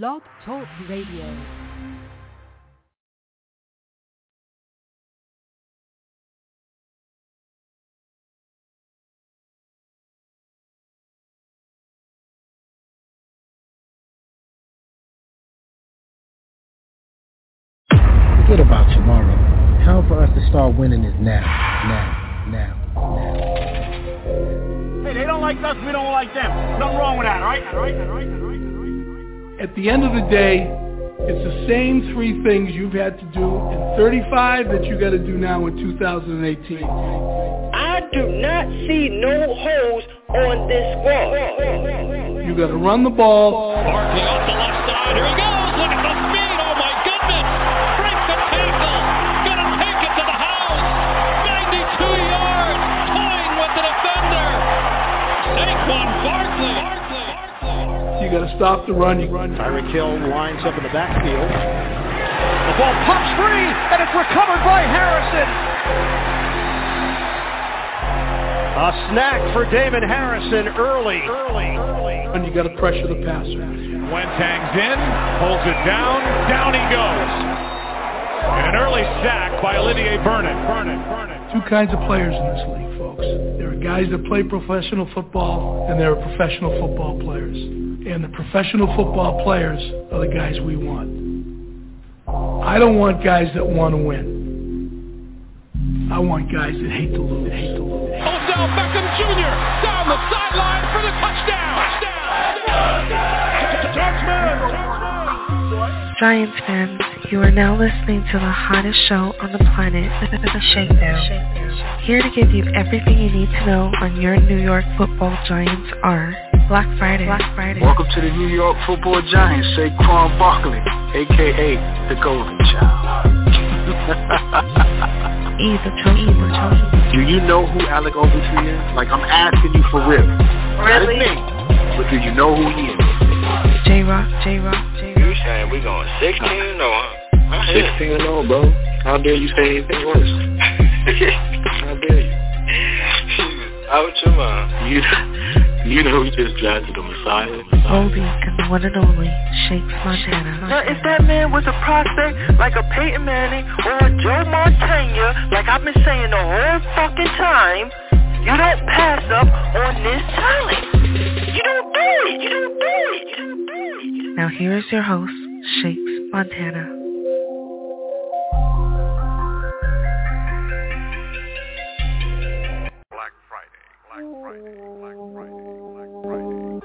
Blog Talk Radio. Forget about tomorrow. Time for us to start winning is now, now, now, now. Hey, they don't like us, we don't like them. Nothing wrong with that, all right? All right, all right, all right, all right. At the end of the day, it's the same three things you've had to do in 35 that you got to do now in 2018. I do not see no holes on this squad. You got to run the ball. Barkley off the left side. Here he goes. Stop the run. You run. Tyreek Hill lines up in the backfield. The ball pops free, and it's recovered by Harrison. A snack for Damon Harrison early. Early. Early. And you got to pressure the passer. Wentang's in, holds it down, down he goes. And an early sack by Olivier Vernon. Vernon. Vernon. Two kinds of players in this league, folks. There are guys that play professional football, and there are professional football players. And the professional football players are the guys we want. I don't want guys that want to win. I want guys that hate to lose. Hate to lose. Odell Beckham Jr. down the sideline for the touchdown! Touchdown! Touchdown! touchdown. Giants fans, you are now listening to the hottest show on the planet, The Shakedown. Here to give you everything you need to know on your New York football Giants are Black Friday. Black Friday. Welcome to the New York football Giants, Saquon Barkley, aka the Golden Child. Either Tony. Do you know who Alec Ogletree is? Like, I'm asking you for real. Really? Me, but do you know who he is? J-Rock, J-Rock, J-Rock. You saying we going 16 or huh? 16 and 0, bro. How dare you say anything worse? How dare you? Out your mind. You, you know we just drafted the Messiah? Oldie and the one and only Shakes Montana. Now, if that man was a prospect like a Peyton Manning or a Joe Montana, like I've been saying the whole fucking time, you don't pass up on this talent. You don't do it. You don't do it. You don't do it. Now here is your host, Shakes Montana. Black Friday. Black Friday. Black Friday. Black Friday.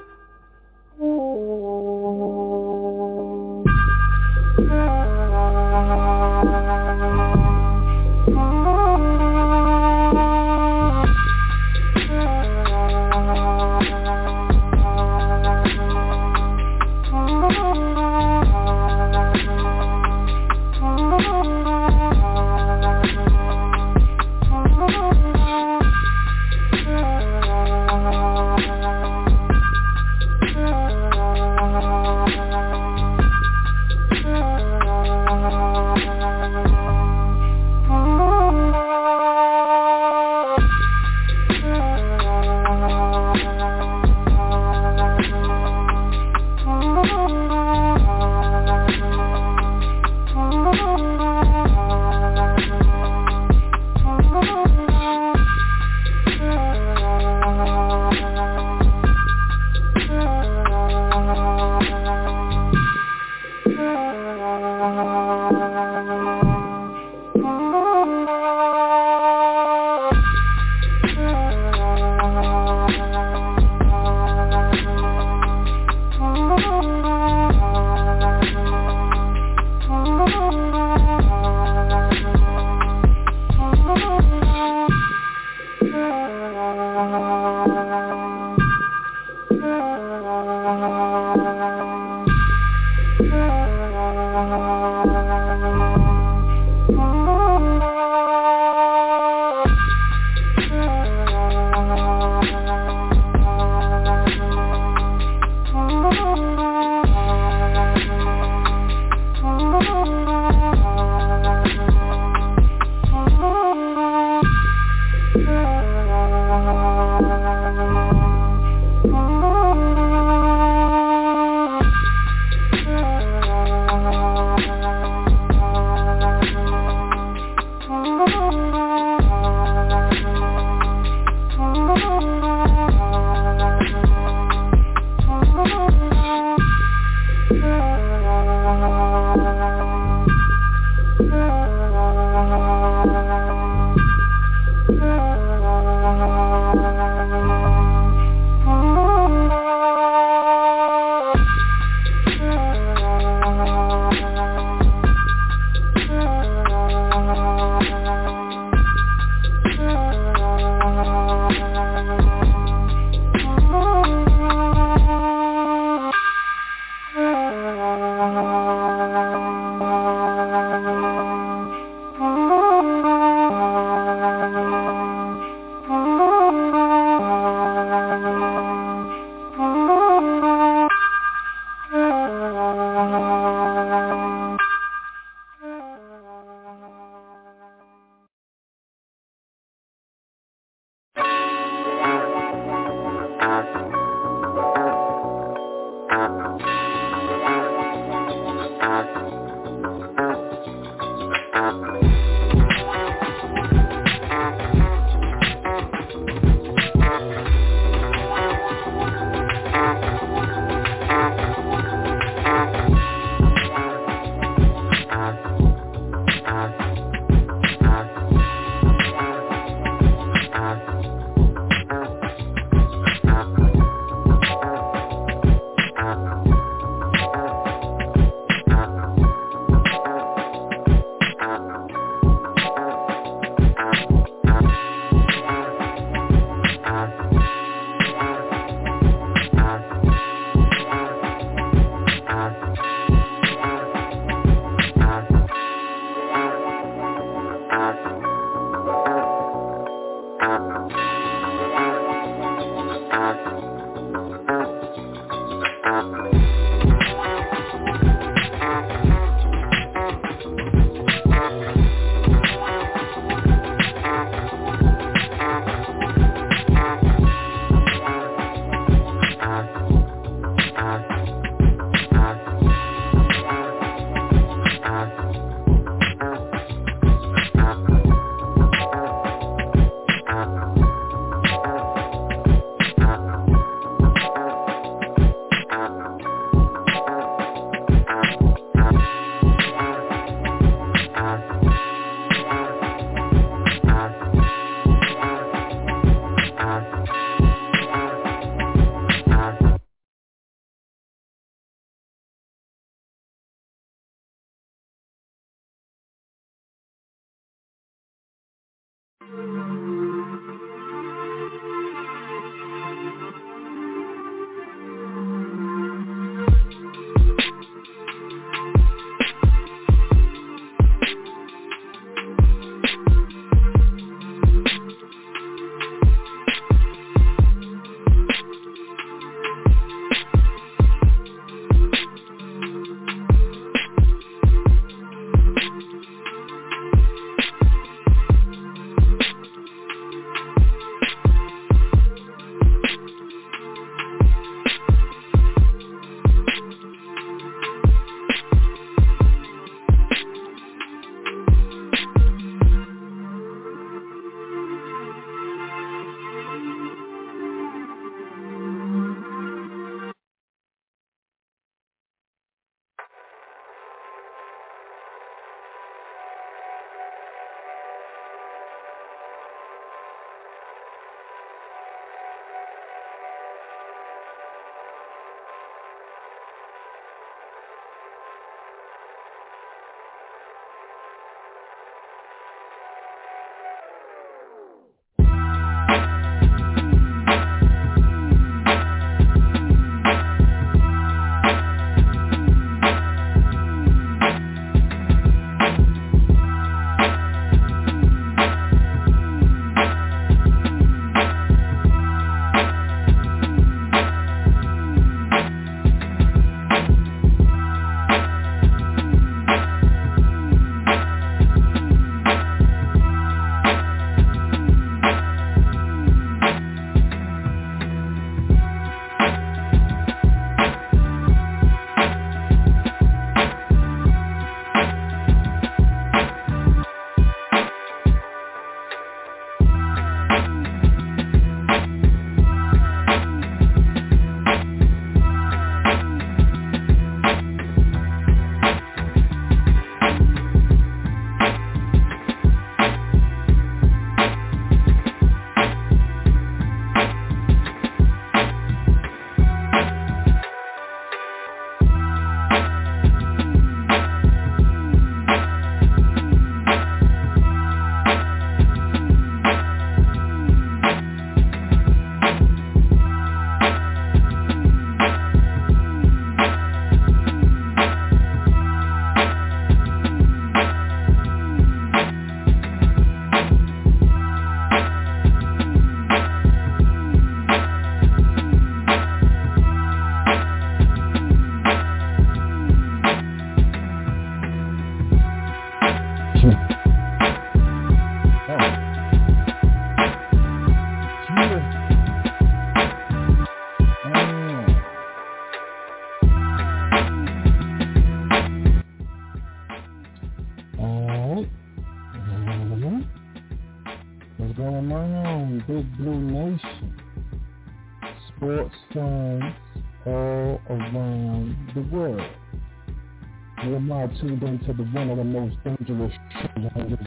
Tuned into the one of the most dangerous shows on this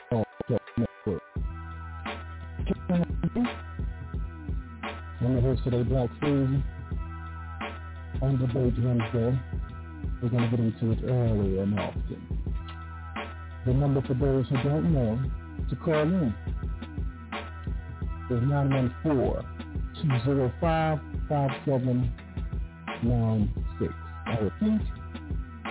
network. I'm the host today, Black Freezy. On the Debate Wednesday, we're going to get into it early and often. The number for those who don't know to call in is 914-205-5796. I repeat,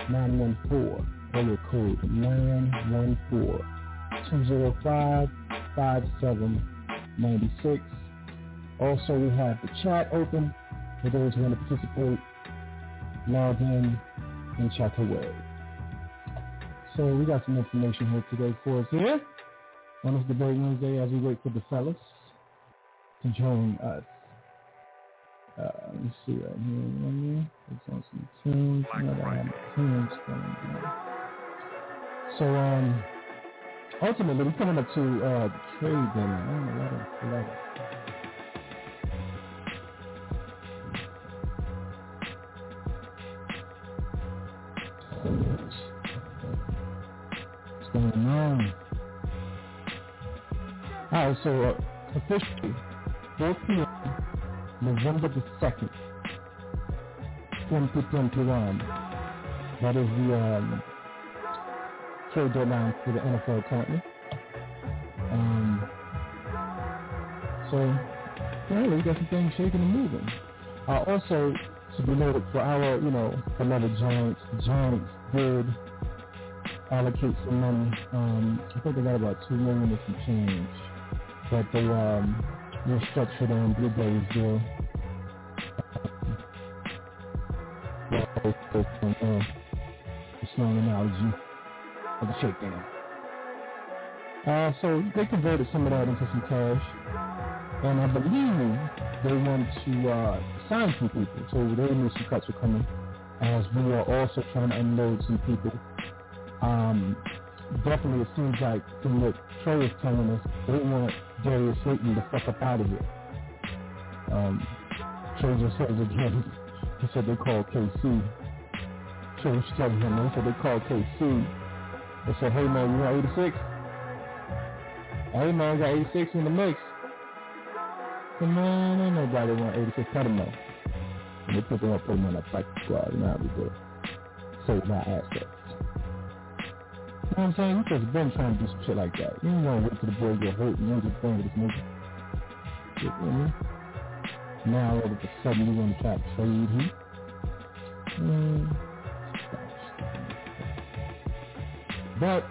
914 area code 914-205-5796. Also, we have the chat open for those who want to participate. Log in and chat away. So we got some information here today for us here on this debate Wednesday as we wait for the fellas to join us. Uh, let me see right here. It's on some tunes. No, I have tunes going so um, ultimately, we're coming up to uh, trade deadline. I don't know let What's going on? All right, so uh, officially, 4 p.m., November the 2nd, 2021. That is the um, trade deadline for the NFL currently. Um, So, yeah, we got some things shaking and moving. Uh, also, to be noted for our, you know, beloved Giants, Giants did allocate some money. Um, I think they got about two million and some change that they um, restructured on Blueberry's deal. Uh, strong analogy of the shakedown. Uh, so they converted some of that into some cash, and I believe they want to uh, sign some people. So they knew some cuts were coming, as we are also trying to unload some people. Um, definitely, it seems like from what Trey is telling us, they want Darius Slayton to fuck up out of here. Um, Trey just says again, he said they called KC. Trey was telling him, they said they called KC. They said, hey man, you want 86? Hey man, got 86 in the mix. Come on, ain't nobody want 86. Cut him off. They put them up, put them on that practice squad. You know how we do. Save my assets. You know what I'm saying? You just been trying to do some shit like that. You ain't gonna wait till the boy get hurt and you just bring with this nigga. You know what I mean? Now all of a sudden you wanna try to trade him. Mm. But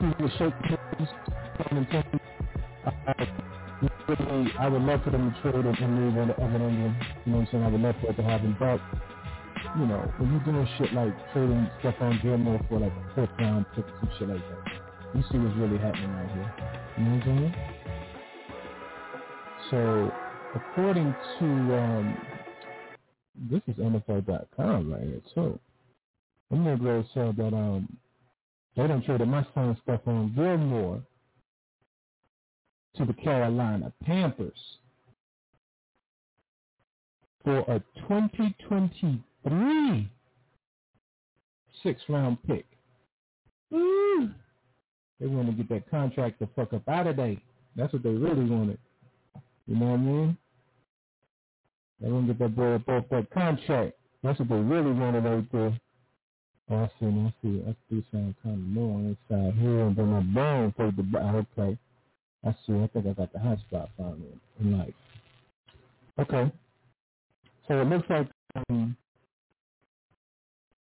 he was shaking really, I would love for them to trade and move on to Evan Engram. You know what I'm saying? I would love for it to happen. But, you know, when you're doing shit like trading Stephon Gilmore for like a fifth round pick and shit like that, you see what's really happening out here. You know what I'm saying? So, according to, um, this is NFL.com right here too. I'm gonna go said that um they done traded my son Stephon Gilmore to the Carolina Panthers for a 2023 six round pick. Ooh. They want to get that contract the fuck up out of there. That's what they really wanted. You know what I mean? They want to get that boy up off that contract. That's what they really wanted right there. I see, I see. I see something kind of more on this side here, then my bone played the okay. I see. I think I got the hot spot found in life. Okay. So it looks like um,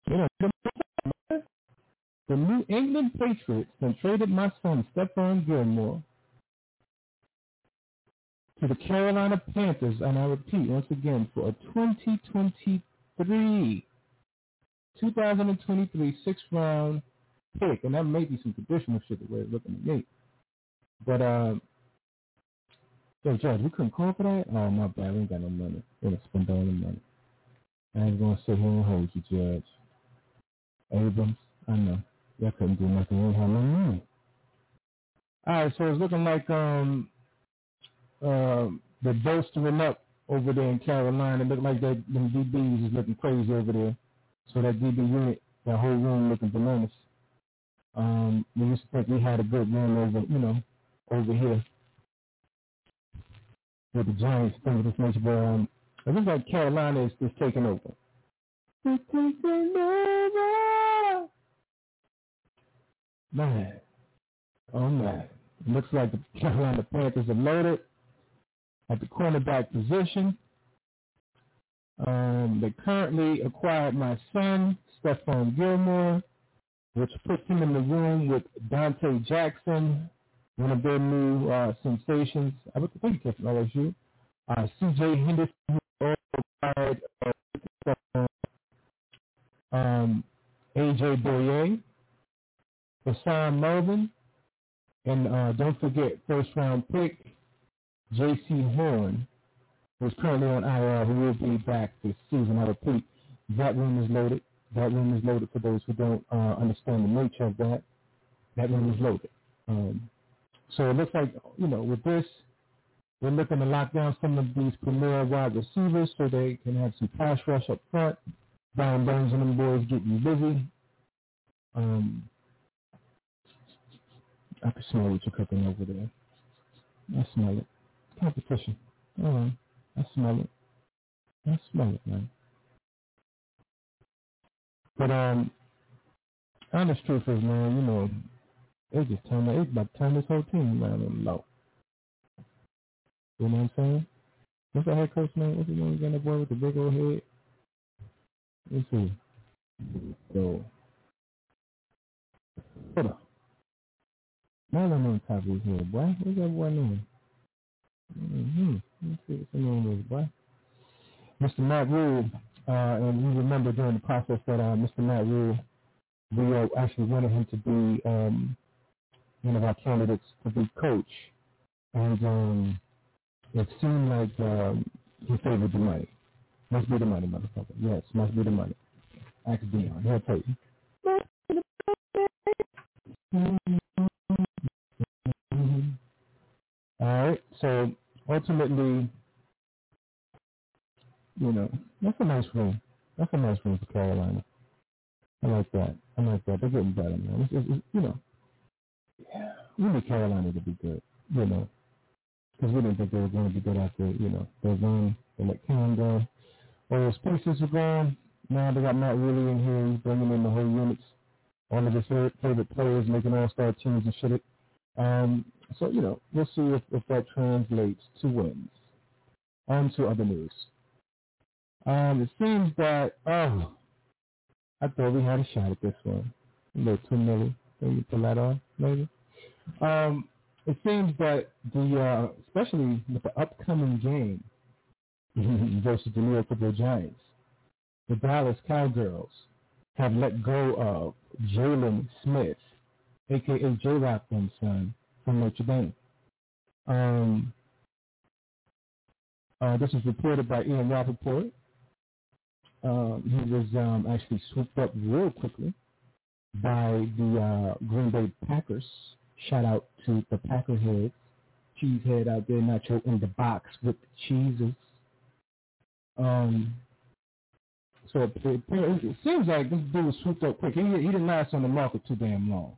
you know the New England Patriots have traded my son Stephon Gilmore to the Carolina Panthers, and I repeat once again for a 2023, 2023 sixth round pick, and that may be some traditional shit the way it's looking to me. But uh, yo, Judge, we couldn't call for that. Oh my bad, we ain't got no money. We're gonna spend all the money. I ain't gonna sit here and hold you, Judge. Abrams, I know. Y'all couldn't do nothing. You ain't have no money. All right, so it's looking like um uh, they're bolstering up over there in Carolina. It look like that them DBs is looking crazy over there. So that DB unit, that whole room looking bananas. Um, we used to think we had a good run over, you know, over here with the Giants thing of this nature, but um, it looks like Carolina is, is taking over. It's taking over. Man, oh man, looks like the Carolina Panthers are loaded at the cornerback position. Um, they currently acquired my son, Stephon Gilmore, which puts him in the room with Donte Jackson, one of their new uh, sensations. I think he came from LSU. Uh, C.J. Henderson, who acquired uh, um, A.J. Bouye, Rashaan Melvin, and uh, don't forget first round pick Jaycee Horn, who's currently on IR, who will be back this season. I repeat, that room is loaded. That room is loaded for those who don't uh, understand the nature of that. That room is loaded. Um, so it looks like, you know, with this, we're looking to lock down some of these premier wide receivers so they can have some pass rush up front. Brian Burns and them boys getting busy. Um, I can smell what you're cooking over there. I smell it competition. All right. I smell it. I smell it, man. But um, honest truth is, man, you know, they just turn it's about time this whole team around and low. You know what I'm saying? What's that head coach name? What's his name again? That boy with the big old head. Let's see. So, hold on. Now I'm on top of his head, boy. What's that boy name? Mm-hmm. Let's see what's the name is, boy. Mr. Matt Rhule, uh, and you remember during the process that uh, Mr. Matt Rhule, we actually wanted him to be um, one of our candidates to be coach, and um, it seemed like um, he favored the money. Must be the money, motherfucker. Yes, must be the money. Ask Dion. He'll tell you. All right. So ultimately, you know, that's a nice room. That's a nice room for Carolina. I like that. I like that. They're getting better, man. It's, it's, it's, you know, we need Carolina to be good. You know, because we didn't think they were going to be good after you know their run. They let Cam go. All those pieces are gone. Now they got Matt Rhule in here. He's bringing in the whole units. All of his favorite players making all-star teams and shit. Um, so, you know, we'll see if, if that translates to wins. On to other news. Um, it seems that, oh, I thought we had a shot at this one. A little too many. Can you pull that off, maybe? Um, it seems that the, uh, especially with the upcoming game versus the New York Football Giants, the Dallas Cowgirls have let go of Jaylon Smith, a.k.a. J-Rock son, from Notre Dame. Um, uh, this was reported by Ian Rapoport. Um, he was um, actually swooped up real quickly by the uh, Green Bay Packers. Shout out to the Packerheads. Cheesehead out there, nacho in the box with the cheeses. Um, so it, it, it, seems like this dude was swooped up quick. He, he didn't last on the market too damn long.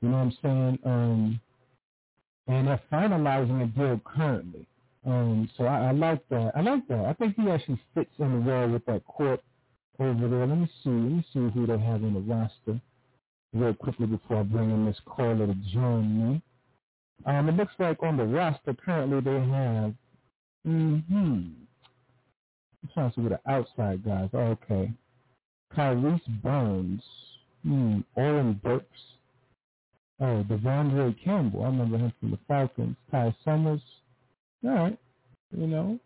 You know what I'm saying? Um, and they're finalizing a deal currently. Um, so I, I like that. I like that. I think he actually fits in well with that court over there. Let me see. Let me see who they have in the roster real quickly before I bring in this caller to join me. Um, it looks like on the roster currently they have, mm-hmm, I'm trying to see where the outside guys are. Okay. Tyrese Burns, hmm, Oren Burks, Oh, De'Vondre Campbell. I remember him from the Falcons. Ty Summers. All right. You know.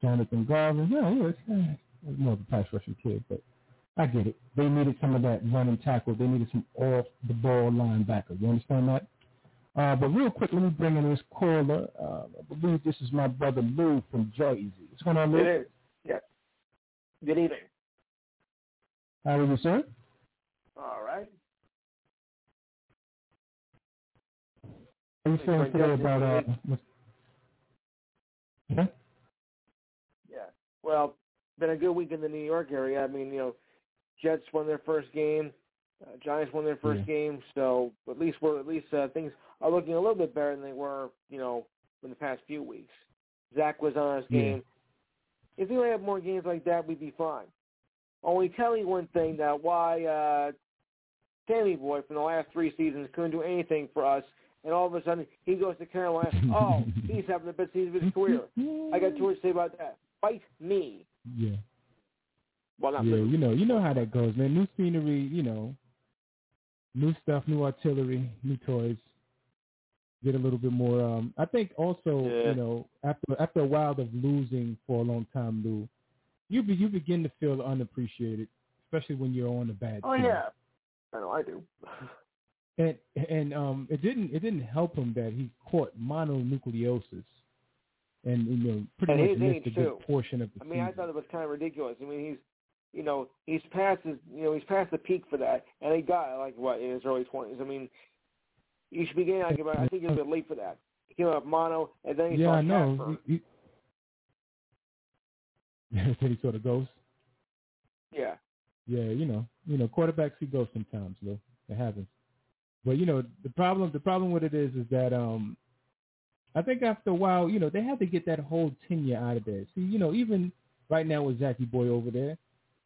Jonathan Garvin. Yeah, yeah. It's more of a pass rushing kid, but I get it. They needed some of that running tackle. They needed some off the ball linebacker. You understand that? Uh, but real quick, let me bring in this caller. Uh, I believe this is my brother Lou from Jersey. What's going on, Lou? It is. Yeah. Good evening. How are you, sir? All right. How are you feeling today about uh? Yeah. Yeah. Well, been a good week in the New York area. I mean, you know, Jets won their first game, uh, Giants won their first Yeah. game, so at least we're at least uh, things are looking a little bit better than they were, you know, in the past few weeks. Zach was on his Yeah. game. If we had more games like that, we'd be fine. Only tell you one thing that why uh, Sammy Boy from the last three seasons couldn't do anything for us, and all of a sudden he goes to Carolina. oh, he's having the best season of his career. I got too much to say about that. Fight me. Yeah. Well, not yeah, me. you know, you know how that goes, man. New scenery, you know, new stuff, new artillery, new toys. Get a little bit more. Um, I think also, Yeah. you know, after after a while of losing for a long time, Lou, you be, you begin to feel unappreciated, especially when you're on a bad Oh team. yeah, I know I do. And and um, it didn't it didn't help him that he caught mononucleosis, and you know pretty much missed a good too. portion of the I mean, I thought it was kind of ridiculous. I mean, he's, you know, he's past his, you know, he's past the peak for that, and he got like what in his early twenties. I mean, you should be getting like about. I think he's a bit late for that. He came with mono, and then he yeah, saw I know. He, he, said he sort of ghost. Yeah, Yeah, you know, you know, quarterbacks see ghosts sometimes, though. It happens. But you know, the problem the problem with it is is that um I think after a while, you know, they had to get that whole tenure out of there. See, you know, even right now with Zachy Boy over there,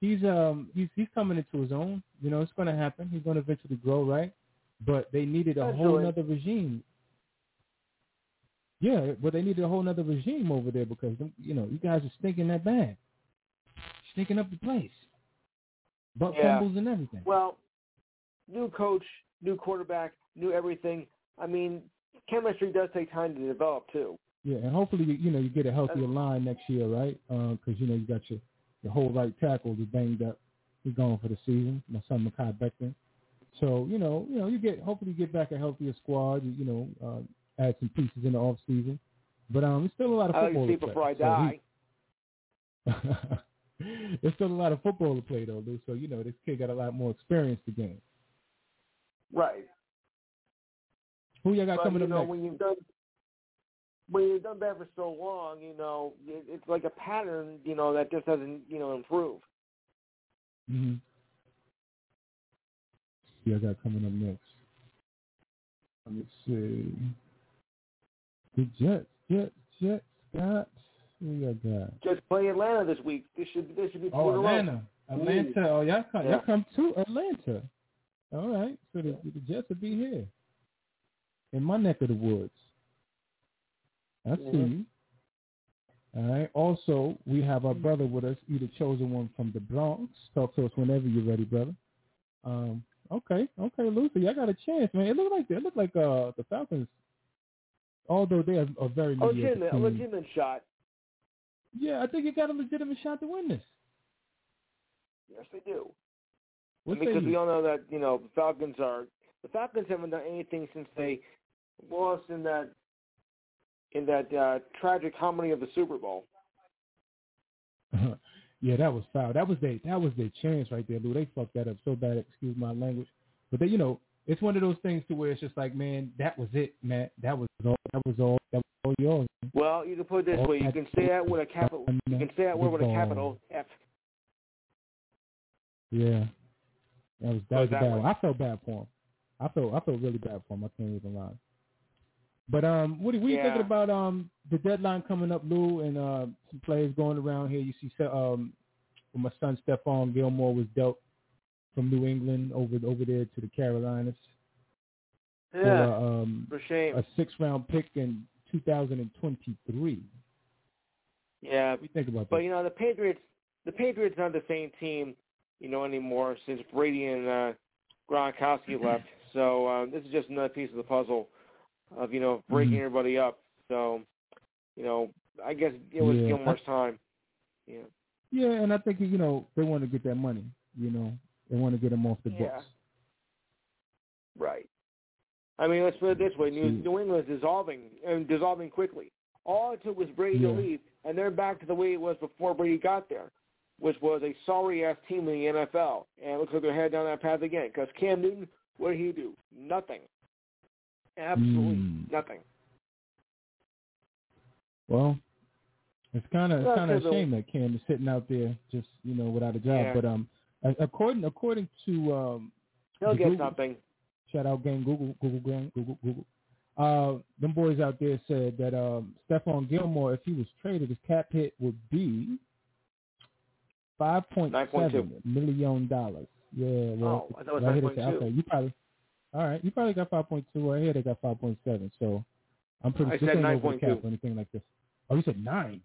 he's um he's he's coming into his own. You know, it's gonna happen. He's gonna eventually grow, right? But they needed a whole Eventually. other regime. Yeah, but they needed a whole other regime over there because you know you guys are stinking that bad, stinking up the place, butt Yeah. fumbles and everything. Well, new coach, new quarterback, new everything. I mean, chemistry does take time to develop too. Yeah, and hopefully you, you know you get a healthier line next year, right? Because you know you got your your whole right tackle is banged up. He's gone for the season. My son Mekhi Becton. So you know you know you get hopefully you get back a healthier squad. You, you know uh, add some pieces in the off season, but um, it's still a lot of I like football to see to play. before I So die. he- There's still a lot of football to play though, Lou. So you know this kid got a lot more experience to gain. Right. Who y'all got but, coming you up know, next? when you've done when you've done that for so long, you know, it, it's like a pattern, you know, that just doesn't, you know, improve. Mm-hmm. Yeah, I got coming up next. Let me see. The Jets, Jets, Jets got. Who y'all got? Just play Atlanta this week. This should this should be Oh, in a row. Atlanta. Atlanta. Oh, y'all come, Yeah. y'all come to Atlanta. All right. So the, the Jets will be here in my neck of the woods. I see Mhm. you. All right. Also, we have our brother with us, either chosen one from the Bronx. Talk to us whenever you're ready, brother. Um. Okay. Okay, Lucy, y'all got a chance, man. It looked like it looked like uh the Falcons, although they are a very legitimate, a team. legitimate shot. Yeah, I think you got a legitimate shot to win this. Yes, they do. What because we all know that you know the Falcons are the Falcons haven't done anything since they lost in that in that uh, tragic comedy of the Super Bowl. yeah, that was foul. That was their that was their chance right there, Lou. They fucked that up so bad. Excuse my language, but they, you know, it's one of those things to where it's just like, man, that was it, man. That was all. That was all. That was all yours. man. Well, you can put it this All way: you can say that with a capital. You can say that word with a capital F. Yeah, that was that was a bad way. one. I felt bad for him. I felt I felt really bad for him. I can't even lie. But um, what, are- what are you Yeah. thinking about um the deadline coming up, Lou, and uh, some players going around here? You see, Se- um, my son Stephon Gilmore was dealt from New England over over there to the Carolinas Yeah, for um for shame. a six round pick in 2023. Yeah, What do you think about but that? you know the Patriots. The Patriots aren't the same team, you know, anymore since Brady and uh, Gronkowski left. So uh, this is just another piece of the puzzle of you know breaking Mhm. everybody up. So, you know, I guess it was Yeah. Gilmore's time. Yeah. Yeah, and I think you know they want to get that money. You know, they want to get him off the Yeah. books. Right. I mean, let's put it this way: New. New England's dissolving and dissolving quickly. All it took was Brady Yeah. to leave, and they're back to the way it was before Brady got there, which was a sorry ass team in the NFL. And it looks like they're headed down that path again. Because Cam Newton, what did he do? Nothing. Absolutely Mm. nothing. Well, it's kind of it's kind of a shame that Cam is sitting out there just you know without a job. Yeah. But um, according according to um, He'll get Google- something. shout out gang Google Google gang Google Google. Uh, them boys out there said that um, Stephon Gilmore, if he was traded, his cap hit would be five point seven million dollars. Yeah, well, Oh, I thought it was right here they say, 5.2. okay, you probably all right. You probably got five point two. Right here they got five point seven. So I'm pretty. I said 9.2. cap or anything like this. Oh, you said nine.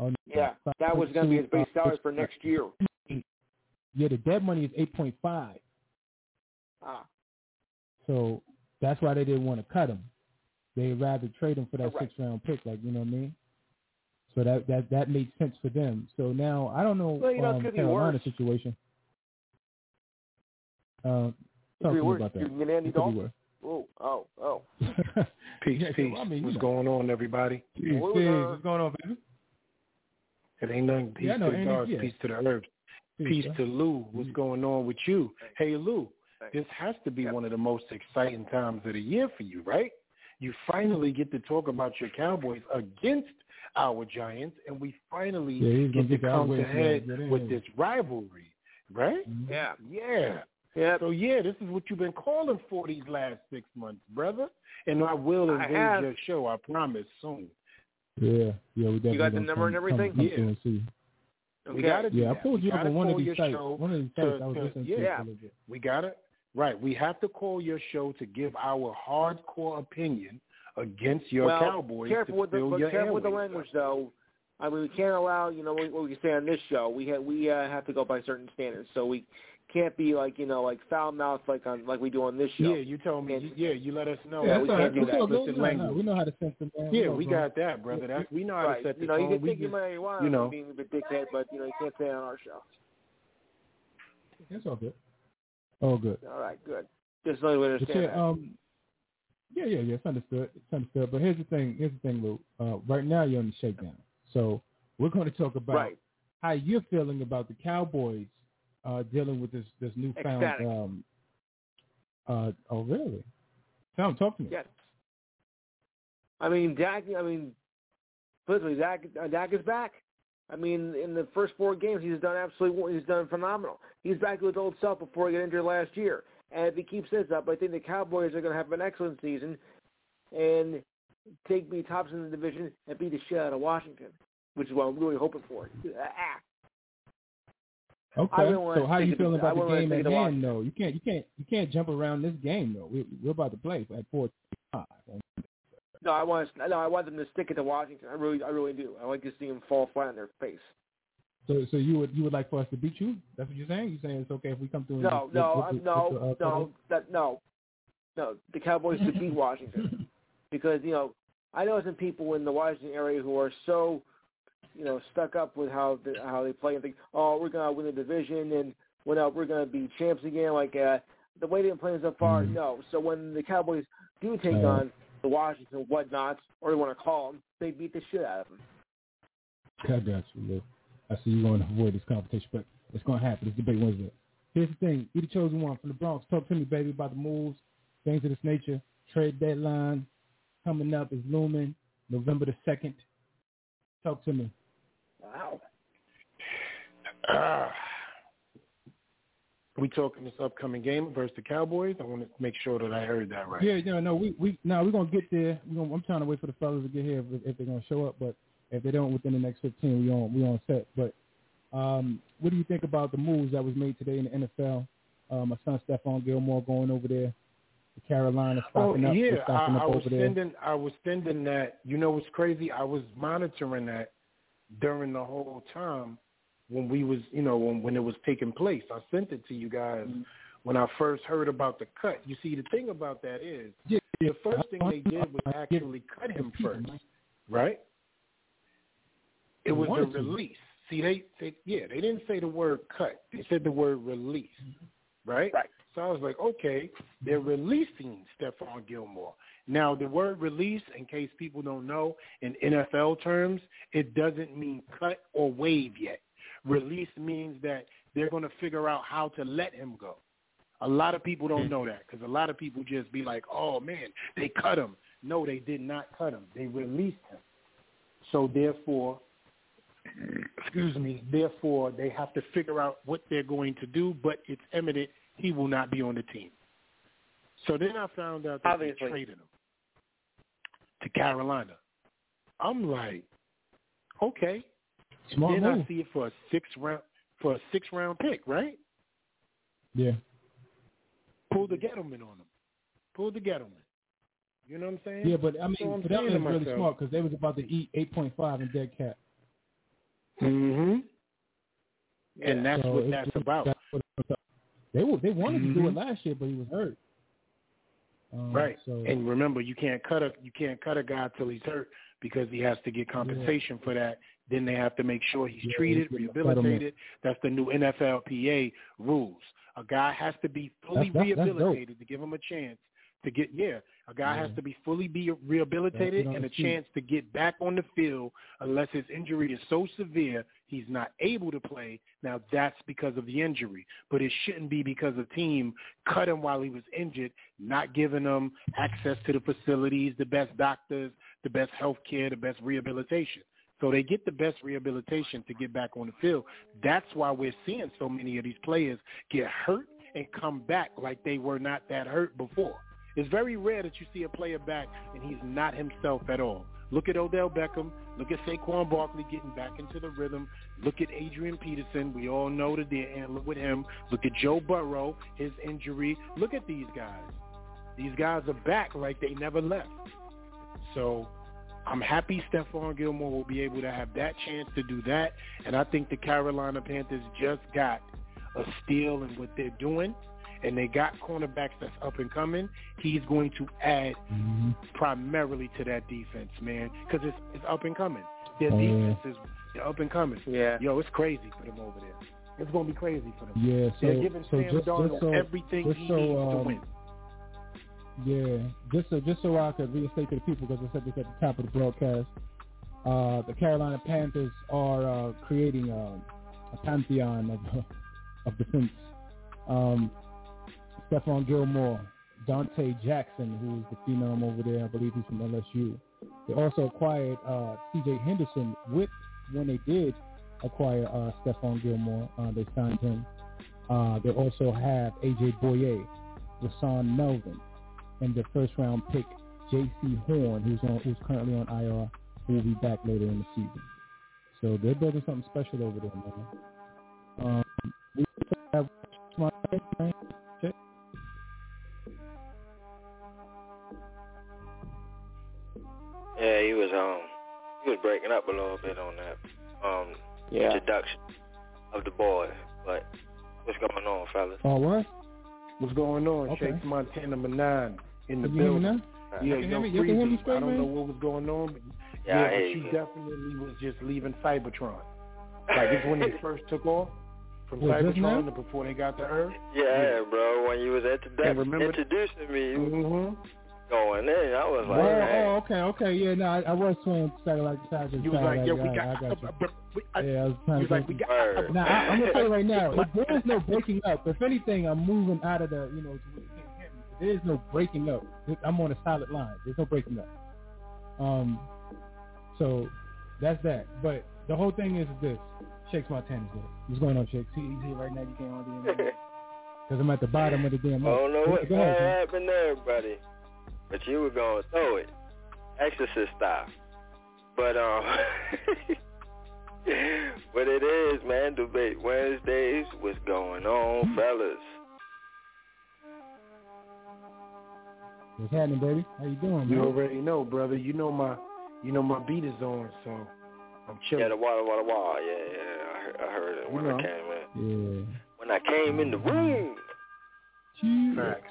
Oh, no. Yeah, that was going to be his base 5.2, salary for next year. Yeah, the dead money is eight point five. Ah, So that's why they didn't want to cut him. They'd rather trade him for that Correct. six round pick, like you know what I mean. So that that that made sense for them. So now I don't know Well, you know, um, could Carolina worse. situation. Uh, talk to me worse. about that. You can Andy It could Dalton. Oh, oh, oh. Peace, Yeah, peace. I mean, What's know. going on, everybody? Peace, What peace. What's going on, baby? It ain't nothing. Peace Yeah, I to the Andy, gods, yeah. peace to the herbs. Peace bro. to Lou. What's going on with you? Hey, Lou, Thanks. this has to be one of the most exciting times of the year for you, right? You finally get to talk about your Cowboys against our Giants, and we finally Yeah, get to come to head yeah, with this rivalry, right? Mhm. Yeah. Yeah. Yeah. So yeah, this is what you've been calling for these last six months, brother. And I will I invade your show. I promise soon. Yeah, yeah, we definitely. got the number come, and everything? Come, come Yeah. and see. Okay. We gotta Yeah, I that. pulled you up gotta on one of these your sites. One of these to- sites I was to- listening to yeah. for a little bit. We got it. Right. We have to call your show to give our hardcore opinion against your well, Cowboys careful to with the, fill but your careful with the language, though. I mean, we can't allow you know what what we say on this show. We ha- we uh, have to go by certain standards, so we can't be like you know like foul mouth like on like we do on this show. Yeah, you told me. And- yeah, you let us know. Yeah, we we can't can't do do that. that. Explicit No, no, language. we know how to censor, man. Yeah, know, we got that, brother. That's we know how right. to set the you know, you can We think you just- may want you know. being a bit dickhead, but you know you can't say it on our show. It's all good. All good. All right, good. Just so we But understand yeah, that. um, yeah, yeah, yeah. It's understood. It's understood. But here's the thing. Here's the thing, Lou. Uh, right now you're on the shakedown, so we're going to talk about right. how you're feeling about the Cowboys uh, dealing with this this newfound. Ecstatic. Um, uh, oh, really? Tom, talk to me. Yes. I mean, Dak. I mean, literally, Dak. Uh, Dak is back. I mean, in the first four games, he's done absolutely. He's done phenomenal. He's back to his old self before he got injured last year. And if he keeps this up, I think the Cowboys are going to have an excellent season and take me tops in the division and beat the shit out of Washington, which is what I'm really hoping for. Ah. Okay. I wouldn't wanna So how take you feeling about the game at hand, though? You can't you can't you can't jump around this game though. We, we're about to play at four five. No, I want. No, I want them to stick it to Washington. I really, I really do. I like to see them fall flat on their face. So so you would you would like for us to beat you? That's what you're saying? You're saying it's okay if we come through? and No, with- no, with- with- no, with the, uh, no, that no, no. The Cowboys should beat Washington because you know I know some people in the Washington area who are so you know stuck up with how the, how they play and think, oh, we're gonna win the division and uh, we're gonna be champs again. Like uh, the way they've been playing so far, no. So when the Cowboys do take Uh, on the Washington whatnots, or you want to call them, they beat the shit out of them. I got you. I see you want to avoid this competition, but it's going to happen. This debate Wednesday. Here's the thing. You the chosen one from the Bronx. Talk to me, baby, about the moves, things of this nature. Trade deadline coming up is looming November the 2nd. Talk to me. Wow. Ah. we talking this upcoming game versus the Cowboys? I want to make sure that I heard that right. Yeah, no, no, we we no, we're gonna get there. we gonna, I'm trying to wait for the fellas to get here if, if they're gonna show up, but if they don't within the next 15, we on we on set. But um, what do you think about the moves that was made today in the NFL? Uh, my son Stephon Gilmore going over there to Carolina, Oh stocking up, yeah, they're stocking I, I was there. sending. I was sending that. You know what's crazy? I was monitoring that during the whole time when we was, you know, when when it was taking place. I sent it to you guys Mm-hmm. when I first heard about the cut. You see, the thing about that is Yeah, the first thing they did was actually cut him first, right? It was a wanted to. release. See, they, they yeah, they didn't say the word cut. They said the word release, mm-hmm. right? Right. So I was like, okay, they're releasing Stephon Gilmore. Now, the word release, in case people don't know, in NFL terms, it doesn't mean cut or waive yet. Release means that they're going to figure out how to let him go. A lot of people don't hmm. know that because a lot of people just be like, oh, man, they cut him. No, they did not cut him. They released him. So therefore, excuse me, therefore they have to figure out what they're going to do, but it's evident he will not be on the team. So then I found out that Obviously. they traded him to Carolina. I'm like, okay. Smart then move. I see it for a six round for a six round pick, right? Yeah. Pull the Gettleman on him. Pull the Gettleman. You know what I'm saying? Yeah, but I mean, So I'm but that was really myself- smart because they was about to eat 8.5 in dead cat. Mm-hmm. And that's So what it's- that's about. that's what about. They were, they wanted to do it Mhm. last year, but he was hurt. Um, Right. So And remember, you can't cut a you can't cut a guy till he's hurt because he has to get compensation for that. Then they have to make sure he's Yeah, treated, he's rehabilitated. That's the new NFLPA rules. A guy has to be fully That's- that's- that's rehabilitated to give him a chance to get yeah. A guy Yeah. has to be fully be rehabilitated and a chance to get back on the field unless his injury is so severe he's not able to play. Now that's because of the injury, but it shouldn't be because a team cut him while he was injured, not giving him access to the facilities, the best doctors, the best health care, the best rehabilitation. So they get the best rehabilitation to get back on the field. That's why we're seeing so many of these players get hurt and come back like they were not that hurt before. It's very rare that you see a player back and he's not himself at all. Look at Odell Beckham. Look at Saquon Barkley getting back into the rhythm. Look at Adrian Peterson. We all know that they're with him. Look at Joe Burrow, his injury. Look at these guys. These guys are back like they never left. So I'm happy Stephon Gilmore will be able to have that chance to do that. And I think the Carolina Panthers just got a steal in what they're doing. And they got cornerbacks that's up and coming. He's going to add Mm-hmm. primarily to that defense, man, because it's, it's up and coming. Their Oh, yeah. defense is they're up and coming. Yeah. Yo, it's crazy for them over there. It's going to be crazy for them. Yeah, they're giving so Sam just- Darnold just so- everything he so, needs to um, win. Yeah, just so just so I could reinstate to the people because I said this at the top of the broadcast. Uh, the Carolina Panthers are uh, creating um, a pantheon of of defense. Um, Stephon Gilmore, Donte Jackson, who's the phenom over there, I believe he's from LSU. They also acquired uh, C.J. Henderson with when they did acquire uh, Stephon Gilmore. Uh, they signed him. Uh, they also have A.J. Bouye, Rashaan Melvin, and the first round pick Jaycee Horn, who's on who's currently on IR, who will be back later in the season. So they're building something special over there, man. Um, we have he was um he was breaking up a little bit on that um Yeah. introduction of the boy. But what's going on, fellas? Oh, what? What's going on? Okay. Shakes Montana number nine in the Can you building. Yeah, You can hear? You can hear me Freezy, straight, I don't man? know what was going on, but Yeah, I but she you. definitely was just leaving Cybertron. Like it's when they first took off from What, just now? Cybertron to before they got to Earth. Yeah, bro. When you was introdu- And remember- introducing me, Mm-hmm. Going in. I was like, Oh, man. oh, okay, okay, yeah, no, I, I was trying to say like Saturday. You was like, yeah, we I, got. I got you. we- I- Yeah, I was trying to like, we think- got. Word. Now, I, I'm gonna tell you right now, if there is no breaking up. If anything, I'm moving out of the, you know, to where you can't hear me. There is no breaking up. I'm on a solid line. There's no breaking up. Um, so that's that. But the whole thing is this: Shakes Montana's there. What's going on, Shakes? He, he's here right now. You can't hardly hear me because I'm at the bottom of the damn. I don't know mic. what Go ahead, happened there, buddy. But you were going to throw it. Exorcist style. But, um, but it is, man, debate Wednesdays. What's going on, fellas? What's happening, baby? How you doing, You man? already know, brother. You know my, you know my beat is on, so I'm chilling. Yeah, the water, water, water. Yeah, yeah, I heard, it when You I came in. Yeah. When I came in the room. Facts.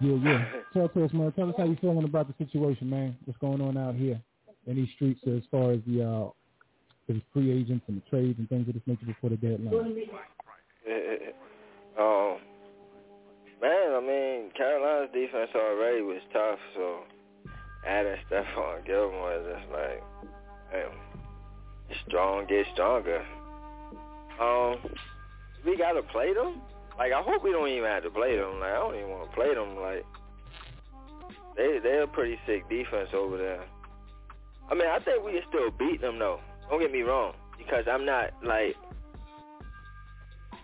Yeah, yeah. Talk to us, man. Tell us how you feeling about the situation, man. What's going on out here in these streets as far as the uh the free agents and the trades and things of this nature before the deadline. um, man, I mean, Carolina's defense already was tough, so adding Stephon Gilmore is just like, damn, strong get stronger. Um, we gotta play them. Like, I hope we don't even have to play them. Like, I don't even want to play them. Like, they they're a pretty sick defense over there. I mean, I think we can still beat them though. Don't get me wrong, because I'm not like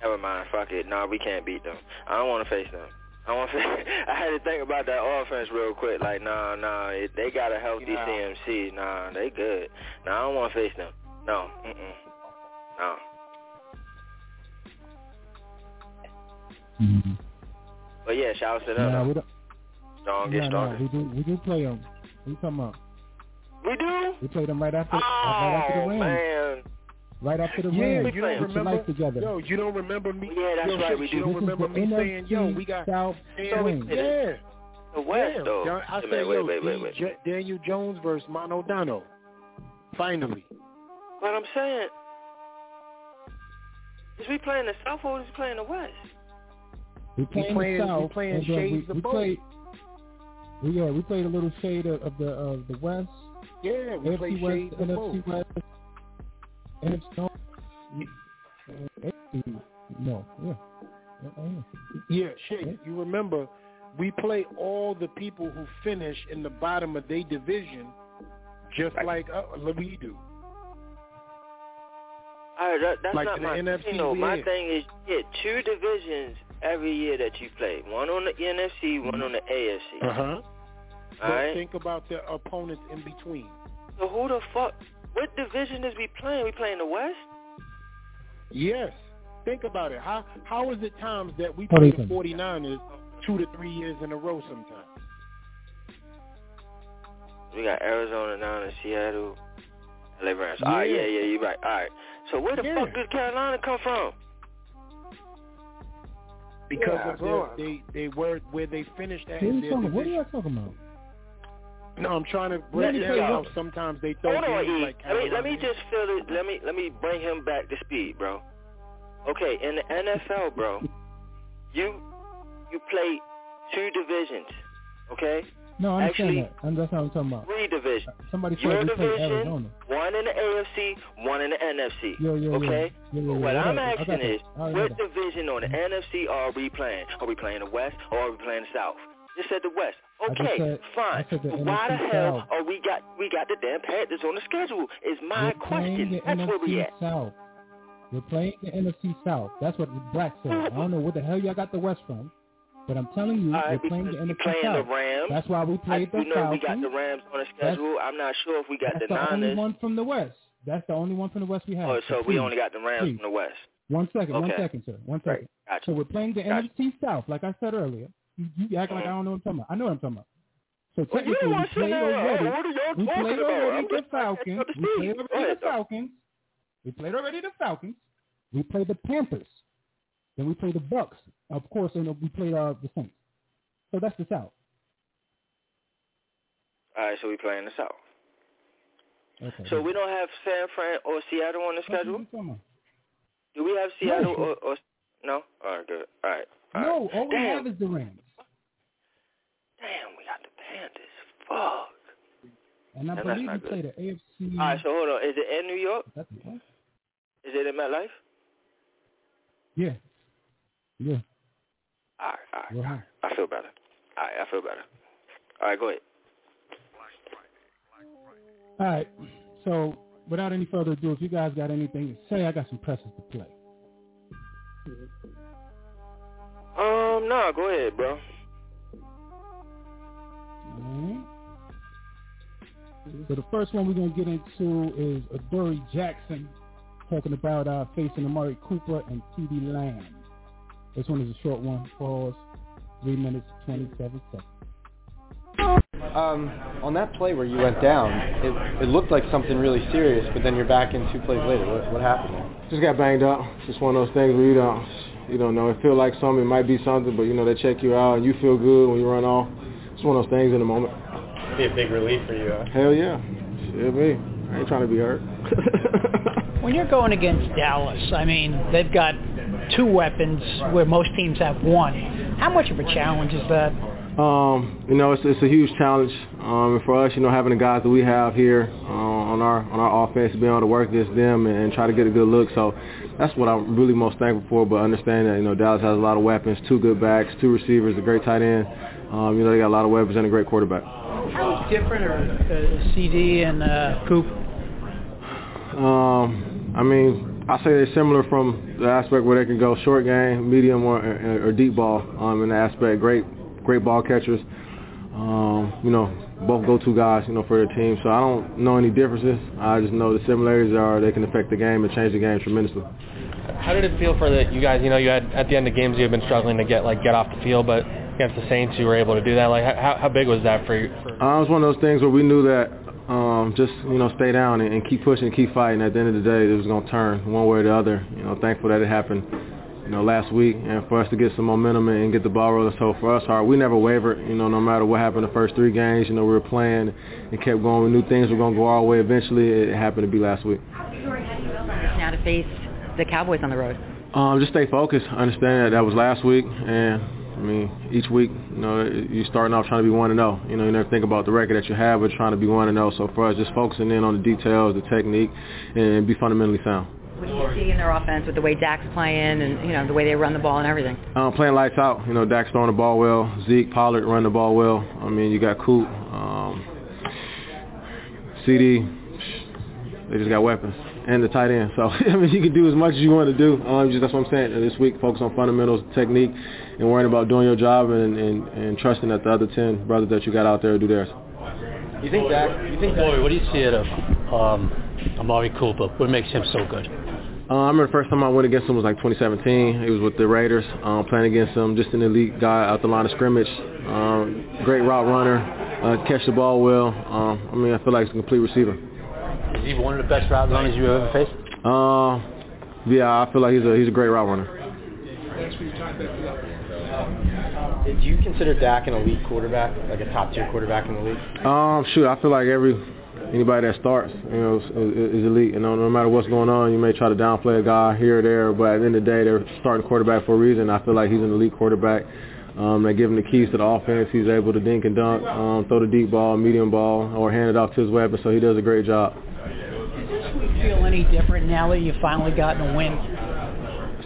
Never mind. Fuck it. Nah, we can't beat them. I don't want to face them. I want. To, I had to think about that offense real quick. Like, nah, nah. It, they got a healthy Yeah. CMC. Nah, they good. Nah, I don't want to face them. No. Mm-mm. No. Mm-hmm. But yeah, shout out to them. Nah, we though. don't. Strong, get Nah, nah, we do. We do play them. We talking about? We do. We played them right after. right after the Oh man. Right after the Yeah, Rams. you don't remember? life together. Yo, you don't remember me? Yeah, that's yo, right, Shakes, we You do. don't remember me NFC saying, yo, we got South So we- yeah. The West yeah. though. I Wait, said, wait, yo, wait, wait, wait. J- Daniel Jones versus Mono Dano. Finally. What I'm saying is we playing the South or is we playing the West? We playing, playing- the we South. playing shades we, of we both. played. We, yeah, we played a little shade of, of the of the West. Yeah, we play AFC West, shades of both. NFC West, NFC North, AFC, no, yeah. Yeah, shit. You remember, we play all the people who finish in the bottom of their division, just like uh, we do. All right, that, that's Like not my NFC, thing. though. My thing is you get two divisions every year that you play. One on the NFC, one on the AFC. Uh huh. All But right. think about the opponents in between. So who the fuck? What division is we playing? We playing the West? Yes. Think about it. How how is it times that we play the think? 49ers two to three years in a row sometimes? We got Arizona now and Seattle. LA Rams. All right, Yeah. yeah, yeah, you're right. All right. So where the Yeah. fuck did Carolina come from? Because Yeah, of their, they they were where they finished at What are you their talking, what are you talking about? No, I'm trying to Let break me down tell you how what- sometimes they throw Hold on, E. like let me let me just feel it. Let me let me bring him back to speed, bro. Okay, in the NFL, bro, you you play two divisions. Okay, No, I understand Actually- that. And that's what I'm talking about. three divisions. Uh, somebody Your division, one in the AFC, one in the NFC. Yo, yo. okay. Yo. What I'm asking is, what division on the NFC are we playing? Are we playing the West or are we playing the South? Just said the West. Okay, said- fine. The Why the hell South. are we got we got the damn Panthers on the schedule? Is my We're question. That's where we NFC at. South. We're playing the NFC South. That's what the Black said. I don't know what the hell y'all got the West from, but I'm telling you, All we're playing the NFC playing South. the Rams. That's why we I played do the know Falcons. we got the Rams on the schedule. I'm not sure if we got That's the the only one from the West. That's the only one from the West we have. Oh, so we please, only got the Rams please. from the West. One second, one Okay. second, sir. One second. Right. Gotcha. So we're playing the Gotcha. NFC South, like I said earlier. You, you act like mm-hmm. I don't know what I'm talking about. I know what I'm talking about. So Well, you we played already. what We played already the Falcons. We played already the. Falcons. We played already the Falcons. We played the Panthers. Then we played the Bucks. Of course, and we played uh, the Saints. So that's the South. All right, so we playing the South. Okay. So we don't have San Fran or Seattle on the schedule. I'm talking about. Do we have Seattle No. or, or no? All right, good. All right. All No, right. all we Damn. have is the Rams. Damn, we got the Panthers. Fuck. And I And believe we good. played the AFC. All right, so hold on. Is it in New York? Is it in MetLife? Yeah. Yeah. All right, all right. I feel better. All right, I feel better. All right, go ahead. All right. So without any further ado, if you guys got anything to say, I got some presses to play. Um, no, go ahead, bro. So the first one we're gonna get into is Adoree Jackson talking about uh, facing Amari Cooper and T.D. Lamb. This one is a short one. Pause. Three minutes twenty-seven seconds. Um, on that play where you went down, it, it looked like something really serious, but then you're back in two plays later. What, what happened there? Just got banged up. Just one of those things where you don't, you don't know. It feel like something, it might be something, but you know they check you out and you feel good when you run off. It's one of those things in the moment. It'd be a big relief for you. Huh? Hell yeah, shit be. I ain't trying to be hurt. When you're going against Dallas, I mean, they've got two weapons where most teams have one. How much of a challenge is that? Um, you know, it's it's a huge challenge. Um, and for us, you know, having the guys that we have here uh, on our on our offense, being able to work against them and, and try to get a good look. So that's what I'm really most thankful for. But understand that you know Dallas has a lot of weapons, two good backs, two receivers, a great tight end. Um, you know, they got a lot of weapons and a great quarterback. How different are uh, CD and uh, Coop? Um, I mean, I say they're similar from the aspect where they can go short game, medium, or, or, or deep ball. Um, in the aspect, great, great ball catchers. Um, you know, both go-to guys, you know, for their team. So I don't know any differences. I just know the similarities are they can affect the game and change the game tremendously. How did it feel for the you guys? You know, you had at the end of games you had been struggling to get like get off the field, but against the Saints you were able to do that. Like how how big was that for you? Uh, it was one of those things where we knew that um, just you know stay down and, and keep pushing, and keep fighting. At the end of the day, it was going to turn one way or the other. You know, thankful that it happened. You know, last week, and for us to get some momentum and get the ball rolling. So for us, hard, we never wavered. You know, no matter what happened the first three games, you know, we were playing and kept going. We knew things were going to go our way eventually. It happened to be last week. now to face the Cowboys on the road? Um, just stay focused. Understand that that was last week, and I mean each week, you know, you're starting off trying to be one and zero. You know, you never think about the record that you have, but trying to be one and zero. So for us, just focusing in on the details, the technique, and be fundamentally sound. What do you see in their offense with the way Dak's playing and you know the way they run the ball and everything? Um, playing lights out. You know, Dak's throwing the ball well. Zeke, Pollard run the ball well. I mean, you got Coop, um, CD. They just got weapons and the tight end. So I mean, you can do as much as you want to do. Um, just that's what I'm saying. This week, focus on fundamentals, technique, and worrying about doing your job and, and, and trusting that the other ten brothers that you got out there do theirs. You think that? You think Boy, what do you see out of um, Amari Cooper? What makes him so good? Uh, I remember the first time I went against him was like 2017. It was with the Raiders, um, playing against him, just an elite guy out the line of scrimmage. Um, great route runner, uh, catch the ball well. Um, I mean, I feel like he's a complete receiver. Is he one of the best route runners you've ever faced? Uh, yeah, I feel like he's a he's a great route runner. Did you consider Dak an elite quarterback, like a top tier quarterback in the league? Um, shoot, I feel like every anybody that starts, you know, is, is elite. You know, no matter what's going on, you may try to downplay a guy here or there, but at the end of the day, they're starting quarterback for a reason. I feel like he's an elite quarterback. Um, they give him the keys to the offense. He's able to dink and dunk, um, throw the deep ball, medium ball, or hand it off to his weapon. So he does a great job. Does this week feel any different now that you've finally gotten a win?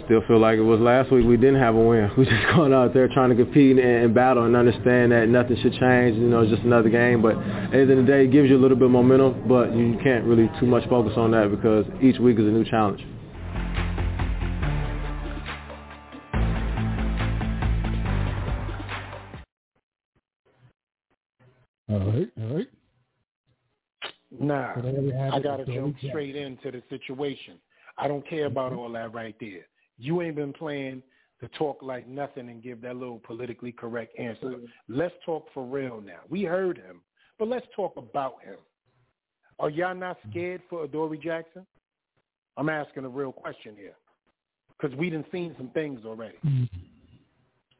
Still feel like it was last week. We didn't have a win. We just going out there trying to compete and, and battle and understand that nothing should change. You know, it's just another game. But at the end of the day, it gives you a little bit of momentum. But you can't really too much focus on that because each week is a new challenge. All right, all right. Nah, So there we have I gotta jump straight into the situation. I don't care about all that right there. You ain't been playing to talk like nothing and give that little politically correct answer. Let's talk for real now. We heard him, but let's talk about him. Are y'all not scared for Adoree Jackson? I'm asking a real question here, because we done seen some things already.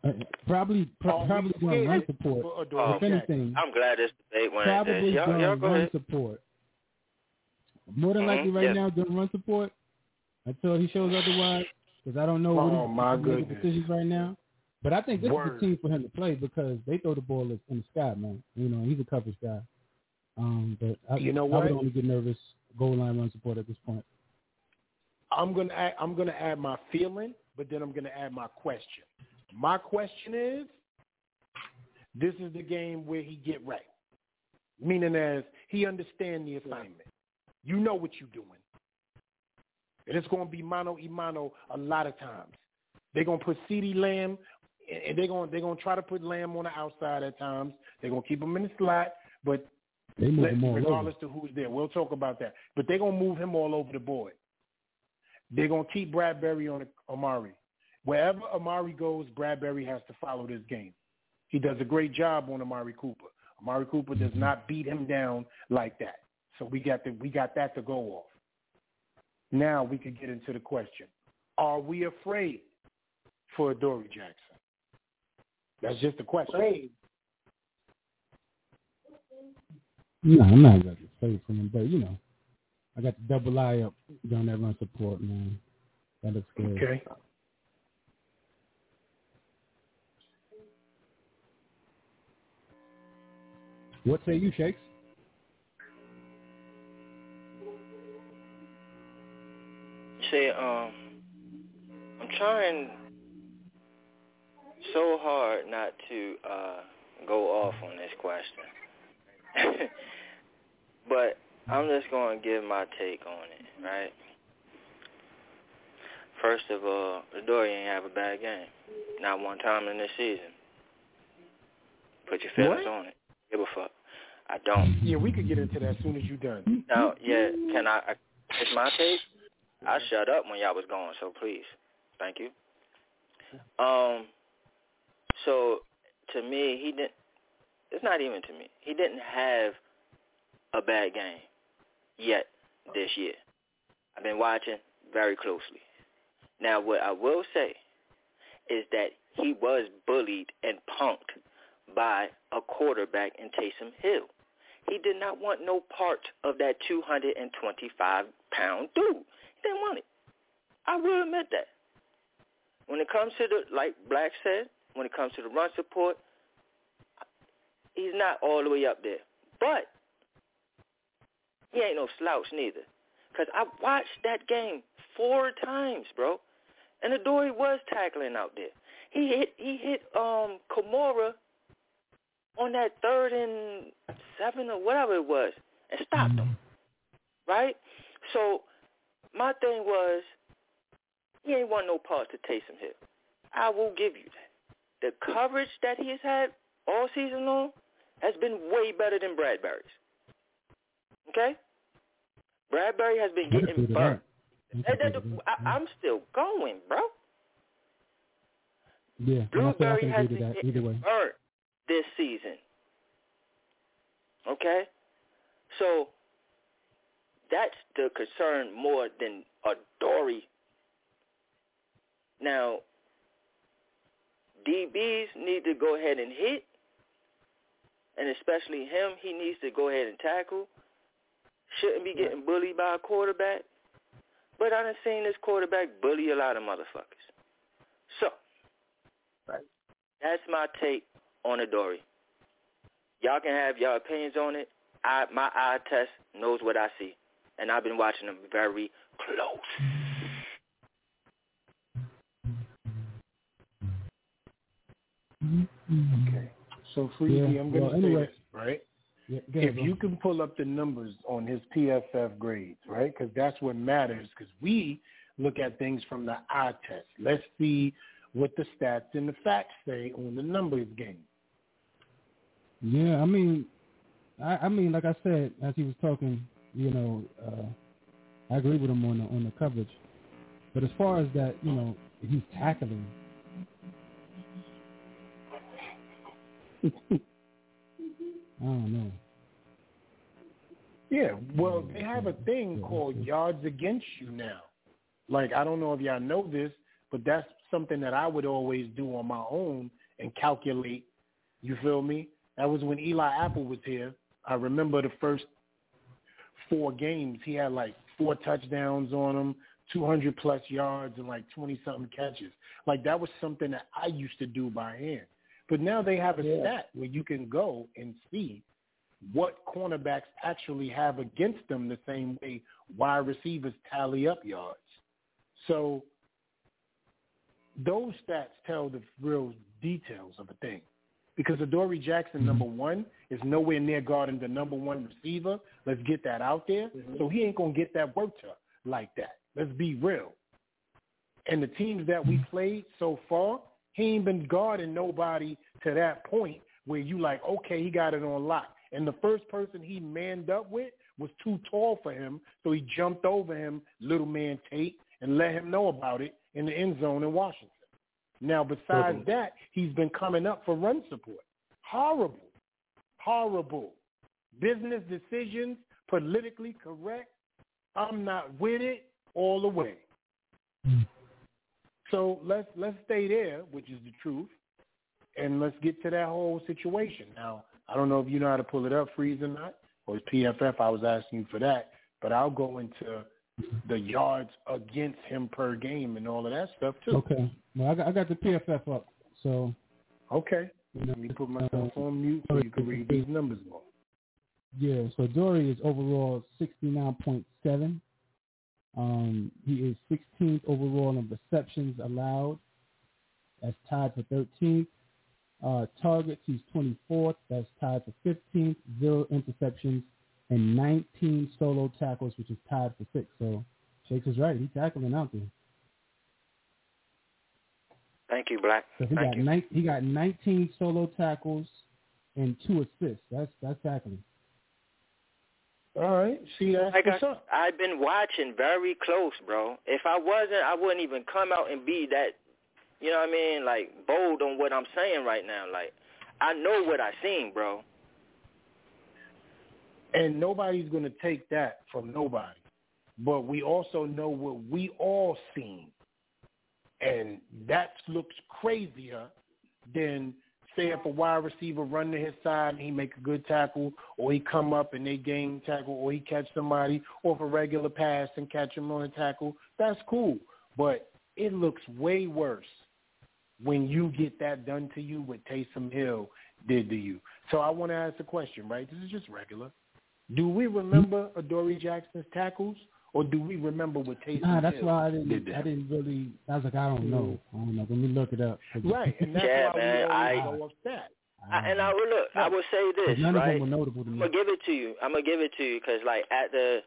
Uh, probably, pro- Are probably going scared run support. for Adoree if anything, I'm glad this debate went like probably Y'all, doing y'all go run ahead. support. More than Mhm, likely, right yes. now, doing run support until he shows otherwise. Because I don't know what Oh, he's my making decisions right now. But I think this is Word. the team for him to play because they throw the ball in the sky, man. You know, he's a coverage guy. Um, but I, You know what? I would what? only get nervous goal line run support at this point. I'm gonna add, I'm gonna add my feeling, but then I'm gonna add my question. My question is, this is the game where he get right, meaning as he understand the assignment. You know what you're doing, and it's gonna be mano y mano a lot of times. They're gonna put C.D. Lamb, and they're gonna they're gonna try to put Lamb on the outside at times. They're gonna keep him in the slot, but They move let- him all over. regardless to who's there. We'll talk about that. But they're gonna move him all over the board. They're gonna keep Bradberry on Amari. Wherever Amari goes, Bradberry has to follow this game. He does a great job on Amari Cooper. Amari Cooper does not beat him down like that. So we got the, we got that to go off. Now we can get into the question: Are we afraid for Dory Jackson? That's just a question. No, I'm not going to say for him, but you know, I got the double eye up during that run support, man. That looks good. Okay. What say you, Shakes? See, um, I'm trying so hard not to uh, go off on this question, but I'm just going to give my take on it, right? First of all, Adoree ain't have a bad game, not one time in this season. Put your feelings What? on it. Give a fuck. I don't. Yeah, we could get into that as soon as you're done. No, yeah, can I? I it's my take. I shut up when y'all was going, so please, thank you. Um, so to me, he didn't. It's not even to me. He didn't have a bad game yet this year. I've been watching very closely. Now, what I will say is that he was bullied and punked by a quarterback in Taysom Hill. He did not want no part of that 225 pound dude. He didn't want it. I will admit that. When it comes to the, like Black said, when it comes to the run support, he's not all the way up there. But he ain't no slouch neither. Because I watched that game four times, bro. And Adoree was tackling out there. He hit he hit um Kamara on that third and seven or whatever it was and stopped him. Right? So my thing was he ain't want no parts to Taysom Hill. I will give you that. The coverage that he has had all season long has been way better than Bradberry's. Okay? Bradberry has been getting burnt. I can That- that- see that. I, I'm still going, bro. Yeah, I said I Blueberry has been that getting either way. burnt this season. Okay? So that's the concern more than Adoree. Now, DBs need to go ahead and hit, and especially him, he needs to go ahead and tackle. Shouldn't be getting bullied by a quarterback. But I done seen this quarterback bully a lot of motherfuckers. So, right. that's my take on Adoree. Y'all can have your opinions on it. I my eye test knows what I see, and I've been watching him very close. Okay. So, Freaky, Yeah, I'm going to well, say anyway. this, right? Yeah, if you can pull up the numbers on his PFF grades, right? Because that's what matters. Because we look at things from the eye test. Let's see what the stats and the facts say on the numbers game. Yeah, I mean, I, I mean, like I said, as he was talking, you know, uh, I agree with him on the on the coverage. But as far as that, you know, he's tackling. I don't know. Yeah, well, they have a thing called yards against you now. Like, I don't know if y'all know this, but that's something that I would always do on my own and calculate. You feel me? That was when Eli Apple was here. I remember the first four games. He had like four touchdowns on him, 200 plus yards, and like 20 something catches. Like that was something that I used to do by hand. But now they have a Yeah. stat where you can go and see what cornerbacks actually have against them the same way wide receivers tally up yards. So those stats tell the real details of a thing. Because Adoree Jackson, number one, is nowhere near guarding the number one receiver. Let's get that out there. Mm-hmm. So he ain't going to get that work to like that. Let's be real. And the teams that we mm-hmm. played so far, he ain't been guarding nobody to that point where you like, okay, he got it on lock. And the first person he manned up with was too tall for him, so he jumped over him, little man Tate, and let him know about it in the end zone in Washington. Now, besides Mhm. that, he's been coming up for run support. Horrible. Horrible. Business decisions, politically correct. I'm not with it all the way. So let's let's stay there, which is the truth, and let's get to that whole situation. Now, I don't know if you know how to pull it up, freeze or not, or it's PFF. I was asking you for that, but I'll go into the yards against him per game and all of that stuff too. Okay. Well, I got I got the PFF up, so Okay. you know, Let me put myself uh, on mute so you can read these numbers more. Yeah, so Dory is overall 69.7. Um, he is 16th overall in receptions allowed. That's tied for 13th. Uh, targets, he's 24th. That's tied for 15th. Zero interceptions and 19 solo tackles, which is tied for sixth. So Shakes is right. He's tackling out there. Thank you, Black. So he Thank got you. nine, he got 19 solo tackles and two assists. That's that's tackling. All right. See, that's Like what's I, up. I've been watching very close, bro. If I wasn't, I wouldn't even come out and be that, you know what I mean, like bold on what I'm saying right now. Like, I know what I seen, bro. And nobody's going to take that from nobody. But we also know what we all seen. And that looks crazier than say if a wide receiver run to his side and he make a good tackle or he come up and they gain tackle or he catch somebody or a regular pass and catch him on a tackle, that's cool. But it looks way worse when you get that done to you what Taysom Hill did to you. So I want to ask a question, right? This is just regular. Do we remember Adoree Jackson's tackles, or do we remember what Taysom Nah, that's Hill why I did didn't. to I didn't really. I was like, I don't know. Mm. I don't know. Let me look it up. Right, and that's Yeah, why man, we always I- go off that. I, and I will look. I will say this, None right? of them were notable to me. I'm gonna give it to you. I'm gonna give it to you because, like, at the,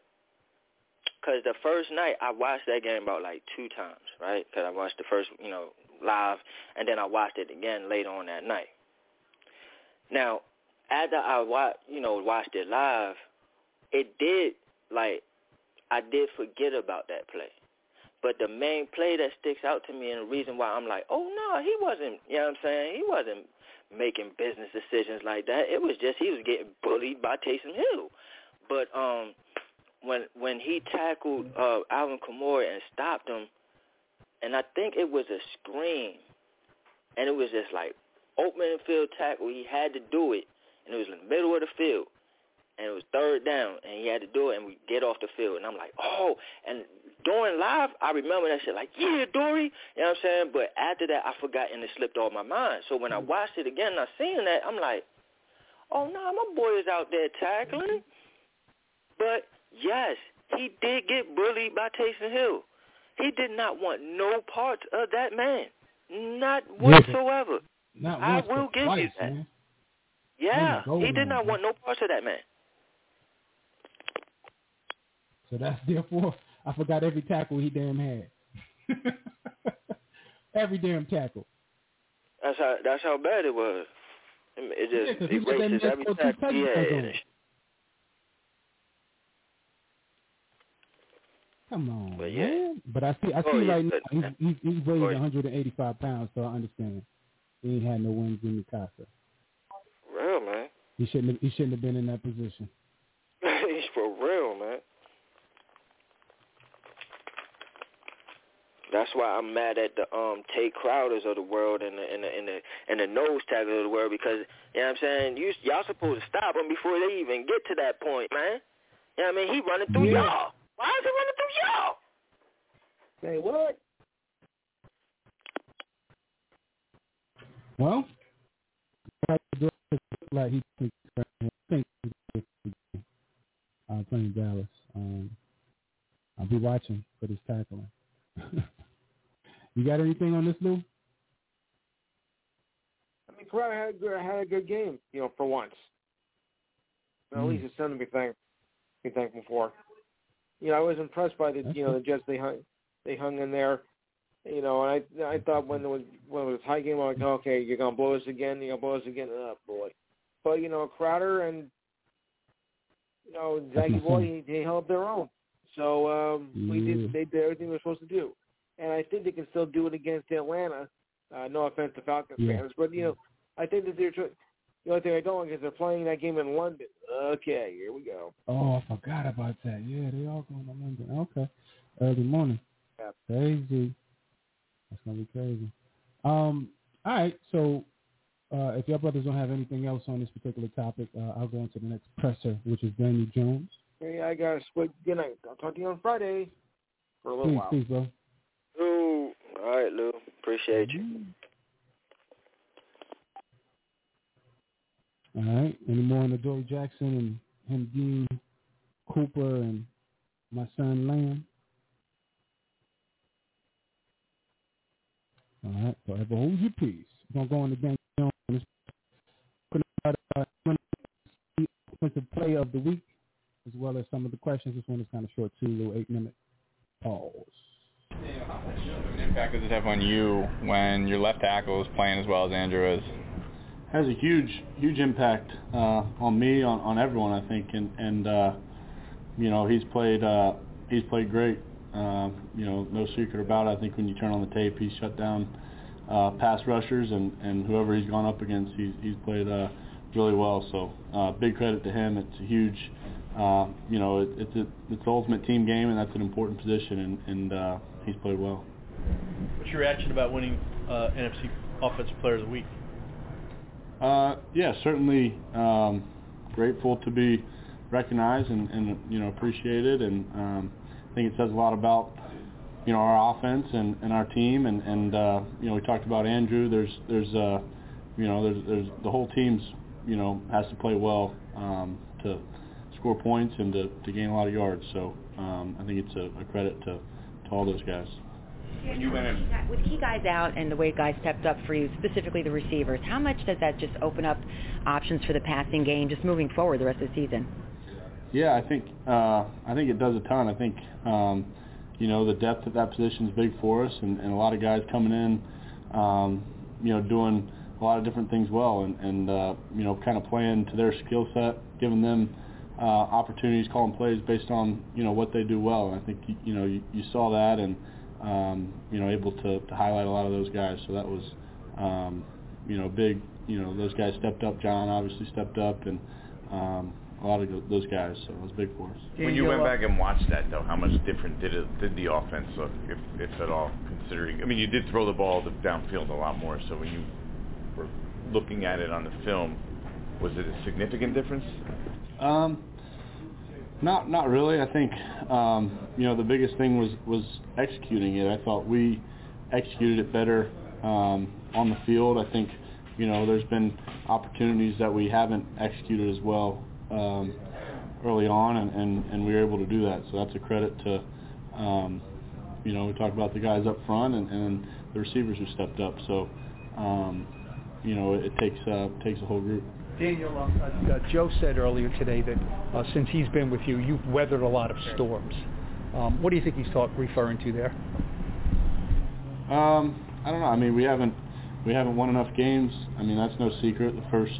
because the first night I watched that game about like two times, right? Because I watched the first, you know, live, and then I watched it again later on that night. Now, after I watched, you know, watched it live, it did like I did forget about that play But the main play that sticks out to me and the reason why I'm like, oh no, he wasn't. You know what I'm saying? He wasn't making business decisions like that. It was just he was getting bullied by Taysom Hill. But um, when when he tackled uh, Alvin Kamara and stopped him, and I think it was a screen, and it was just like open field tackle. He had to do it, and it was in the middle of the field and it was third down, and he had to do it, and we get off the field, and I'm like, oh, and during live, I remember that shit, like, yeah, Dory, you know what I'm saying? But after that, I forgot, and it slipped off my mind. So when I watched it again, and I seen that, I'm like, oh no, nah, my boy is out there tackling. But yes, he did get bullied by Taysom Hill. He did not want no parts of that man, not whatsoever. Not I will give twice, you that. man. Yeah, he did not want no parts of that man. So that's therefore I forgot every tackle he damn had. every damn tackle. That's how that's how bad it was. It Yeah, he let that erases man every tackle he touchdowns had. on him. Come on, But yeah. man. But I see, I oh, see Oh, yeah, right now but- he's, he's, he's weighing Oh, 185 pounds, so I understand. He ain't had no wins in the casa. Real man. He shouldn't have, he shouldn't have been in that position. He's for real, man. That's why I'm mad at the um Tae Crowders of the world and the and the and the, and the nose tagglers of the world because you know what I'm saying you y'all supposed to stop them before they even get to that point, man. You know what I mean? He running through Yeah. y'all. Why is he running through y'all? Say what? Well, like he thinks think uh, playing Dallas. Um, I'll be watching for this tackling. you got anything on this, Lou? I mean, Crowder had a good, had a good game, you know, for once. At Mm. least it's something to be thank be thankful for. You know, I was impressed by the you know the Jets they hung they hung in there. You know, and I I thought when it was when it was a tie game, I'm like, okay, you're gonna blow us again, you're gonna blow us again, oh boy. But you know, Crowder and you know Zaggy Boy, they, held their own. So um, we did they did everything we were supposed to do, and I think they can still do it against Atlanta. Uh, no offense to Falcons Yeah. fans, but you know, I think that they're tr- the only thing I don't like is they're playing that game in London. Okay, here we go. Oh, I forgot about that. Yeah, they all going to London. Okay, early morning. Yeah. Crazy. That's gonna be crazy. Um. All right. So, uh, if your brothers don't have anything else on this particular topic, uh, I'll go into the next presser, which is Daniel Jones. Hey, I got to split. Good night. I'll talk to you on Friday for a little Please, while. please, bro. Lou. All right, Lou. Appreciate you. All right. Any more on the Dory Jackson and him Dean Cooper and my son Lamb? All right. Forever hold your peace. We're gonna go on to Daniel Jones. Putting out uh, offensive play of the week, as well as some of the questions. This one is kind of short too, little pause. What impact does it have on you when your left tackle is playing as well as Andrew is? has a huge huge impact uh, on me on, on everyone I think and and uh, you know he's played uh, he's played great uh, you know no secret about it I think when you turn on the tape he's shut down uh, pass rushers and, and whoever he's gone up against he's he's played uh, really well so uh, big credit to him it's a huge uh, you know it, it's a, it's the ultimate team game and that's an important position and, and uh, he's played well. What's your reaction about winning uh, NFC Offensive Player of the Week? Uh, yeah, certainly um, grateful to be recognized and, and you know appreciated, and um, I think it says a lot about you know our offense and, and our team, and, and uh, you know we talked about Andrew. There's there's uh, you know there's there's the whole team's you know has to play well um, to score points and to, to gain a lot of yards. So um, I think it's a, a credit to, to all those guys. When you With key guys out and the way guys stepped up for you, specifically the receivers, how much does that just open up options for the passing game just moving forward the rest of the season? Yeah, I think uh, I think it does a ton. I think um, you know the depth at that position is big for us, and, and a lot of guys coming in, um, you know, doing a lot of different things well, and, and uh, you know, kind of playing to their skill set, giving them uh, opportunities, calling plays based on you know what they do well. And I think you, you know you, you saw that, and um, you know, able to, to highlight a lot of those guys. So that was, um, you know, big. You know, those guys stepped up. John obviously stepped up, and um, a lot of those guys. So it was big for us. When you went back and watched that, though, how much different did it did the offense look, if if at all? Considering, I mean, you did throw the ball downfield a lot more. So when you were looking at it on the film, was it a significant difference? Um, not not really. I think um, you know the biggest thing was was executing it. I thought we executed it better um, on the field. I think you know there's been opportunities that we haven't executed as well um, early on, and, and and we were able to do that. So that's a credit to um, you know we talked about the guys up front and, and the receivers who stepped up. So um, you know it, it takes uh, takes a whole group. Daniel, uh, uh, Joe said earlier today that uh, since he's been with you, you've weathered a lot of storms. Um, what do you think he's talk, referring to there? Um, I don't know. I mean, we haven't we haven't won enough games. I mean, that's no secret. The first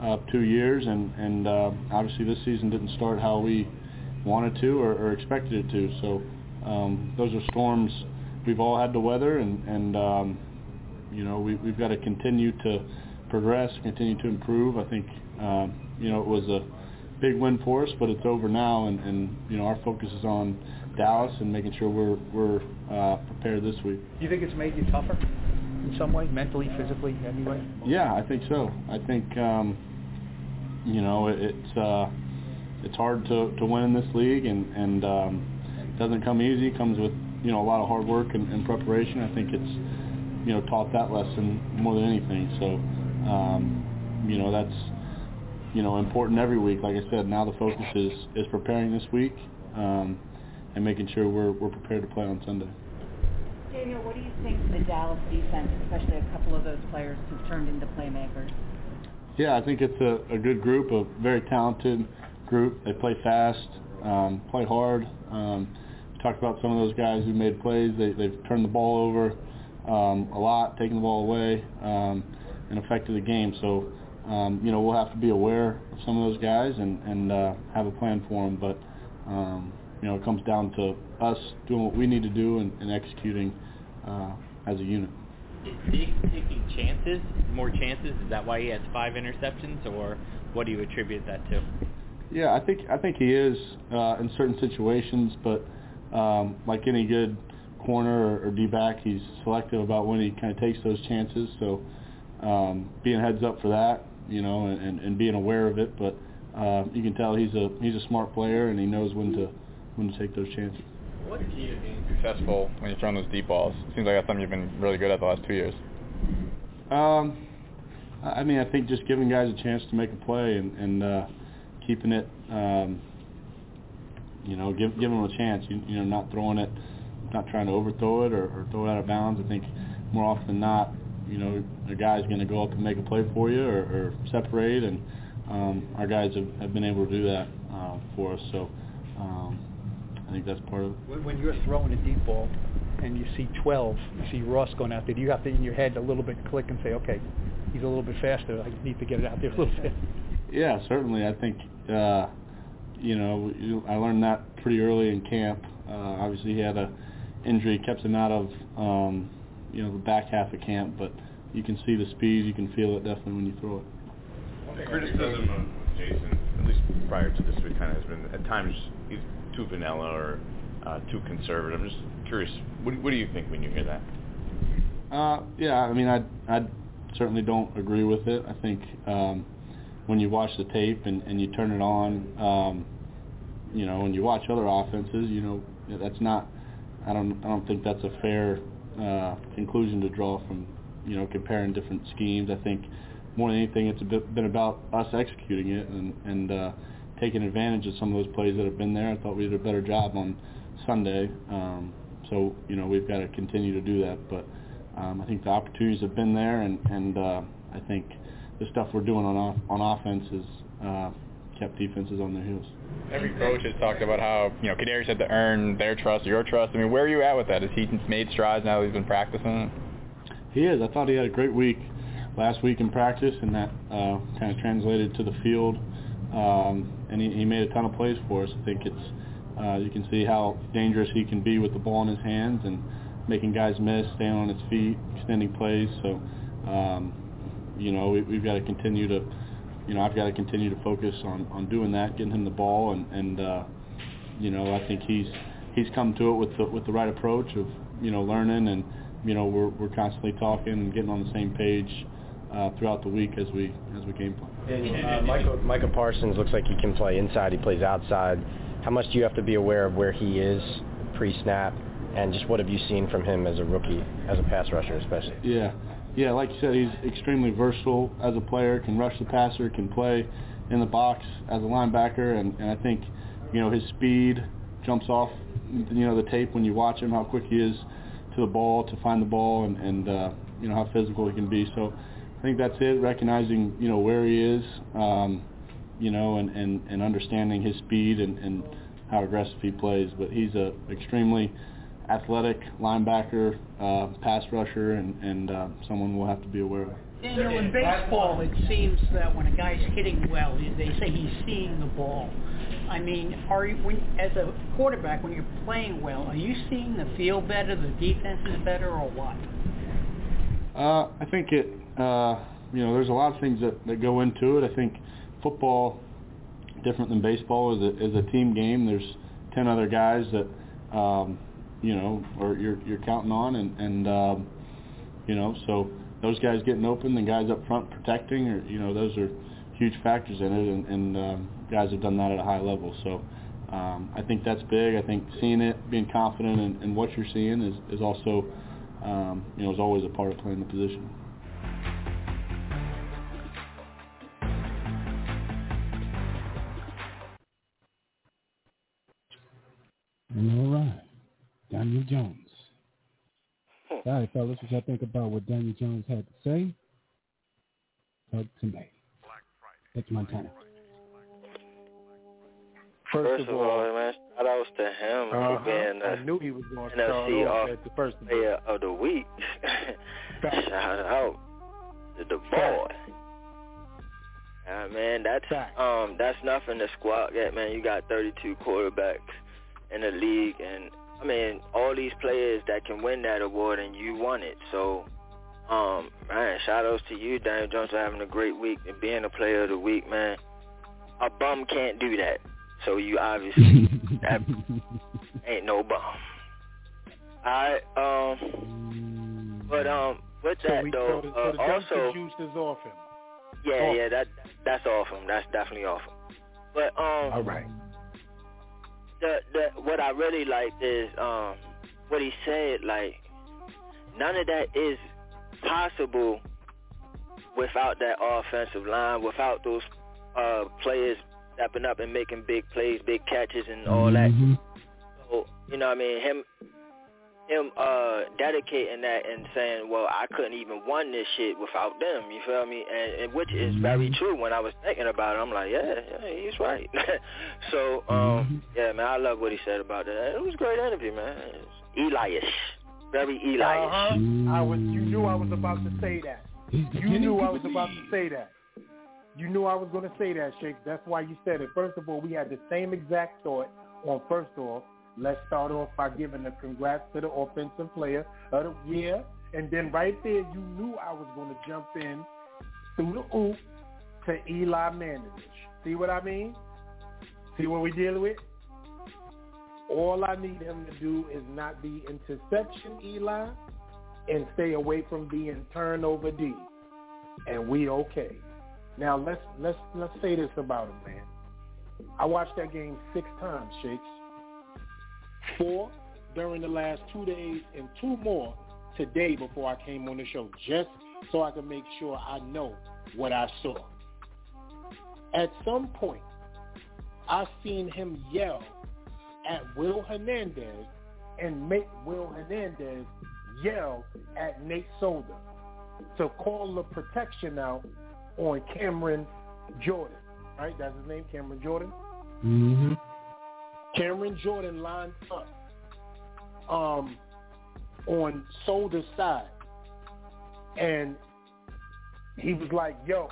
uh, two years, and and uh, obviously this season didn't start how we wanted to or, or expected it to. So um, those are storms we've all had to weather, and and um, you know we, we've got to continue to progress, continue to improve. I think um, you know it was a big win for us, but it's over now, and, and you know our focus is on Dallas and making sure we're we're uh, prepared this week. Do you think it's made you tougher in some way, mentally, physically, anyway? Yeah, I think so. I think um, you know it, it's uh, it's hard to, to win in this league, and and um, it doesn't come easy. It comes with you know a lot of hard work and, and preparation. I think it's you know taught that lesson more than anything. So um, you know, that's you know important every week. Like I said, now the focus is is preparing this week um, and making sure we're we're prepared to play on Sunday. Daniel, what do you think of the Dallas defense, especially a couple of those players who've turned into playmakers? Yeah, I think it's a, a good group, a very talented group. They play fast, um, play hard. Um, we talked about some of those guys who made plays. They, they've turned the ball over um, a lot, taken the ball away. Um, and affected the game. So, um, you know, we'll have to be aware of some of those guys and, and uh, have a plan for them. But, um, you know, it comes down to us doing what we need to do and, and executing uh, as a unit. Is Diggs taking chances, more chances? Is that why he has five interceptions, or what do you attribute that to? Yeah, I think I think he is uh, in certain situations, but um, like any good corner or, or D-back, he's selective about when he kind of takes those chances. So um, being heads up for that, you know, and, and being aware of it. But uh, you can tell he's a he's a smart player and he knows when to when to take those chances. What's key to being successful when you're throwing those deep balls? Seems like that's something you've been really good at the last two years. Um, I mean, I think just giving guys a chance to make a play and, and uh, keeping it, um, you know, give, giving them a chance. You, you know, not throwing it, not trying to overthrow it or, or throw it out of bounds. I think more often than not, you know, a guy's going to go up and make a play for you or, or separate, and um, our guys have, have been able to do that uh, for us. So um, I think that's part of it. When you're throwing a deep ball and you see 12, you see Ross going out there, do you have to in your head a little bit click and say, okay, he's a little bit faster. I need to get it out there a little bit. Yeah, certainly. I think uh, you know I learned that pretty early in camp. Uh, obviously, he had a injury kept him out of um, you know the back half of camp, but you can see the speed, you can feel it definitely when you throw it. The criticism of Jason, at least prior to this week, kind of has been at times he's too vanilla or uh, too conservative. I'm just curious, what, what do you think when you hear that? Uh, yeah, I mean, I I certainly don't agree with it. I think um, when you watch the tape and, and you turn it on, um, you know, when you watch other offenses, you know, that's not. I don't I don't think that's a fair uh, conclusion to draw from you know comparing different schemes. I think more than anything, it's bit, been about us executing it and and uh, taking advantage of some of those plays that have been there. I thought we did a better job on Sunday, um, so you know we've got to continue to do that. But um, I think the opportunities have been there, and and uh, I think the stuff we're doing on off, on offense is uh, kept defenses on their heels. Every coach has talked about how you know Kadarius had to earn their trust, your trust. I mean, where are you at with that? Has he made strides now that he's been practicing? He is. I thought he had a great week last week in practice, and that uh, kind of translated to the field. Um, and he, he made a ton of plays for us. I think it's uh, you can see how dangerous he can be with the ball in his hands, and making guys miss, staying on his feet, extending plays. So, um, you know, we, we've got to continue to, you know, I've got to continue to focus on on doing that, getting him the ball, and and uh, you know, I think he's he's come to it with the with the right approach of you know learning and you know we're we're constantly talking and getting on the same page uh, throughout the week as we as we game plan. And uh, Micah, Micah Parsons looks like he can play inside. He plays outside. How much do you have to be aware of where he is pre-snap, and just what have you seen from him as a rookie, as a pass rusher, especially? Yeah, yeah. Like you said, he's extremely versatile as a player. Can rush the passer. Can play in the box as a linebacker, and, and I think you know his speed jumps off you know the tape when you watch him how quick he is to the ball to find the ball and and uh, you know how physical he can be. So I think that's it. Recognizing you know where he is, um, you know, and, and, and understanding his speed and, and how aggressive he plays. But he's a extremely athletic linebacker, uh, pass rusher, and, and uh, someone we'll have to be aware of. Daniel, in baseball, it seems that when a guy's hitting well, they say he's seeing the ball. I mean, are you, when, as a quarterback, when you're playing well, are you seeing the field better, the defense is better, or what? Uh, I think it. Uh, you know, there's a lot of things that, that go into it. I think football, different than baseball, is a, is a team game. There's ten other guys that, um, you know, or you're you're counting on, and and um, you know, so those guys getting open, the guys up front protecting, or you know, those are huge factors in it, and, and um, guys have done that at a high level. So um, I think that's big. I think seeing it, being confident in, in what you're seeing is, is also, um, you know, is always a part of playing the position. Right. Daniel Jones. All right, fellas, what y'all think about what Daniel Jones had to say? Talk to me. That's Montana. First, first of all, man, shout outs to him uh-huh. for being the I knew he was going to NFC start off off at the first player of the week. shout out to the boy. Uh, man, that's um that's nothing to squawk at, man. You got 32 quarterbacks in the league, and I mean all these players that can win that award, and you won it. So, um, man, shout outs to you, Daniel Jones, for having a great week and being a player of the week, man. A bum can't do that. So you obviously that ain't no bum. Alright, um, but um, with so that we, though, so the, uh, so the also, juice is off him. yeah, off. yeah, that that's awesome. That's definitely awesome. But um, all right. The the what I really liked is um what he said. Like none of that is possible without that offensive line, without those uh players stepping up and making big plays, big catches, and all Mm-hmm. that. So you know, what I mean, him him uh dedicating that and saying, well, I couldn't even won this shit without them. You feel me? And, and which is very true. When I was thinking about it, I'm like, yeah, yeah he's right. so um, yeah, man, I love what he said about that. It was a great interview, man. Eli-ish, very Eli-ish. Uh-huh. I was. You knew I was about to say that. You knew I was about to say that. You knew I was going to say that, Shake. That's why you said it. First of all, we had the same exact thought on first off. Let's start off by giving a congrats to the offensive player of the year. And then right there, you knew I was going to jump in through the oop to Eli Manning. See what I mean? See what we dealing with? All I need him to do is not be interception Eli and stay away from being turnover D. And we okay. Now let's let's let's say this about him, man. I watched that game six times, Shakes. Four during the last two days and two more today before I came on the show, just so I can make sure I know what I saw. At some point, I seen him yell at Will Hernandez and make Will Hernandez yell at Nate Solder to call the protection out on Cameron Jordan. Right? That's his name, Cameron Jordan. Mm-hmm. Cameron Jordan lined up um, on Solder's side. And he was like, yo,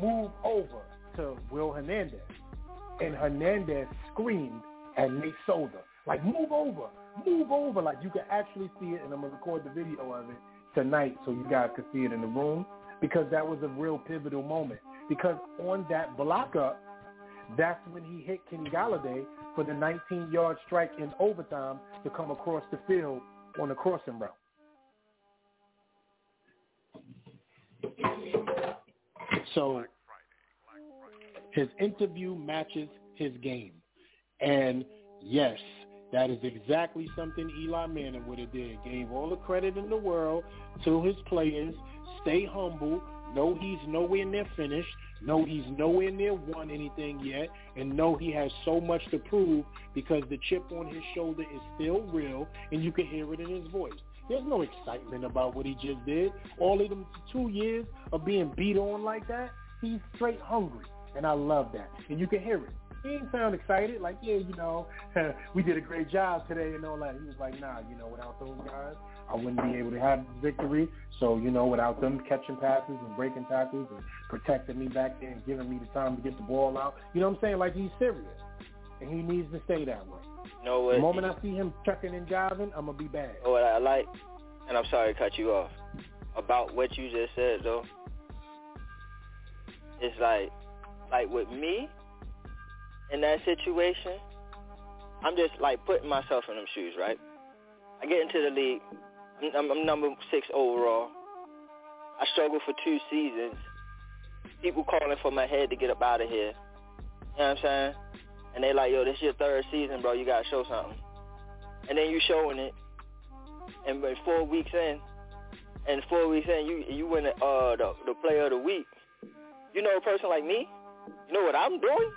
move over to Will Hernandez. And Hernandez screamed at Nate Solder, like, move over, move over. Like you can actually see it, and I'm gonna record the video of it tonight so you guys can see it in the room because that was a real pivotal moment. Because on that block up, that's when he hit Kenny Golladay for the 19-yard strike in overtime to come across the field on the crossing route. So his interview matches his game. And yes, that is exactly something Eli Manning would have did. Gave all the credit in the world to his players. Stay humble. Know he's nowhere near finished. No, he's nowhere near won anything yet. And no, he has so much to prove because the chip on his shoulder is still real and you can hear it in his voice. There's no excitement about what he just did. All of them two years of being beat on like that, he's straight hungry. And I love that. And you can hear it. He didn't sound excited, like, yeah, you know, we did a great job today and all that. He was like, nah, you know, without those guys, I wouldn't be able to have victory. So, you know, without them catching passes and breaking tackles and protecting me back there and giving me the time to get the ball out, you know what I'm saying? Like, he's serious. And he needs to stay that way. Know what? The moment I see him chucking and jiving, I'm going to be bad. Oh, what I like, and I'm sorry to cut you off, about what you just said, though, it's like, like with me, in that situation, I'm just like putting myself in them shoes, right? I get into the league. I'm, I'm, number six overall. I struggled for two seasons. People calling for my head to get up out of here. You know what I'm saying? And they like, yo, this is your third season, bro. You gotta show something. And then you showing it. And but four weeks in, and four weeks in, you you win the, uh, the the player of the week. You know a person like me? You know what I'm doing?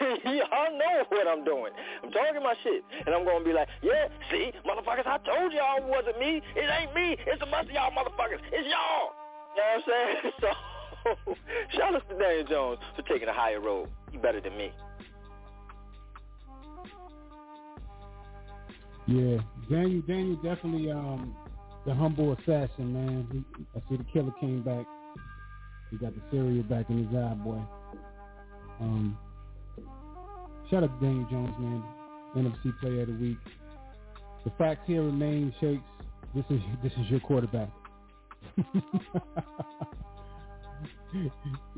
y'all know what I'm doing. I'm talking my shit. And I'm going to be like, yeah, see, motherfuckers, I told y'all it wasn't me. It ain't me. It's a bunch of y'all motherfuckers. It's y'all. You know what I'm saying? So, shout out to Daniel Jones for taking a higher road. He better than me. Yeah, Daniel, Daniel definitely um, the humble assassin, man. He, I see the killer came back. He got the cereal back in his eye, boy. Um, shout out to Daniel Jones, man. NFC Player of the Week. The facts here remain, Shakes. This is this is your quarterback. you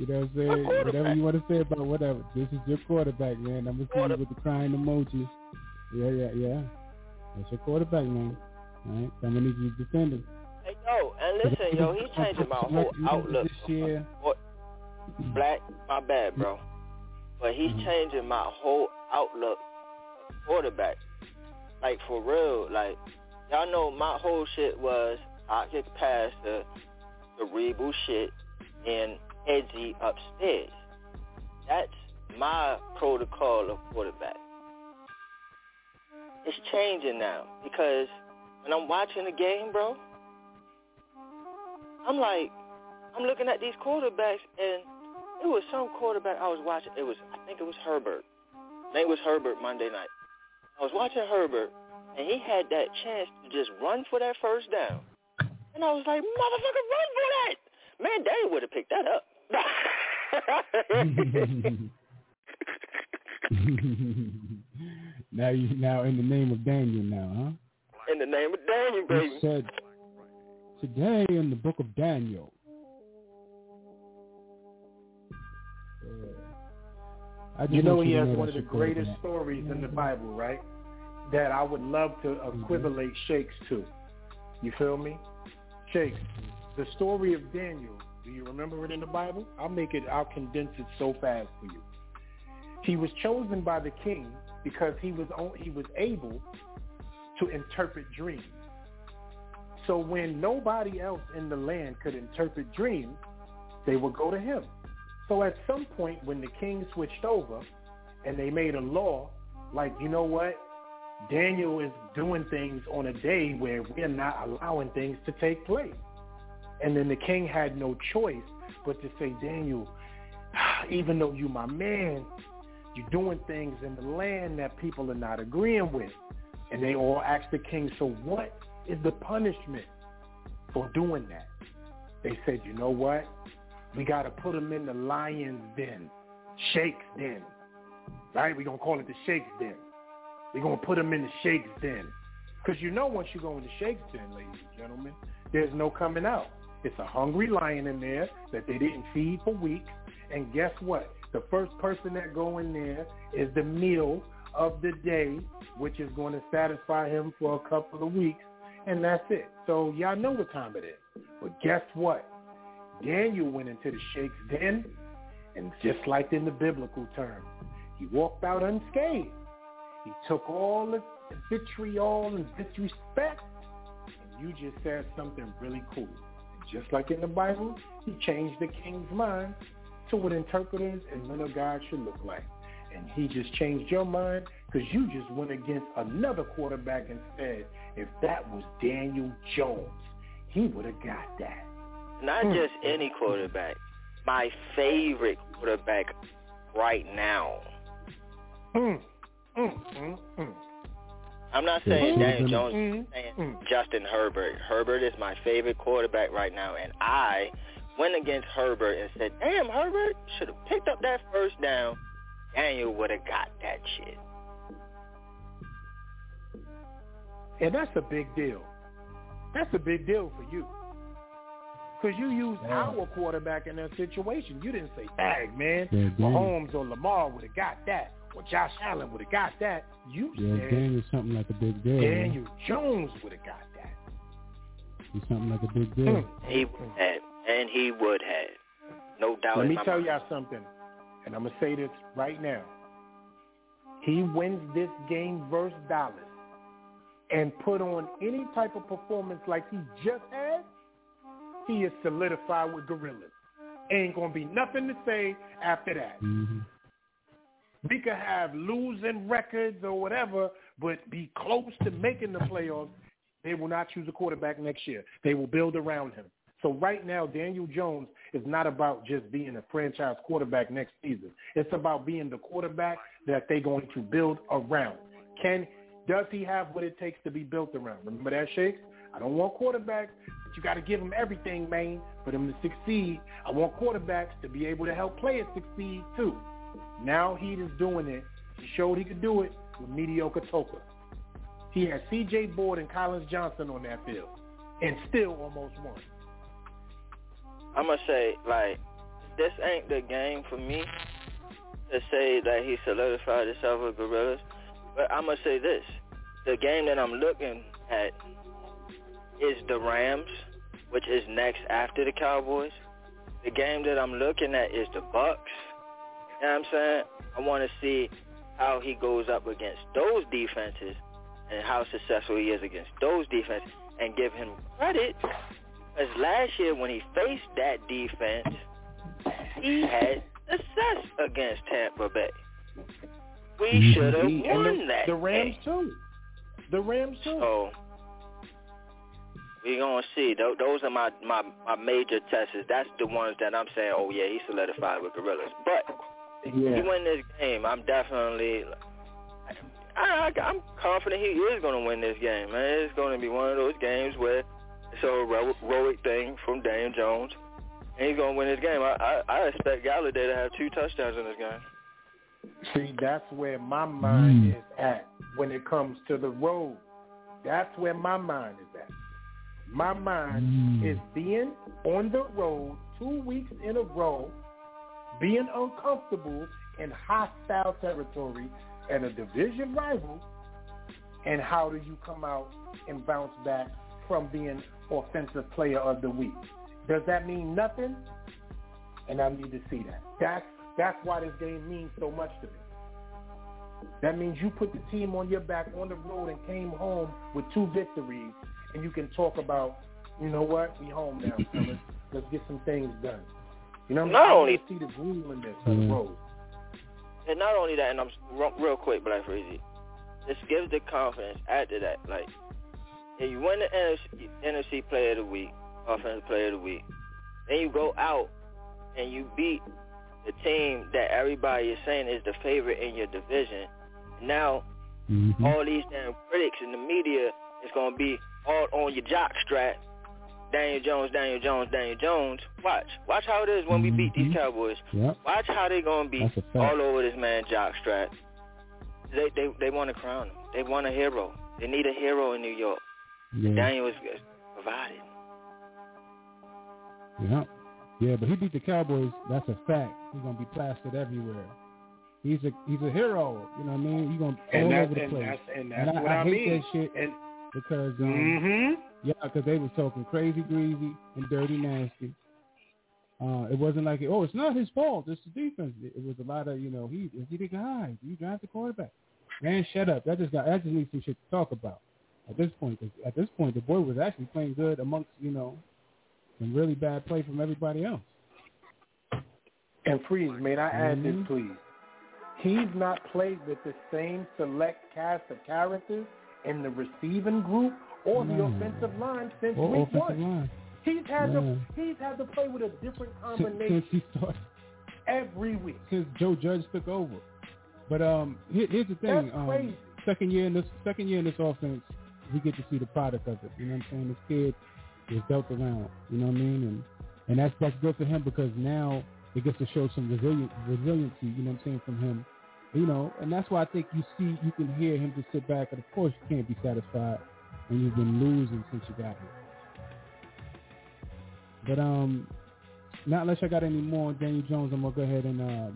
know what I'm saying? Whatever you want to say about whatever. This is your quarterback, man. I'm gonna see you with the crying emoji. Yeah, yeah, yeah. That's your quarterback, man. All right, I'm gonna need you to defend him. Hey, yo, and listen, yo, he's changing my whole outlook. This year. What? Black, my bad, bro. But he's Mm-hmm. changing my whole outlook of quarterback. Like, for real. Like, y'all know my whole shit was I get past the, the Rebu shit and edgy upstairs. That's my protocol of quarterback. It's changing now because when I'm watching the game, bro, I'm like, I'm looking at these quarterbacks and it was some quarterback I was watching. It was, I think it was Herbert. Name was Herbert Monday night. I was watching Herbert, and he had that chance to just run for that first down. And I was like, motherfucker, run for that! Man, Daddy would have picked that up. now you now in the name of Daniel now, huh? In the name of Daniel, baby. said today in the book of Daniel. You know he has know one of the greatest stories in the Bible, right? That I would love to equivalate Shakes to. You feel me? Shakes, the story of Daniel, do you remember it in the Bible? I'll make it, I'll condense it so fast for you. He was chosen by the king because he was on, he was able to interpret dreams. So when nobody else in the land could interpret dreams, they would go to him. So at some point when the king switched over and they made a law, like, you know what? Daniel is doing things on a day where we're not allowing things to take place. And then the king had no choice but to say, Daniel, even though you my man, you're doing things in the land that people are not agreeing with. And they all asked the king, so what is the punishment for doing that? They said, you know what? We got to put him in the lion's den, Shake's den. Right? We're going to call it the Shake's den. We're going to put him in the Shake's den. Because you know once you go into Shakes Den, ladies and gentlemen, there's no coming out. It's a hungry lion in there that they didn't feed for weeks. And guess what? The first person that go in there is the meal of the day, which is going to satisfy him for a couple of weeks. And that's it. So y'all know what time it is. But guess what? Daniel went into the Shakes Den, and just like in the biblical term, he walked out unscathed. He took all the vitriol and disrespect, and you just said something really cool. And just like in the Bible, he changed the king's mind to what interpreters and men of God should look like. And he just changed your mind because you just went against another quarterback and said, if that was Daniel Jones, he would have got that. Not Hmm. just any quarterback. My favorite quarterback right now. Mm, mm, mm. I'm not saying. Daniel Jones. I'm saying Justin Herbert. Herbert is my favorite quarterback right now, and I went against Herbert and said, "Damn, Herbert should have picked up that first down. Daniel would have got that shit." And that's a big deal. That's a big deal for you. Because you used our quarterback in that situation. You didn't say, "Dang, man, Yeah, Mahomes or Lamar would have got that, or Josh Allen would have got that." You Yeah, said Daniel's something like a big deal. man. Daniel Jones would have got that. He's something like a big deal. Hmm. He would have, and he would have, no doubt. Let me tell mind. y'all something, and I'm gonna say this right now. He wins this game versus Dallas, and put on any type of performance like he just had, he is solidified with gorillas. Ain't gonna be nothing to say after that. Mm-hmm. We could have losing records or whatever, but be close to making the playoffs. They will not choose a quarterback next year. They will build around him. So right now, Daniel Jones is not about just being a franchise quarterback next season. It's about being the quarterback that they're going to build around. Can does he have what it takes to be built around? Remember that, Shakes? I don't want quarterbacks, but you got to give them everything, man, for them to succeed. I want quarterbacks to be able to help players succeed too. Now he is doing it. He showed he could do it with mediocre Toka. He had C.J. Board and Collins Johnson on that field, and still almost won. I'm gonna say like this ain't the game for me to say that he solidified himself with gorillas. But I'm gonna say this: the game that I'm looking at is the Rams, which is next after the Cowboys. The game that I'm looking at is the Bucks. You know what I'm saying? I want to see how he goes up against those defenses and how successful he is against those defenses and give him credit because last year when he faced that defense, he had success against Tampa Bay. We should have won the, that the Rams too. The Rams too. So we gonna see. Those are my, my my major tests. That's the ones that I'm saying. Oh yeah, he solidified with gorillas. But if Yeah. he win this game, I'm definitely. I, I, I'm confident he is going to win this game, man. It's going to be one of those games where it's a heroic thing from Daniel Jones, and he's going to win this game. I, I, I expect Golladay to have two touchdowns in this game. See, that's where my mind hmm. is at when it comes to the road. That's where my mind is at. My mind mm. is being on the road two weeks in a row, being uncomfortable in hostile territory and a division rival, and how do you come out and bounce back from being offensive player of the week? Does that mean nothing? And I need to see that. That's that's why this game means so much to me. That means you put the team on your back on the road and came home with two victories, and you can talk about, you know what, we home now, fellas. Let's get some things done. You know, what Not I mean? only- I wanna see the grueliness of the mm-hmm. road. And not only that, and I'm real, real quick, Black Freezy, this gives the confidence after that. Like, if you win the NFC, NFC Player of the Week, Offensive Player of the Week, then you go out and you beat the team that everybody is saying is the favorite in your division. Now, mm-hmm. all these damn critics in the media is going to be all on your jock strap. Daniel Jones, Daniel Jones, Daniel Jones. Watch. Watch how it is when we beat these mm-hmm. Cowboys. Yep. Watch how they going to be That's a fact. all over this man jock strap. They they they want to crown him. They want a hero. They need a hero in New York. Yeah. Daniel is is provided. Yeah. Yeah, but he beat the Cowboys. That's a fact. He's gonna be plastered everywhere. He's a he's a hero. You know what I mean? He's gonna And all over the and place. that's- and that's I, what I I hate mean. that shit And- because um, Mhm. yeah, because they was talking crazy, greasy, and dirty, nasty. Uh, it wasn't like, oh, it's not his fault. It's the defense. It, it was a lot of, you know, he is he the guy? You drive the quarterback. Man, shut up. That just got that just needs some shit to talk about. At this point, 'cause at this point, the boy was actually playing good amongst, you know, some really bad play from everybody else. And freeze, may I add Mhm. this, please? He's not played with the same select cast of characters in the receiving group or the No. offensive line since Or week one. line. He's had Yeah. to he's had to play with a different combination since he every week. since Joe Judge took over. But um, here, here's the thing. That's um. Second year in this second year in this offense, we get to see the product of it. You know what I'm saying? This kid is dealt around. You know what I mean? And and that's that's good for him because now it gets to show some resilient resiliency. You know what I'm saying from him. You know, and that's why I think you see you can hear him just sit back. And of course, you can't be satisfied when you've been losing since you got here. But um, not unless I got any more on Daniel Jones, I'm gonna go ahead and uh,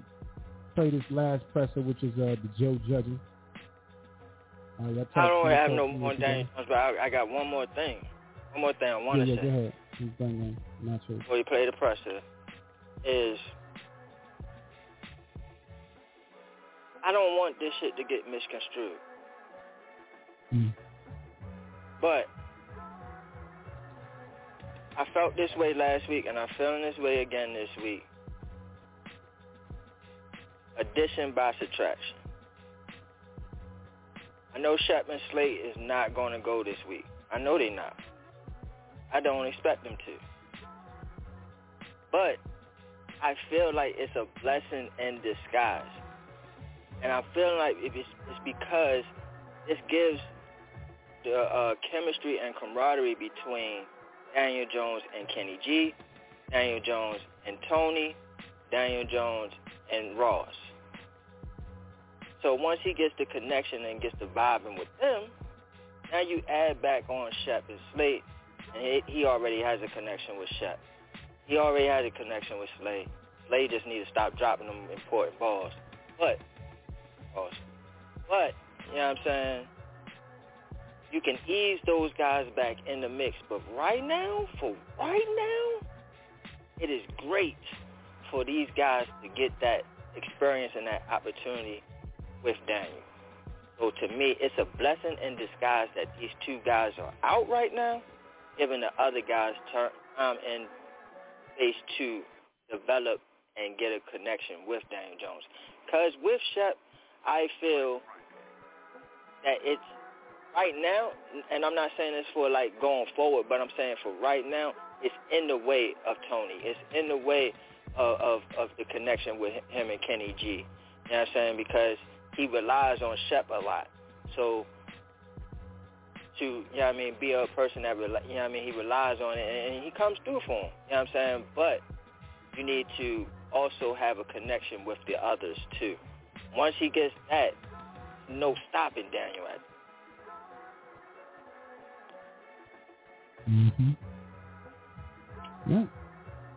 play this last presser, which is uh, the Joe Judging. Uh, I don't have no more. Daniel Jones, but I, I got one more thing. One more thing I want Yeah, to yeah, say go ahead. He's done, man. Not true. before you play the presser is I don't want this shit to get misconstrued. Mm. But I felt this way last week and I'm feeling this way again this week. Addition by subtraction. I know Shepman Slate is not going to go this week. I know they're not. I don't expect them to. But I feel like it's a blessing in disguise. And I'm feeling like if it's, it's because this gives the uh, chemistry and camaraderie between Daniel Jones and Kenny G, Daniel Jones and Tony, Daniel Jones and Ross. So once he gets the connection and gets the vibing with them, now you add back on Shep and Slate, and he, he already has a connection with Shep. He already had a connection with Slade. Slade just need to stop dropping them important balls. But, But, you know what I'm saying? You can ease those guys back in the mix. But right now, for right now, it is great for these guys to get that experience and that opportunity with Daniel. So to me, it's a blessing in disguise that these two guys are out right now, giving the other guys time and space to develop and get a connection with Daniel Jones. Because with Shep, I feel that it's right now, and I'm not saying this for like going forward, but I'm saying for right now, it's in the way of Tony. It's in the way of, of, of the connection with him and Kenny G. You know what I'm saying? Because he relies on Shep a lot. So to, you know what I mean, be a person that, rel- you know what I mean, he relies on it and, and he comes through for him. You know what I'm saying? But you need to also have a connection with the others too. Once he gets that, no stopping Daniel at Mm-hmm. Yeah.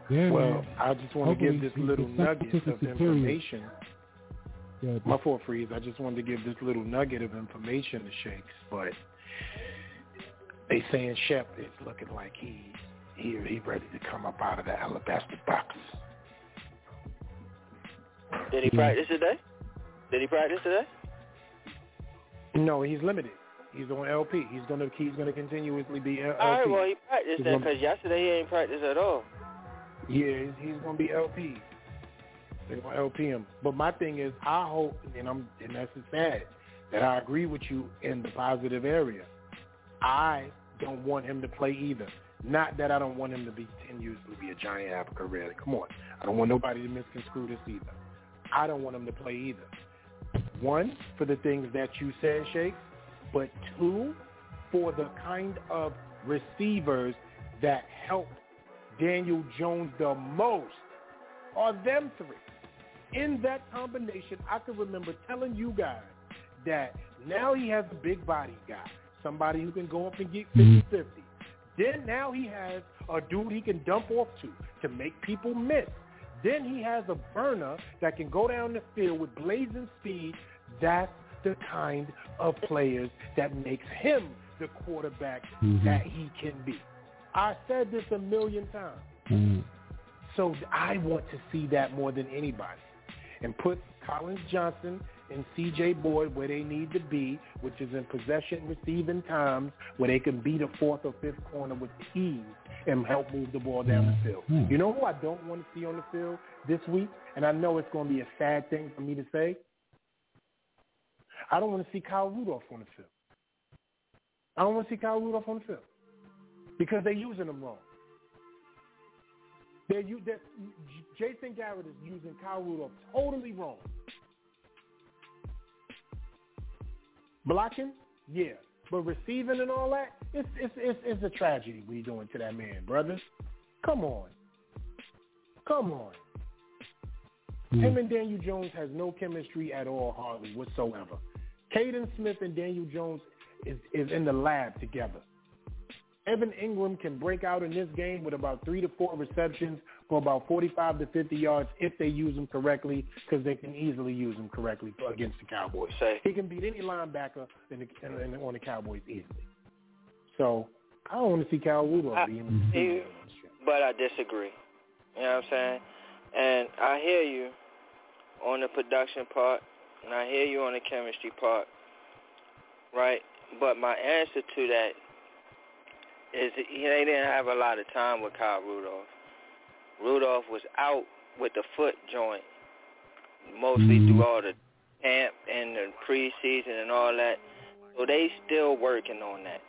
Yeah. Well, man. I just want to give this little nugget of information. Yeah, My fault, Freeze. I just wanted to give this little nugget of information to Shakes, but they saying Shep is looking like he's he he ready to come up out of the alabaster box. Did he practice today? Did he practice today? No, he's limited. He's on LP. He's gonna he's gonna continuously be LP. All right, well, he practiced He's then because yesterday he ain't practiced at all. Yeah, he's, he's gonna be LP. They're gonna LP him. But my thing is, I hope, and I'm, and that's sad that I agree with you in the positive area. I don't want him to play either. Not that I don't want him to be continue to be a giant have a career. Come on, I don't want nobody to misconstrue this either. I don't want him to play either. One for the things that you said, Shakes, but two for the kind of receivers that help Daniel Jones the most are them three. In that combination, I can remember telling you guys that now he has a big body guy. somebody who can go up and get 50-50. Then now he has a dude he can dump off to to make people miss. Then he has a burner that can go down the field with blazing speed. That's the kind of players that makes him the quarterback Mhm. that he can be. I said this a million times. Mm. So I want to see that more than anybody. And put Collins Johnson and CJ Board where they need to be, which is in possession receiving times where they can be the fourth or fifth corner with ease and help move the ball down the field. Hmm. You know who I don't want to see on the field this week? And I know it's going to be a sad thing for me to say. I don't want to see Kyle Rudolph on the field. I don't want to see Kyle Rudolph on the field because they're using him wrong. They're, they're, Jason Garrett is using Kyle Rudolph totally wrong. Blocking, yeah, but receiving and all that, it's it's it's, it's a tragedy you doing to that man, brothers. Come on, come on. Hmm. Him and Daniel Jones has no chemistry at all, hardly whatsoever. Kaden Smith and Daniel Jones is is in the lab together. Evan Engram can break out in this game with about three to four receptions for about 45 to 50 yards if they use him correctly, because they can easily use him correctly against the Cowboys. Say. He can beat any linebacker in the, in, in, on the Cowboys easily. So I don't want to see Kyle Rudolph be in the You, but I disagree. You know what I'm saying? And I hear you on the production part, and I hear you on the chemistry part, right? But my answer to that is that they didn't have a lot of time with Kyle Rudolph. Rudolph was out with the foot joint mostly mm-hmm. through all the camp and the preseason and all that. So they still working on that.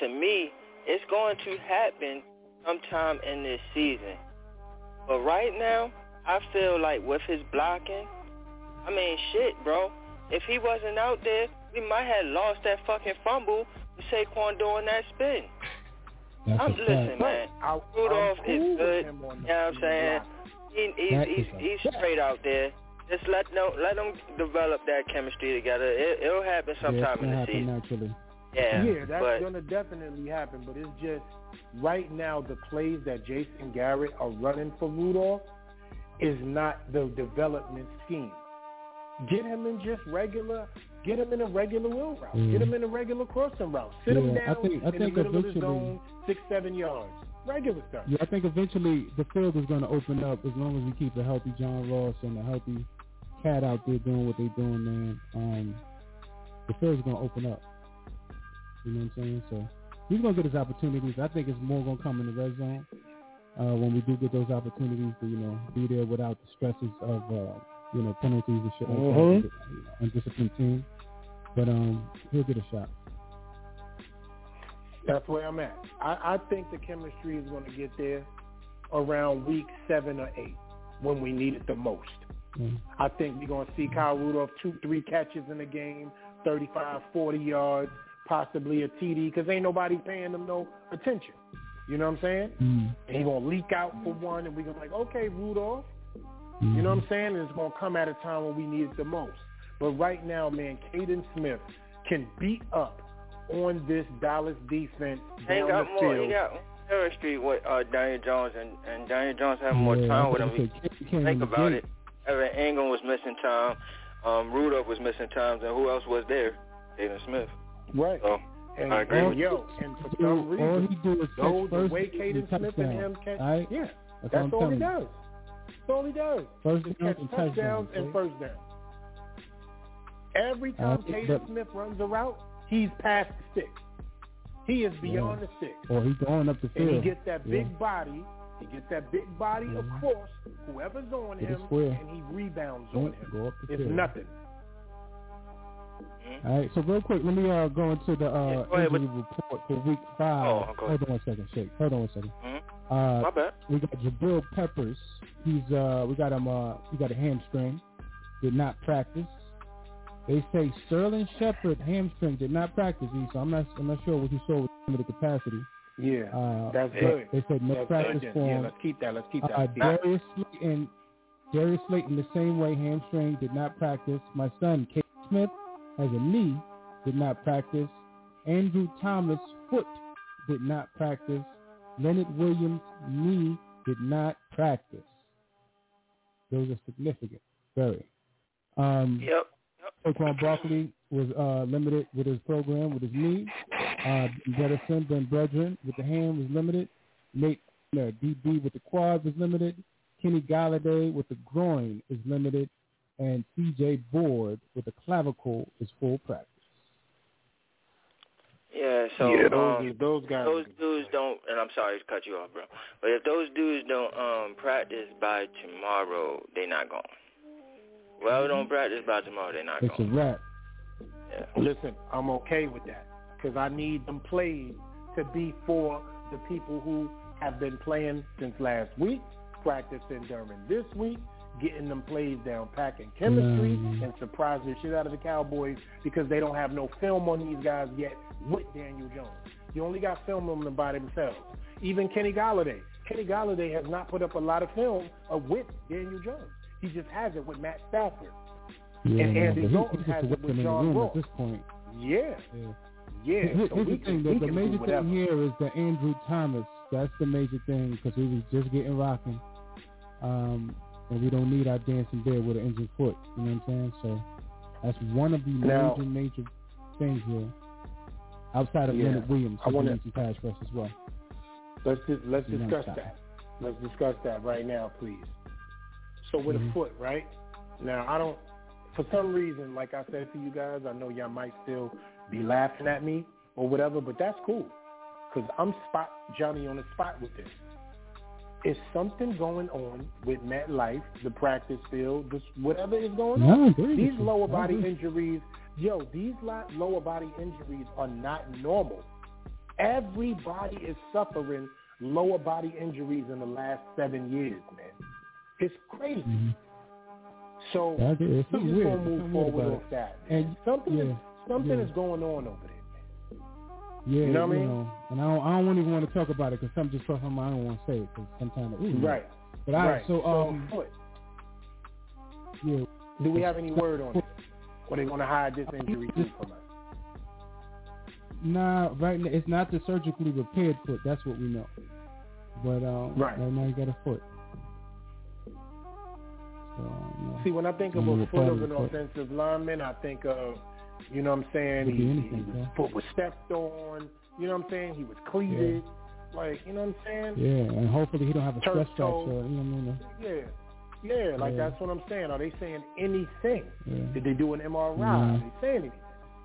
To me, it's going to happen sometime in this season. But right now, I feel like with his blocking, I mean, shit, bro. If he wasn't out there, we might have lost that fucking fumble with Saquon doing that spin. That's I'm a listen, fact. man. I'm Rudolph cool is with good. You know what I'm saying? He, he's he's, he's straight out there. Just let them let them develop that chemistry together. It, it'll happen sometime it's in the happen season. naturally. Yeah, yeah, that's but gonna definitely happen. But it's just right now the plays that Jason Garrett are running for Rudolph is not the development scheme. Get him in just regular. Get him in a regular wheel route. Mm. Get him in a regular crossing route. Sit him Yeah, I down think- I in the middle of the zone, six, seven yards. Regular stuff. Yeah, I think eventually the field is going to open up as long as we keep a healthy John Ross and a healthy cat out there doing what they're doing, man. Um, the field's going to open up. You know what I'm saying? So he's going to get his opportunities. I think it's more going to come in the red zone uh, when we do get those opportunities to, you know, be there without the stresses of, uh, you know, penalties and shit like Mhm. that. Undisciplined team. But um, he'll get a shot. That's where I'm at. I, I think the chemistry is going to get there around week seven or eight when we need it the most. Mm. I think we're going to see Kyle Rudolph two, three catches in the game, 35, 40 yards, possibly a TD, because ain't nobody paying them no attention. You know what I'm saying? Mm. And he's going to leak out for one, and we're going to be like, okay, Rudolph. You know what I'm saying? And it's going to come at a time when we need it the most. But right now, man, Kaden Smith can beat up on this Dallas defense he down got the more. field. He got chemistry with uh, Daniel Jones, and and Daniel Jones had more Yeah, time with him. was He- say, Kate came Think in about gate. it. Evan Engram was missing time. Um, Rudolph was missing times, and who else was there? Jaden Smith. Right. So And, I agree and with yo, and for All- some all he do is catch those, the way Kaden Smith and him catch, All right? yeah, That's, that's all he does. That's all he does. First Just catch and touchdowns touchdowns. and first downs. Every time Uh, but- Smith runs a route, he's past the stick. He is beyond Yeah. the stick. Or he's going up the field. And he gets that Yeah. big body. He gets that big body across whoever's on Get him, and he rebounds Yeah, on him. go up the It's field. nothing. All right, so real quick, let me uh, go into the uh, go ahead, injury report for week five. Oh, go Hold on one second, Shake. Hold on one second. Mhm. Uh, My bad. We got Jabril Peppers. He's uh, we got him. Uh, he got a hamstring. Did not practice. They say Sterling Shepard hamstring did not practice. He, so I'm not. I'm not sure what he saw with limited capacity. Yeah, Uh, that's good. They said no That's practice good. for Yeah, him. let's keep that. Let's keep that. Uh, Let's keep that. Darius Slayton, Darius Slayton the same way, hamstring, did not practice. My son, Kate Smith, has a knee, did not practice. Andrew Thomas' foot did not practice. Leonard Williams' knee did not practice. Those are significant, very. Um, Yep. Saquon Barkley was uh, limited with his program with his knee. Uh, Ben Bredeson with the hand was limited. Nate uh, DB with the quad was limited. Kenny Golladay with the groin is limited. And CJ Board with the clavicle is full practice. Yeah, so Yeah, those- um, those guys those dudes don't. And I'm sorry to cut you off, bro. But if those dudes don't um practice by tomorrow, they're not going. Well, don't practice by tomorrow, they're not gone. It's a going. wrap. Listen, I'm okay with that because I need them played to be for the people who have been playing since last week, practicing during this week, getting them plays down, packing chemistry, Mhm. and surprising the shit out of the Cowboys because they don't have no film on these guys yet with Daniel Jones. You only got film on them by themselves. Even Kenny Golladay. Kenny Golladay has not put up a lot of film uh, with Daniel Jones. He just has it with Matt Stafford. Yeah, And Andy Dalton has it with John Ross. at this point. Yeah. Yeah. Yeah. So the thing. The, the major thing here is the Andrew Thomas. That's the major thing because he was just getting rocking. Um, and we don't need our dancing bear with an injured foot. You know what I'm saying? So that's one of the Now- major, major things here. Outside of Yeah. Leonard Williams, I needs some pass rush as well. Let's just, let's You discuss that. Let's discuss that right now, please. So with Mhm. a foot, right? Now I don't. For some reason, like I said to you guys, I know y'all might still be laughing at me or whatever, but that's cool because I'm spot Johnny on the spot with this. Is something going on with MetLife, the practice field, just whatever is going on? with These lower body injuries, yo, these lo- lower body injuries are not normal. Everybody is suffering lower body injuries in the last seven years, man. It's crazy. Mhm. So I agree. It's we just weird. gonna move forward off that. Man. And something yeah, is something yeah. is going on over there. Yeah, You know what I mean? and I don't, I don't even want to talk about it because something just crossed my mind. I don't want to say it because sometimes, ooh, Right. But all right, right. so um, foot. yeah, Do we have any word on it? Or they gonna hide this injury from us? Nah, right now it's not the surgically repaired foot. That's what we know. But um, Right. now you got a foot. So, no. See, when I think of a foot of an offensive lineman, I think of, you know what I'm saying, he, anything, his bro. foot was stepped on, you know what I'm saying, he was cleated, like, you know what I'm saying? Yeah, and hopefully he don't have a stress fracture. You know what I mean? Yeah. Yeah, like Yeah. that's what I'm saying. Are they saying anything? Yeah. Did they do an MRI? Nah. Are they saying anything?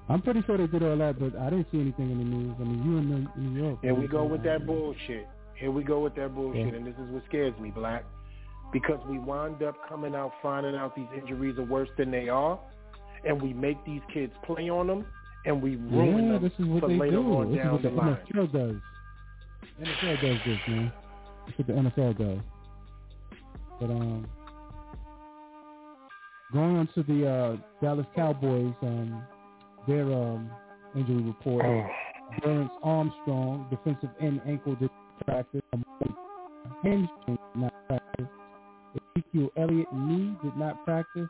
I'm pretty sure they did all that, but I didn't see anything in the news. I mean, you in New, York. Here we go with that bullshit. Here we go with that bullshit, Yeah. and this is what scares me, Black. Because we wind up coming out finding out these injuries are worse than they are, and we make these kids play on them, and we ruin Yeah, them this is what for they later do. on This is down what the the line. NFL does. NFL does this, man. That's what the NFL does. But um, going on to the uh, Dallas Cowboys, um, their um, injury report. Oh. Dorance Armstrong, defensive end ankle did practice. Hamstring did not practice. Ezekiel Elliott knee did not practice.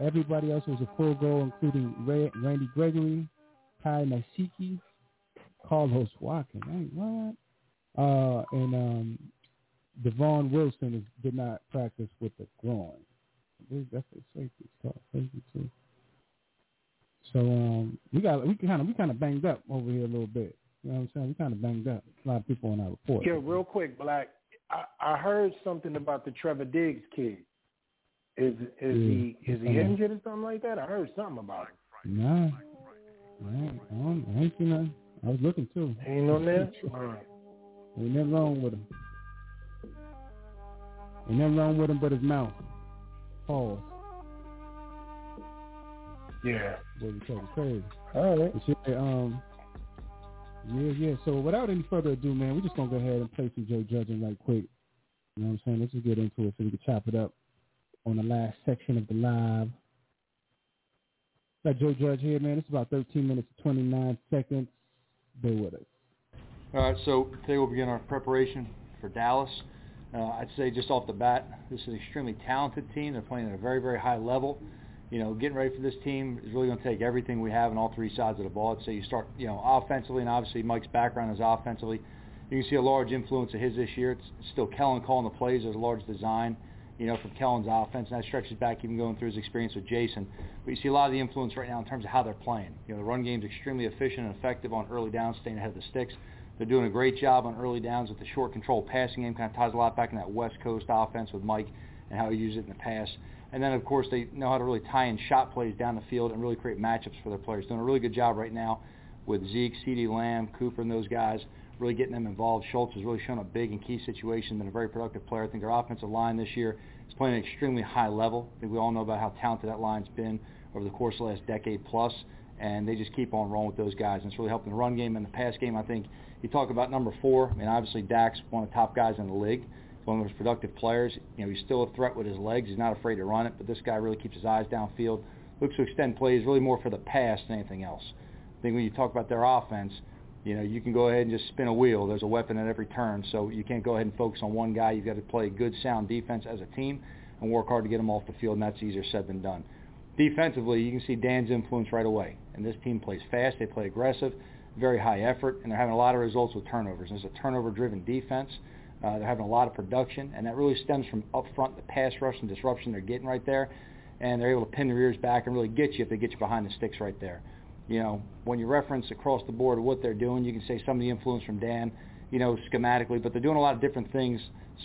Everybody else was a full go, including Ray, Randy Gregory, Kai Nasiki, Carlos Watkins. Hey, what? Uh, and um, Devon Wilson is, did not practice with the groin. That's the safety stuff. Safety too. So um, we got we kind of we kind of banged up over here a little bit. You know what I'm saying? We kind of banged up. A lot of people on our report. Yeah, real quick, Black. I, I heard something about the Trevon Diggs kid. Is is he is he injured or something like that? I heard something about it. Nah, I ain't, I, don't, I ain't seen nothing. I was looking too. Ain't on there. Right. Ain't nothing wrong with him. Ain't nothing wrong with him but his mouth. Pause. Yeah. Boy, you talking crazy. All right. But um, yeah, yeah. So without any further ado, man, we're just gonna go ahead and play some Joe Judging right quick. You know what I'm saying? Let's just get into it so we can chop it up on the last section of the live. Got Joe Judge here, man. It's about 13 minutes and 29 seconds. Bear with us. All right, so today we'll begin our preparation for Dallas. Uh, I'd say just off the bat, this is an extremely talented team. They're playing at a very, very high level. you know, getting ready for this team is really going to take everything we have on all three sides of the ball. So you start, you know, offensively, and obviously Mike's background is offensively. You can see a large influence of his this year. It's still Kellen calling the plays. There's a large design, you know, from Kellen's offense, and that stretches back even going through his experience with Jason. But you see a lot of the influence right now in terms of how they're playing. You know, the run game's extremely efficient and effective on early downs, staying ahead of the sticks. They're doing a great job on early downs with the short control passing game. Kind of ties a lot back in that West Coast offense with Mike and how he used it in the past. And then, of course, they know how to really tie in shot plays down the field and really create matchups for their players. Doing a really good job right now with Zeke, CeeDee Lamb, Cooper, and those guys, really getting them involved. Schultz has really shown up big in key situations, been a very productive player. I think their offensive line this year is playing at an extremely high level. I think we all know about how talented that line's been over the course of the last decade plus, and they just keep on rolling with those guys. And it's really helping the run game and the pass game. I think you talk about number four. I mean, obviously Dak's one of the top guys in the league He's one of his productive players. You know, he's still a threat with his legs. He's not afraid to run it, but this guy really keeps his eyes downfield. Looks to extend plays really more for the pass than anything else. I think when you talk about their offense, you know, you can go ahead and just spin a wheel. There's a weapon at every turn, so you can't go ahead and focus on one guy. You've got to play good, sound defense as a team and work hard to get them off the field, and that's easier said than done. Defensively, you can see Dan's influence right away. And this team plays fast. They play aggressive, very high effort, and they're having a lot of results with turnovers. It's a turnover-driven defense. Uh, they're having a lot of production, and that really stems from up front, the pass rush and disruption they're getting right there. And they're able to pin their ears back and really get you if they get you behind the sticks right there. You know, when you reference across the board what they're doing, you can say some of the influence from Dan, you know, schematically, but they're doing a lot of different things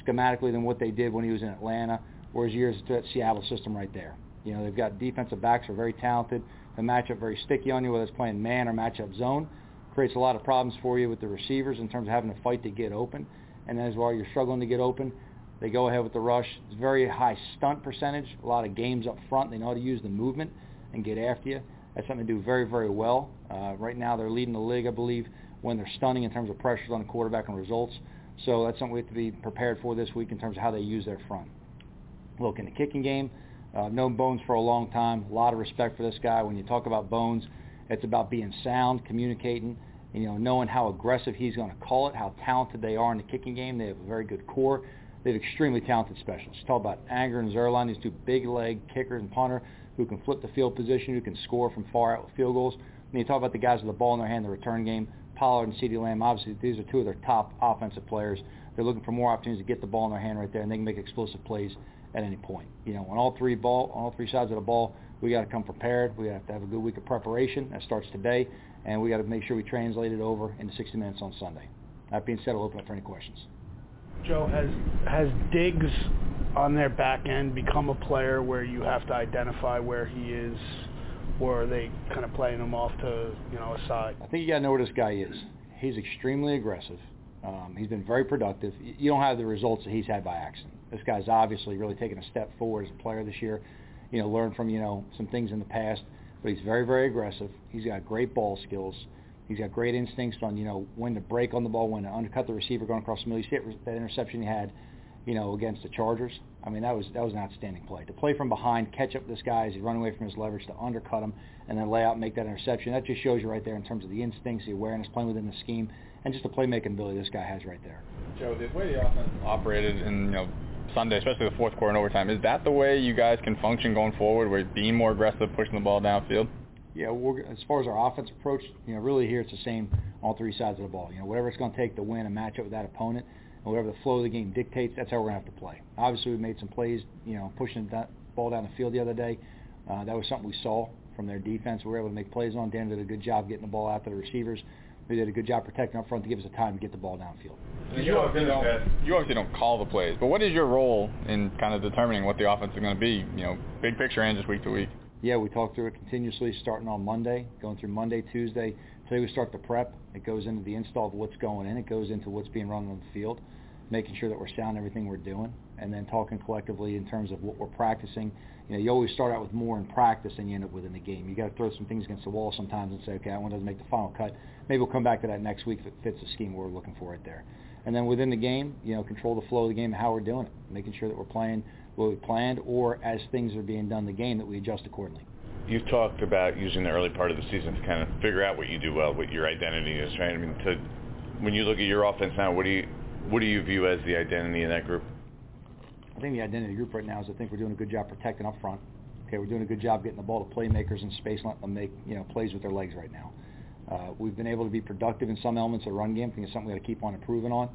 schematically than what they did when he was in Atlanta or his years that Seattle system right there. You know, they've got defensive backs who are very talented. They match up very sticky on you, whether it's playing man or matchup zone. Creates a lot of problems for you with the receivers in terms of having to fight to get open and as while you're struggling to get open, they go ahead with the rush. It's very high stunt percentage, a lot of games up front. They know how to use the movement and get after you. That's something they do very, very well. Uh, right now they're leading the league, I believe, when they're stunning in terms of pressures on the quarterback and results. So that's something we have to be prepared for this week in terms of how they use their front. Look, in the kicking game, uh, known Bones for a long time. A lot of respect for this guy. When you talk about Bones, it's about being sound, communicating, you know, knowing how aggressive he's going to call it, how talented they are in the kicking game. They have a very good core. They have extremely talented specialists. Talk about Anger and Zuerlein, these two big leg kickers and punter who can flip the field position, who can score from far out with field goals. And you talk about the guys with the ball in their hand, the return game, Pollard and CeeDee Lamb. Obviously, these are two of their top offensive players. They're looking for more opportunities to get the ball in their hand right there, and they can make explosive plays at any point. You know, on all three ball, on all three sides of the ball, we got to come prepared. We have to have a good week of preparation. That starts today, and we got to make sure we translate it over into 60 minutes on Sunday. That being said, I'll open up for any questions. Joe, has has Diggs on their back end become a player where you have to identify where he is, or are they kind of playing him off to you know a side? I think you got to know where this guy is. He's extremely aggressive. Um, he's been very productive. You don't have the results that he's had by accident. This guy's obviously really taken a step forward as a player this year. You know, learned from you know some things in the past but he's very, very aggressive. He's got great ball skills. He's got great instincts on, you know, when to break on the ball, when to undercut the receiver going across the middle. You see that interception he had, you know, against the Chargers. I mean, that was that was an outstanding play. To play from behind, catch up this guy as he's running away from his leverage, to undercut him, and then lay out and make that interception. That just shows you right there in terms of the instincts, the awareness, playing within the scheme, and just the playmaking ability this guy has right there. Joe, the way the offense operated in, you know, Sunday, especially the fourth quarter and overtime. Is that the way you guys can function going forward, where being more aggressive, pushing the ball downfield? Yeah, we're, as far as our offense approach, you know, really here it's the same on three sides of the ball. You know, whatever it's going to take to win a matchup with that opponent, and whatever the flow of the game dictates, that's how we're going to have to play. Obviously, we made some plays, you know, pushing that ball down the field the other day. Uh, that was something we saw from their defense. We were able to make plays on. Dan did a good job getting the ball out to the receivers. They did a good job protecting up front to give us the time to get the ball downfield. You obviously, don't, you obviously don't call the plays, but what is your role in kind of determining what the offense is going to be, you know, big picture and just week to week? Yeah, we talk through it continuously, starting on Monday, going through Monday, Tuesday. Today we start the prep. It goes into the install of what's going in. It goes into what's being run on the field, making sure that we're sound everything we're doing, and then talking collectively in terms of what we're practicing. You know, you always start out with more in practice than you end up with in the game. You got to throw some things against the wall sometimes and say, okay, that one doesn't make the final cut. Maybe we'll come back to that next week if it fits the scheme we're looking for right there. And then within the game, you know, control the flow of the game, and how we're doing it, making sure that we're playing what we planned, or as things are being done in the game, that we adjust accordingly. You talked about using the early part of the season to kind of figure out what you do well, what your identity is, right? I mean, to when you look at your offense now, what do you what do you view as the identity in that group? I think the identity of the group right now is I think we're doing a good job protecting up front. Okay, we're doing a good job getting the ball to playmakers in space, letting them make you know plays with their legs right now. Uh, we've been able to be productive in some elements of the run game. I think it's something we got to keep on improving on.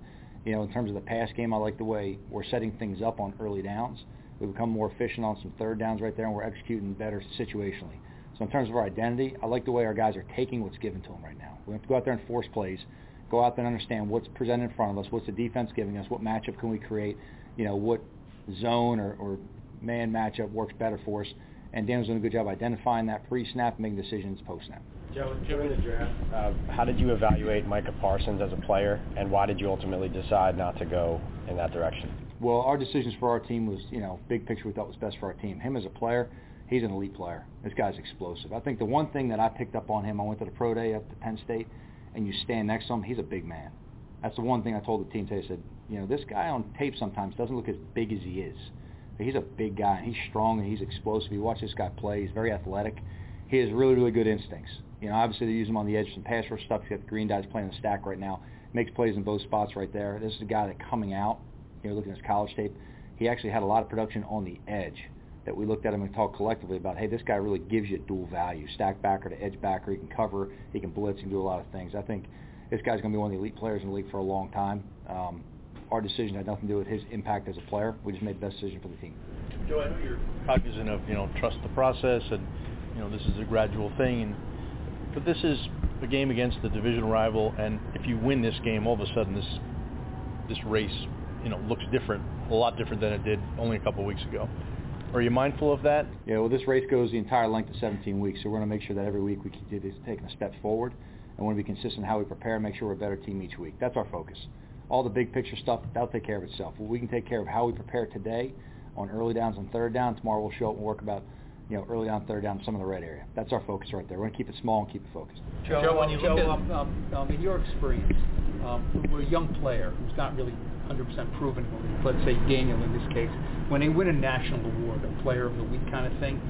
You know, in terms of the pass game, I like the way we're setting things up on early downs. We've become more efficient on some third downs right there, and we're executing better situationally. So in terms of our identity, I like the way our guys are taking what's given to them right now. We have to go out there and force plays, go out there and understand what's presented in front of us, what's the defense giving us, what matchup can we create, you know, what zone or, or man matchup works better for us. And Dan's doing a good job identifying that pre-snap and making decisions post-snap. Joe, during the draft, uh, how did you evaluate Micah Parsons as a player, and why did you ultimately decide not to go in that direction? Well, our decisions for our team was, you know, big picture we thought was best for our team. Him as a player, he's an elite player. This guy's explosive. I think the one thing that I picked up on him, I went to the pro day up to Penn State, and you stand next to him, he's a big man. That's the one thing I told the team today. I said, you know, this guy on tape sometimes doesn't look as big as he is. But he's a big guy, and he's strong, and he's explosive. You watch this guy play. He's very athletic. He has really, really good instincts. You know, obviously they use him on the edge some pass rush stuff. He's got the green guys playing the stack right now. Makes plays in both spots right there. This is a guy that coming out, you know, looking at his college tape, he actually had a lot of production on the edge that we looked at him and talked collectively about, hey, this guy really gives you dual value, stack backer to edge backer. He can cover, he can blitz, he can do a lot of things. I think this guy's going to be one of the elite players in the league for a long time. Um, our decision had nothing to do with his impact as a player. We just made the best decision for the team. Joe, I know you're cognizant of you know trust the process, and you know this is a gradual thing, and but this is a game against the division rival, and if you win this game, all of a sudden this this race you know looks different, a lot different than it did only a couple weeks ago. Are you mindful of that? Yeah, well, this race goes the entire length of 17 weeks, so we're going to make sure that every week we keep taking a step forward, and want to be consistent in how we prepare, and make sure we're a better team each week. That's our focus. All the big picture stuff, that'll take care of itself. We can take care of how we prepare today on early downs and third down. Tomorrow we'll show up and work about you know, early on third down, some of the red area. That's our focus right there. We're going to keep it small and keep it focused. Joe, Joe, when you Joe, look at- um, um, um, in your experience, um, we're a young player who's not really 100% proven, let's say Daniel in this case, when they win a national award, a player of the week kind of thing,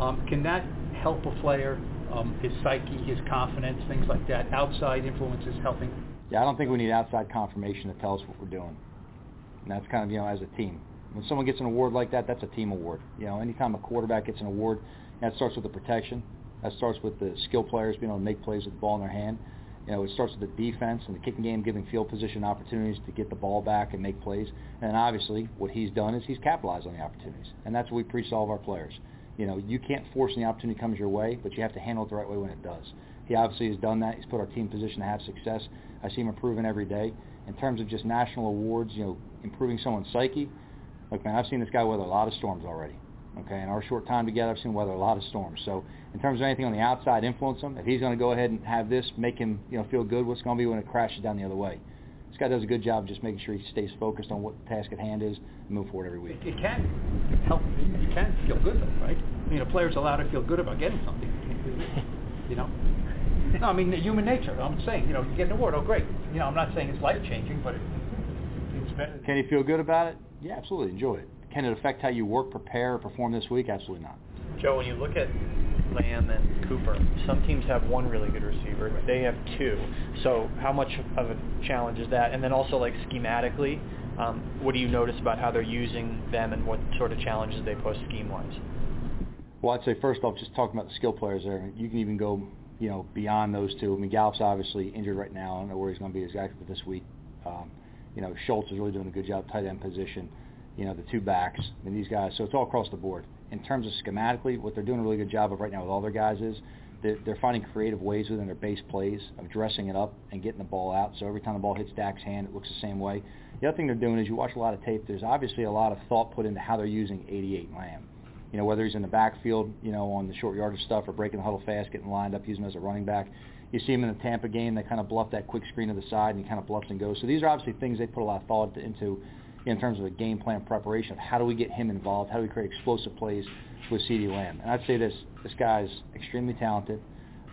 um, can that help a player, um, his psyche, his confidence, things like that, outside influences helping? Yeah, I don't think we need outside confirmation to tell us what we're doing. And that's kind of, you know, as a team. When someone gets an award like that, that's a team award. You know, anytime a quarterback gets an award, that starts with the protection. That starts with the skill players being able to make plays with the ball in their hand. You know, it starts with the defense and the kicking game giving field position opportunities to get the ball back and make plays. And obviously, what he's done is he's capitalized on the opportunities. And that's what we preach to all of our players. You know, you can't force the opportunity comes your way, but you have to handle it the right way when it does. He obviously has done that. He's put our team in position to have success. I see him improving every day. In terms of just national awards, you know, improving someone's psyche, look, man, I've seen this guy weather a lot of storms already. Okay, in our short time together, I've seen weather a lot of storms. So, in terms of anything on the outside influence him, if he's going to go ahead and have this make him, you know, feel good, what's going to be when it crashes down the other way? This guy does a good job of just making sure he stays focused on what the task at hand is and move forward every week. It can help. You can feel good though, right? I mean, a player's allowed to feel good about getting something. You know. No, I mean the human nature. I'm saying, you know, you get an award. Oh, great. You know, I'm not saying it's life changing, but it, it's better. Can he feel good about it? Yeah, absolutely. Enjoy it. Can it affect how you work, prepare, perform this week? Absolutely not. Joe, when you look at Lamb and Cooper, some teams have one really good receiver. They have two. So how much of a challenge is that? And then also like schematically, um, what do you notice about how they're using them and what sort of challenges they pose scheme-wise? Well, I'd say first off, just talking about the skill players there, you can even go, you know, beyond those two. I mean, Gallup's obviously injured right now. I don't know where he's going to be exactly this week. Um, you know, Schultz is really doing a good job tight end position. You know, the two backs and these guys. So it's all across the board. In terms of schematically, what they're doing a really good job of right now with all their guys is they're, they're finding creative ways within their base plays of dressing it up and getting the ball out. So every time the ball hits Dak's hand, it looks the same way. The other thing they're doing is you watch a lot of tape. There's obviously a lot of thought put into how they're using 88 Lamb. You know, whether he's in the backfield, you know, on the short yardage stuff or breaking the huddle fast, getting lined up, using him as a running back. You see him in the Tampa game, they kind of bluff that quick screen to the side and he kind of bluffs and goes. So these are obviously things they put a lot of thought into in terms of a game plan preparation of how do we get him involved, how do we create explosive plays with CeeDee Lamb. And I'd say this, this guy's extremely talented.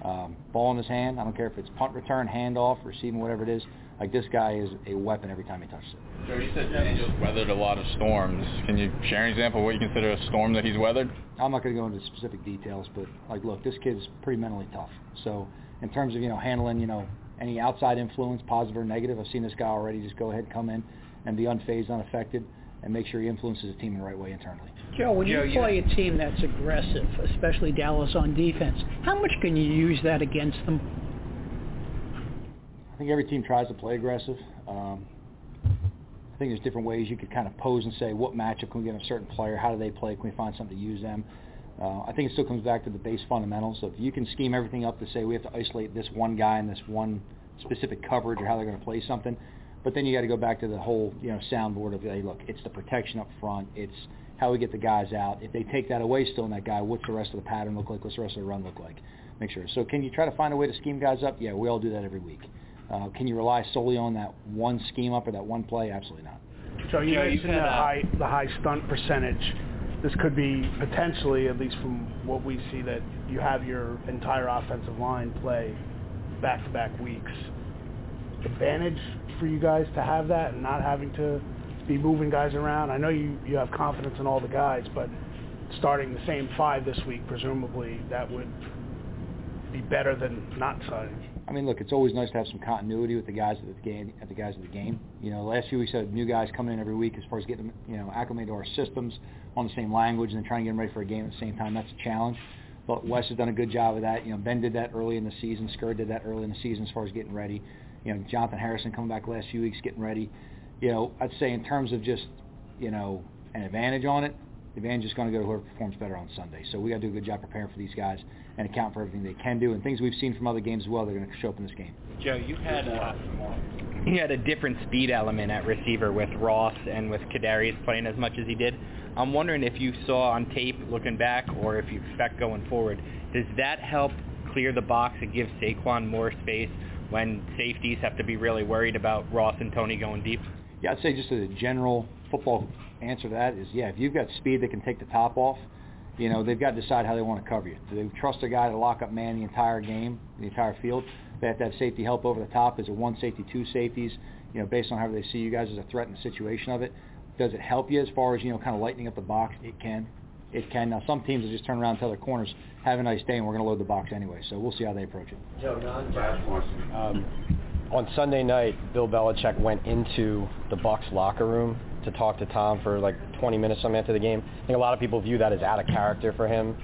Um, ball in his hand, I don't care if it's punt return, handoff, receiving, whatever it is. Like this guy is a weapon every time he touches it. Joe, you said Daniel's weathered a lot of storms. Can you share an example of what you consider a storm that he's weathered? I'm not going to go into specific details, but like, look, this kid's pretty mentally tough. So in terms of you know handling you know any outside influence, positive or negative, I've seen this guy already just go ahead come in and be unfazed, unaffected. and make sure he influences the team in the right way internally. Joe, when Joe, you you- play a team that's aggressive, especially Dallas on defense, how much can you use that against them? I think every team tries to play aggressive. Um, I think there's different ways you could kind of pose and say, what matchup can we get a certain player? How do they play? Can we find something to use them? Uh, I think it still comes back to the base fundamentals. So if you can scheme everything up to say we have to isolate this one guy in this one specific coverage or how they're going to play something, but then you got to go back to the whole you know soundboard of hey, look, it's the protection up front, it's how we get the guys out. If they take that away still in that guy, what's the rest of the pattern look like? What's the rest of the run look like? Make sure. So can you try to find a way to scheme guys up? Yeah, we all do that every week. Uh, can you rely solely on that one scheme up or that one play? Absolutely not. So you you've mentioned had, the uh, high the high stunt percentage. This could be potentially, at least from what we see, that you have your entire offensive line play back-to-back weeks. Advantage for you guys to have that and not having to be moving guys around. I know you you have confidence in all the guys, but starting the same five this week, presumably that would be better than not starting. I mean, look, it's always nice to have some continuity with the guys at the game. At the guys of the game, you know, last few weeks had new guys coming in every week as far as getting them, you know, acclimated to our systems on the same language and trying to get them ready for a game at the same time. That's a challenge. But Wes has done a good job of that. You know, Ben did that early in the season. Skur did that early in the season as far as getting ready. You know, Jonathan Harrison coming back last few weeks getting ready. You know, I'd say in terms of just, you know, an advantage on it, the advantage is going to go to whoever performs better on Sunday. So we got to do a good job preparing for these guys and account for everything they can do and things we've seen from other games as well. They're going to show up in this game. Joe, you had uh, a you had a different speed element at receiver with Ross and with Kadarius playing as much as he did. I'm wondering if you saw on tape looking back, or if you expect going forward, does that help clear the box and give Saquon more space when safeties have to be really worried about Ross and Toney going deep? Yeah, I'd say just as a general football answer to that is, yeah, if you've got speed that can take the top off, you know, they've got to decide how they want to cover you. Do they trust a guy to lock up man the entire game, the entire field? They have to have safety help over the top. Is it one safety, two safeties? You know, based on how they see you guys as a threat in the situation of it. Does it help you as far as, you know, kind of lightening up the box? It can. It can. Now, some teams will just turn around and tell their corners, have a nice day, and we're going to load the box anyway. So we'll see how they approach it. Joe, um, on Sunday night, Bill Belichick went into the Bucs locker room to talk to Tom for like 20 minutes something after the game. I think a lot of people view that as out of character for him.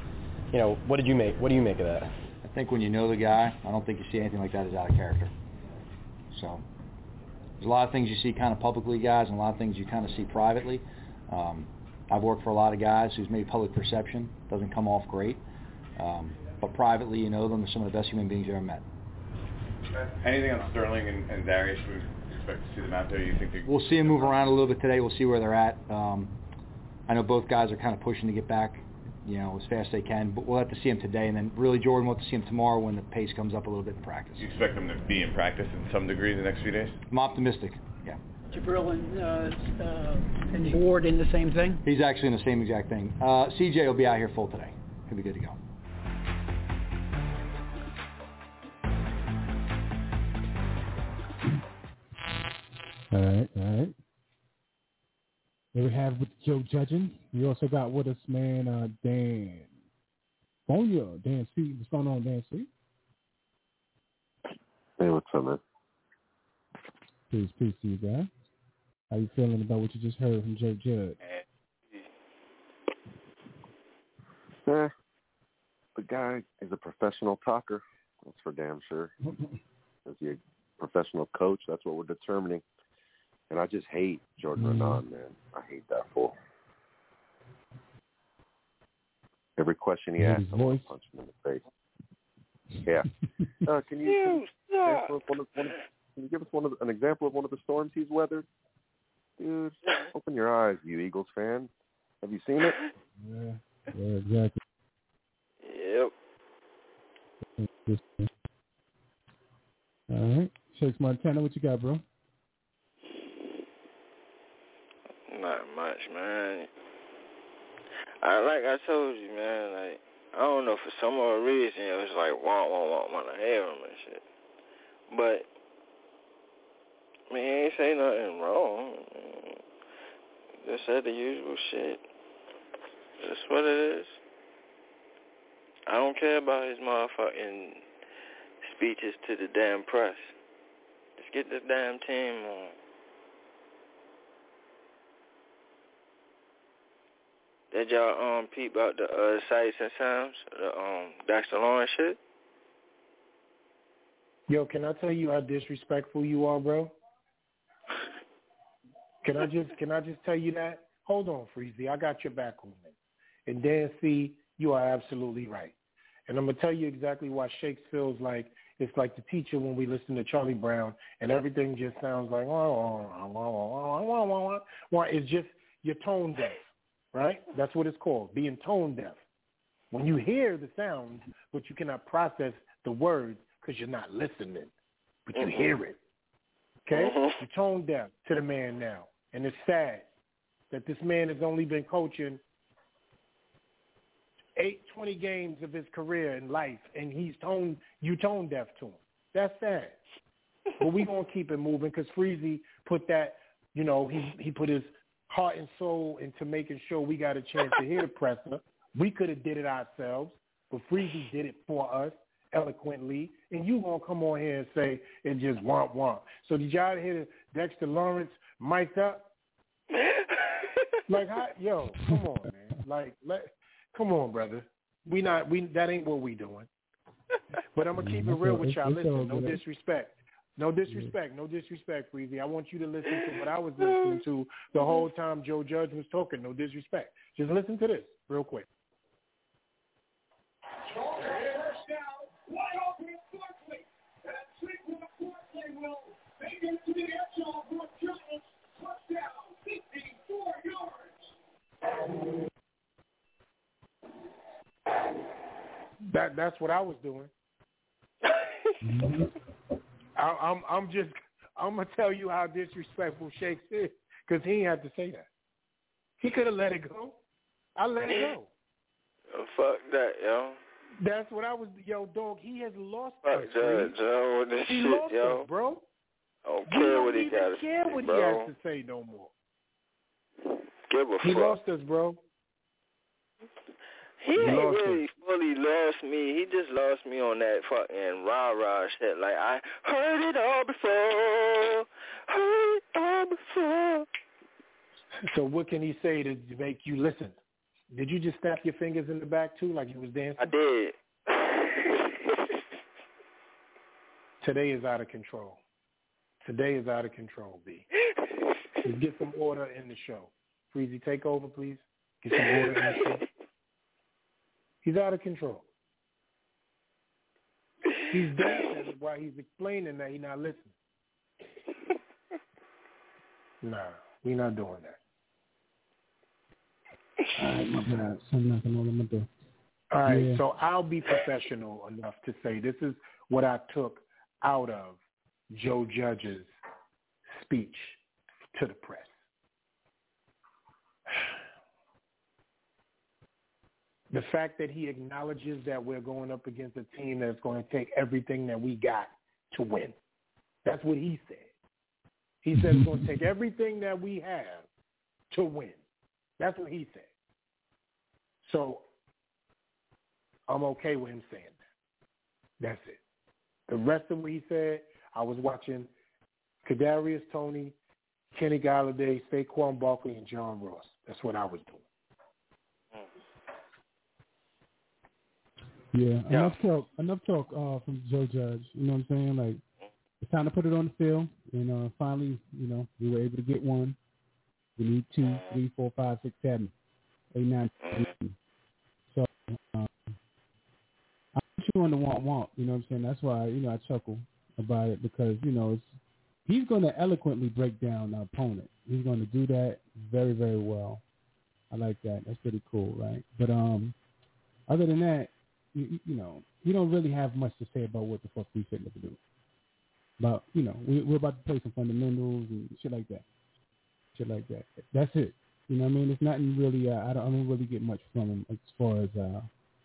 You know, what did you make? What do you make of that? I think when you know the guy, I don't think you see anything like that as out of character. So there's a lot of things you see kind of publicly, guys, and a lot of things you kind of see privately. Um, I've worked for a lot of guys whose maybe public perception doesn't come off great, um, but privately, you know them. They're some of the best human beings you ever met. Anything on Sterling and, and Darius? We expect to see them out there. You think We'll see them move around a little bit today. We'll see where they're at. Um, I know both guys are kind of pushing to get back, you know, as fast as they can. But we'll have to see them today, and then really Jordan, we'll have to see them tomorrow when the pace comes up a little bit in practice. you expect them to be in practice in some degree the next few days? I'm optimistic. Yeah. Jabril and, uh, uh, and Ward in the same thing? He's actually in the same exact thing. Uh, CJ will be out here full today. He'll be good to go. All right, all right. There we have with Joe judging. We also got with us, man, uh, Dan. Bonia, Dan C. What's going on, Dan C? Hey, what's up, man? Peace, peace to you, guy. How you feeling about what you just heard from Joe Judge? Eh, the guy is a professional talker. That's for damn sure. Is he a professional coach? That's what we're determining. And I just hate Jordan Mhm. Raanan, man. I hate that fool. Every question he asks, I want voice? to punch him in the face. Yeah. Uh, can you, you example of one of, one of, can you give us one of, an example of one of the storms he's weathered? Dude, open your eyes, you Eagles fan. Have you seen it? Yeah, yeah, exactly. Yep. All right. Shakes Montana, what you got, bro? Not much, man. I like I told you, man. Like I don't know for some odd reason it was like want want want want to have him and shit. But I mean, he ain't say nothing wrong. Just said the usual shit. That's what it is. I don't care about his motherfucking speeches to the damn press. Just get this damn team on. Did y'all um peep out the uh, sights and sounds, the um Dexter Lawrence shit? Yo, can I tell you how disrespectful you are, bro? Can I just can I just tell you that? Hold on, Freezy. I got your back on it. And Dan C, you are absolutely right. And I'm gonna tell you exactly why Shakes feels like it's like the teacher when we listen to Charlie Brown and everything just sounds like wah, wah, wah, wah, wah, wah, wah, wah. It's just you're tone deaf, right? That's what it's called, being tone deaf. When you hear the sounds, but you cannot process the words because you're not listening, but you mm-hmm. hear it. Okay? Mm-hmm. You're tone deaf to the man now. And it's sad that this man has only been coaching eight, 20 games of his career in life, and he's tone you tone deaf to him. That's sad. but we gonna keep it moving because Freezy put that, you know, he he put his heart and soul into making sure we got a chance to hear the presser. We could have did it ourselves, but Freezy did it for us eloquently, and you gonna come on here and say it just want want. So did y'all hear Dexter Lawrence mic'd up? like, how, yo, come on, man. Like, let Come on, brother. We not we that ain't what we doing. But I'm gonna keep it real with y'all. Listen, no disrespect. No disrespect, no disrespect, Freezy. I want you to listen to what I was listening to the whole time Joe Judge was talking. No disrespect. Just listen to this real quick. That that's what I was doing. Mm-hmm. I, I'm I'm just I'm gonna tell you how disrespectful Shakes is because he had to say that. He could have let it go. I let it go. Oh, fuck that, yo. That's what I was. Yo, dog. He has lost fuck us. Judge, yo, with this he shit, lost yo. us, bro. I don't care don't what he got to care what he has to say no more. Give a He fuck. lost us, bro. He ain't lost really fully lost me. He just lost me on that fucking rah rah shit. Like I heard it all before. Heard it all before. So what can he say to make you listen? Did you just snap your fingers in the back too, like you was dancing? I did. Today is out of control. Today is out of control, B. Just get some order in the show. Freezy, take over, please. Get some order in the show. He's out of control. He's dancing while he's explaining that he's not listening. Nah, we're not doing that. All right, my bad. Something knocking on my door. All right, Yeah. so I'll be professional enough to say this is what I took out of Joe Judge's speech to the press. The fact that he acknowledges that we're going up against a team that's going to take everything that we got to win. That's what he said. He said it's going to take everything that we have to win. That's what he said. So I'm okay with him saying that. That's it. The rest of what he said, I was watching Kadarius Toney, Kenny Golladay, Saquon Barkley, and John Ross. That's what I was doing. Yeah, enough talk. Enough talk uh, from Joe Judge. You know what I'm saying? Like, it's time to put it on the field. And uh, finally, you know, we were able to get one. We need two, three, four, five, six, seven, eight, nine, ten. So um, I put you on the want want. You know what I'm saying? That's why you know I chuckle about it because you know it's he's going to eloquently break down the opponent. He's going to do that very very well. I like that. That's pretty cool, right? But um, other than that, you, you know, we don't really have much to say about what the fuck we said to do. But you know, we, we're about to play some fundamentals and shit like that, shit like that. That's it. You know what I mean? It's nothing really. Uh, I don't. I don't really get much from him as far as uh,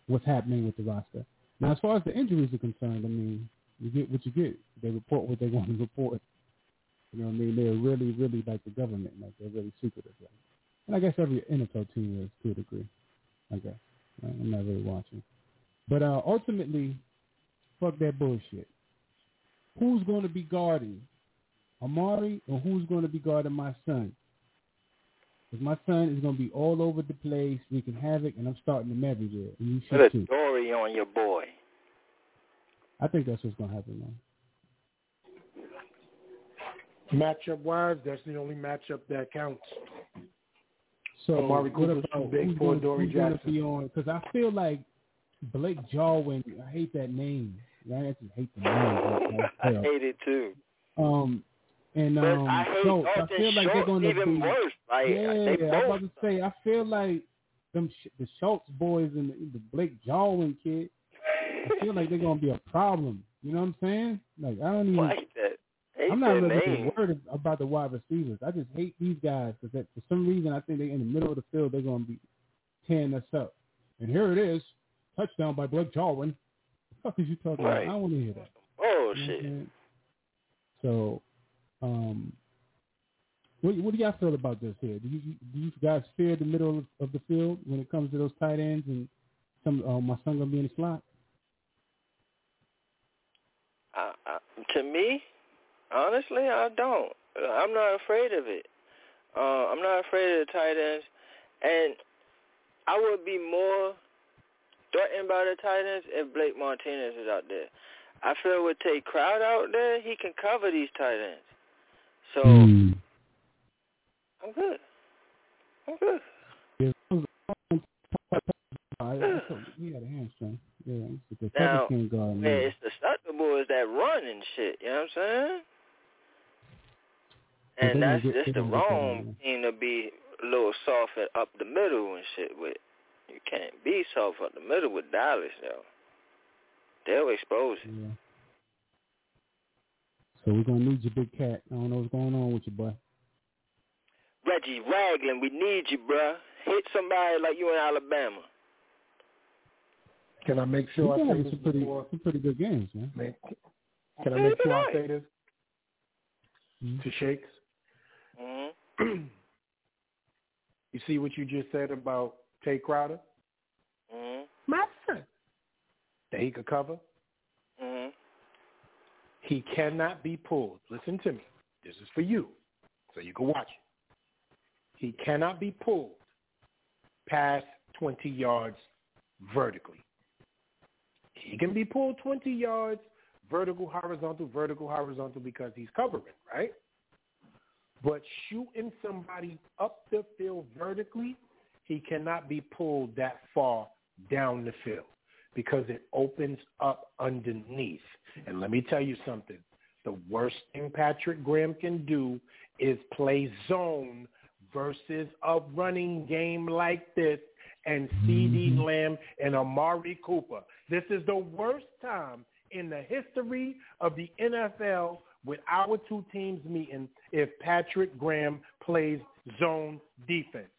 what's happening with the roster. Now, as far as the injuries are concerned, I mean, you get what you get. They report what they want to report. You know what I mean? They're really, really like the government. Like they're really secretive. Like. And I guess every NFL team is to a degree. I guess. I'm not really watching. But uh, ultimately, fuck that bullshit. Who's going to be guarding Amari or who's going to be guarding my son? Because my son is going to be all over the place, wreaking havoc, and I'm starting him everywhere. And you Put a should too. story on your boy. I think that's what's going to happen, man. Matchup wise, that's the only matchup that counts. So Amari what Cooper's about big who's for gonna, Dory who's gonna Jackson. be on? Because I feel like Blake Jarwin. I hate that name. I just hate the name. I I hate it too. Um, and But um, I hate Schultz, I feel like they're going to even be worse. Like, yeah. they I'm about to say. I feel like them Sh- the Schultz boys and the, the Blake Jarwin kid. I feel like they're going to be a problem. You know what I'm saying? Like I don't even. like that. Hate I'm not really worried about the wide receivers. I just hate these guys because for some reason I think they in the middle of the field they're going to be tearing us up. And here it is, touchdown by Blake Jarwin. What the fuck is you talking Right. about? I want to hear that. Oh You know what shit. So, um, what, what do y'all feel about this here? Do you do you guys fear the middle of, of the field when it comes to those tight ends and some uh, my son gonna be in the slot? I, I, to me, honestly, I don't. I'm not afraid of it. Uh, I'm not afraid of the tight ends, and I would be more threatened by the tight ends if Blake Martinez is out there. I feel with Tate Crowd out there, he can cover these tight ends. So Hmm. I'm good. I'm good. Yeah, I, I he had a hamstring. Yeah, it's the Now, guard. man, it's the susceptible is that run and shit. You know what I'm saying? And that's just the gonna get that, wrong team to be a little soft and up the middle and shit with. You can't be soft up the middle with Dallas though. They'll expose it. Yeah. So we're gonna need your big cat. I don't know what's going on with you, boy. Reggie Ragland, we need you, bruh. Hit somebody like you in Alabama. Can I make We're sure I gonna say this some pretty before? some pretty good games, man. Man, Can I make it'd sure I say this Mm-hmm. to Shakes? Mhm. you see what you just said about Tae Crowder? Mhm. My son. That he could cover. Mhm. He cannot be pulled. Listen to me. This is for you, so you can watch it. He cannot be pulled past 20 yards vertically. He can be pulled 20 yards vertical, horizontal, vertical, horizontal because he's covering, right? But shooting somebody up the field vertically, he cannot be pulled that far down the field because it opens up underneath. And let me tell you something. The worst thing Patrick Graham can do is play zone versus a running game like this and CeeDee mm-hmm. Lamb and Amari Cooper. This is the worst time in the history of the NFL with our two teams meeting if Patrick Graham plays zone defense.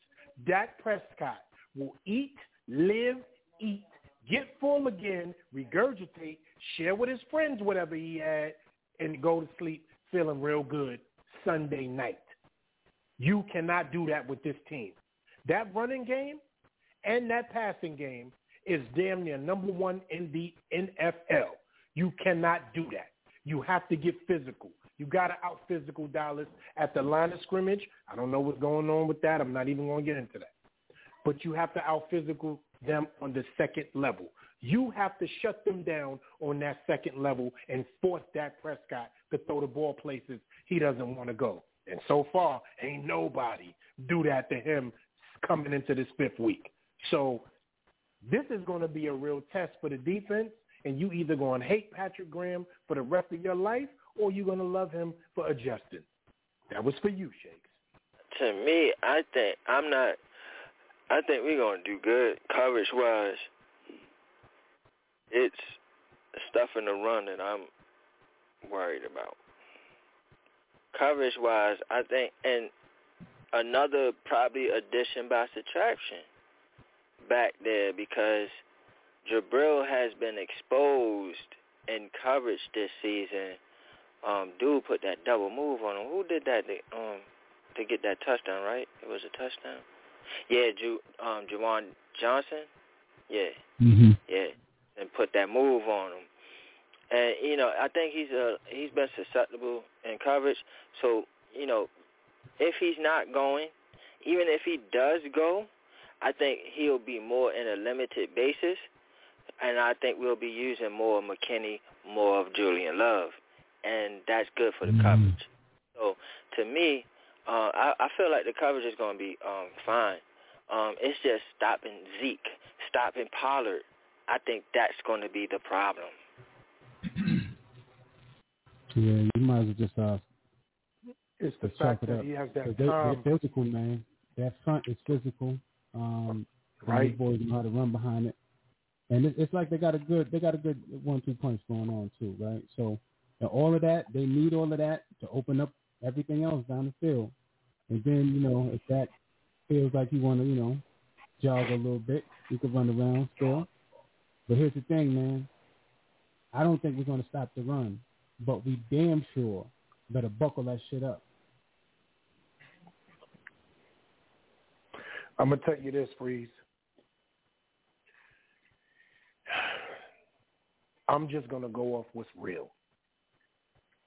Dak Prescott will eat, live, eat, get full again, regurgitate, share with his friends whatever he had, and go to sleep feeling real good Sunday night. You cannot do that with this team. That running game and that passing game is damn near number one in the NFL. You cannot do that. You have to get physical. You got to out physical Dallas at the line of scrimmage. I don't know what's going on with that. I'm not even going to get into that. But you have to out physical them on the second level. You have to shut them down on that second level and force Dak Prescott to throw the ball places he doesn't want to go. And so far, ain't nobody do that to him coming into this fifth week. So this is going to be a real test for the defense, and you either going to hate Patrick Graham for the rest of your life, or you're going to love him for adjusting. That was for you, Shakes. To me, I think I'm not. I think we're gonna do good coverage wise. It's stuff in the run that I'm worried about. Coverage wise, I think, and another probably addition by subtraction back there because Jabril has been exposed in coverage this season. Um, dude put that double move on him. Who did that? To, um, to get that touchdown, right? It was a touchdown. Yeah, Ju, um, Juwan Johnson. Yeah, Mm-hmm. yeah, and put that move on him. And you know, I think he's a he's been susceptible in coverage. So you know, if he's not going, even if he does go, I think he'll be more in a limited basis, and I think we'll be using more of McKinney, more of Julian Love, and that's good for the Mm-hmm. coverage. So to me, uh, I, I feel like the coverage is going to be um, fine. Um, it's just stopping Zeke, stopping Pollard. I think that's going to be the problem. Yeah, you might as well just uh, It's the just chalk fact it that up. he has 'Cause that they, they're physical, man. That front is physical. Um, Right. These boys know how to run behind it, and it, it's like they got a good they got a good one-two punch going on too, right? So and all of that, they need all of that to open up everything else down the field. And then you know if that feels like you want to you know jog a little bit, you can run around still. But here's the thing, man. I don't think we're going to stop the run, but we damn sure better buckle that shit up. I'm gonna tell you this, Freeze. I'm just gonna go off what's real.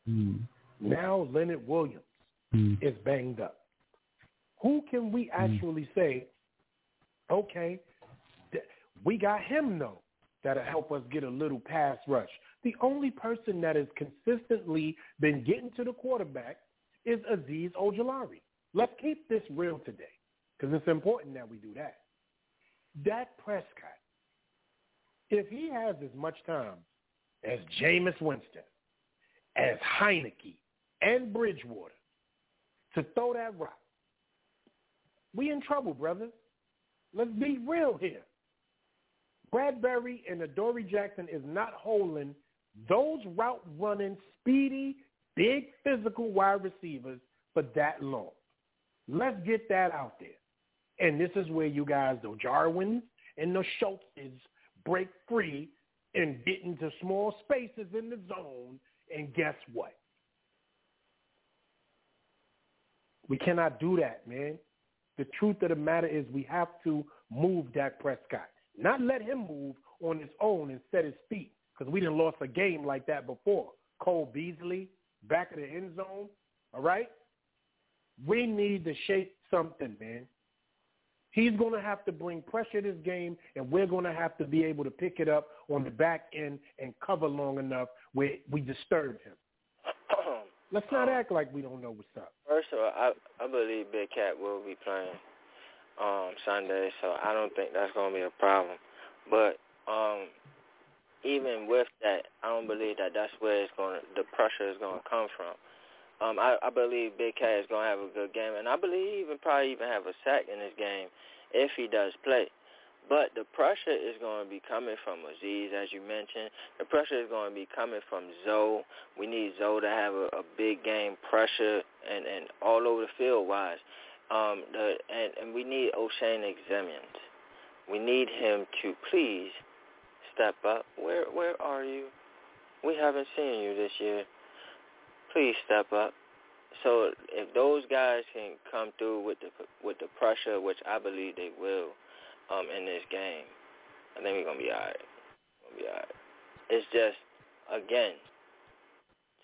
Mm. Now Leonard Williams Mm. is banged up. Who can we actually say, okay, th- we got him though, that'll help us get a little pass rush. The only person that has consistently been getting to the quarterback is Azeez Ojulari. Let's keep this real today because it's important that we do that. Dak Prescott, if he has as much time as Jameis Winston, as Heinicke, and Bridgewater to throw that rock, we in trouble, brothers. Let's be real here. Bradberry and Adoree Jackson is not holding those route running, speedy, big physical wide receivers for that long. Let's get that out there. And this is where you guys, the Jarwins and the Schultzes, break free and get into small spaces in the zone. And guess what? We cannot do that, man. The truth of the matter is we have to move Dak Prescott. Not let him move on his own and set his feet because we didn't lost a game like that before. Cole Beasley, back of the end zone, all right? We need to shape something, man. He's going to have to bring pressure to this game, and we're going to have to be able to pick it up on the back end and cover long enough where we disturb him. Let's not act like we don't know what's up. First of all, I I believe Big Cat will be playing um Sunday, so I don't think that's gonna be a problem. But um even with that, I don't believe that that's where it's going to the pressure is going to come from. Um I I believe Big Cat is going to have a good game and I believe he even probably even have a sack in this game if he does play. But the pressure is going to be coming from Azeez, as you mentioned. The pressure is going to be coming from Zoe. We need Zoe to have a, a big game pressure and, and all over the field wise. Um, the, and, and we need Oshane Ximines. We need him to please step up. Where where are you? We haven't seen you this year. Please step up. So if those guys can come through with the with the pressure, which I believe they will, um, in this game, I think we're gonna be alright. Gonna be alright. It's just again,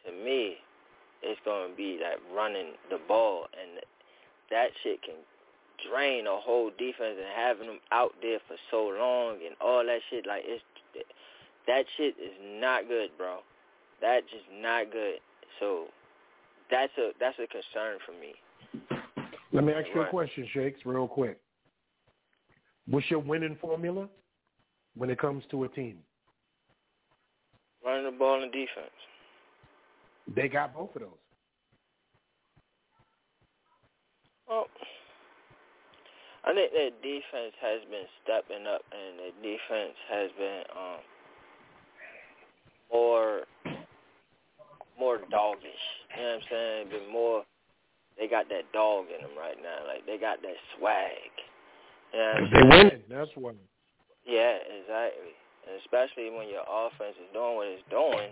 to me, it's gonna be that running the ball, and that shit can drain a whole defense and having them out there for so long and all that shit. Like it's that shit is not good, bro. That's just not good. So that's a that's a concern for me. Let me ask you a question, Shakes, real quick. What's your winning formula when it comes to a team? Running the ball and defense. They got both of those. Well, I think their defense has been stepping up, and their defense has been um, more more doggish. You know what I'm saying? Been more. They got that dog in them right now. Like they got that swag. You know what I'm They saying? winning. That's why. Yeah, exactly. And especially when your offense is doing what it's doing.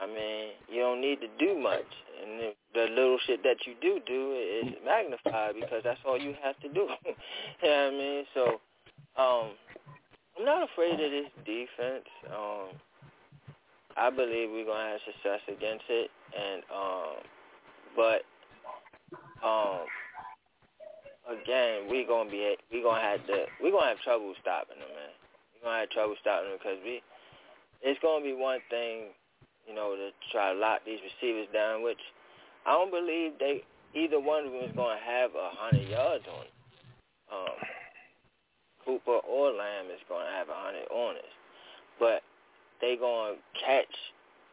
I mean, you don't need to do much, and the, the little shit that you do do is magnified because that's all you have to do. you know what I mean? So, um, I'm not afraid of this defense. Um, I believe we're gonna have success against it, and um, but um, again, we gonna be we gonna have to we gonna have trouble stopping them, man. We gonna have trouble stopping them because we it's gonna be one thing, you know, to try to lock these receivers down, which I don't believe they either one of them is gonna have a hundred yards on. Um, Cooper or Lamb is gonna have a hundred on us, but they gonna catch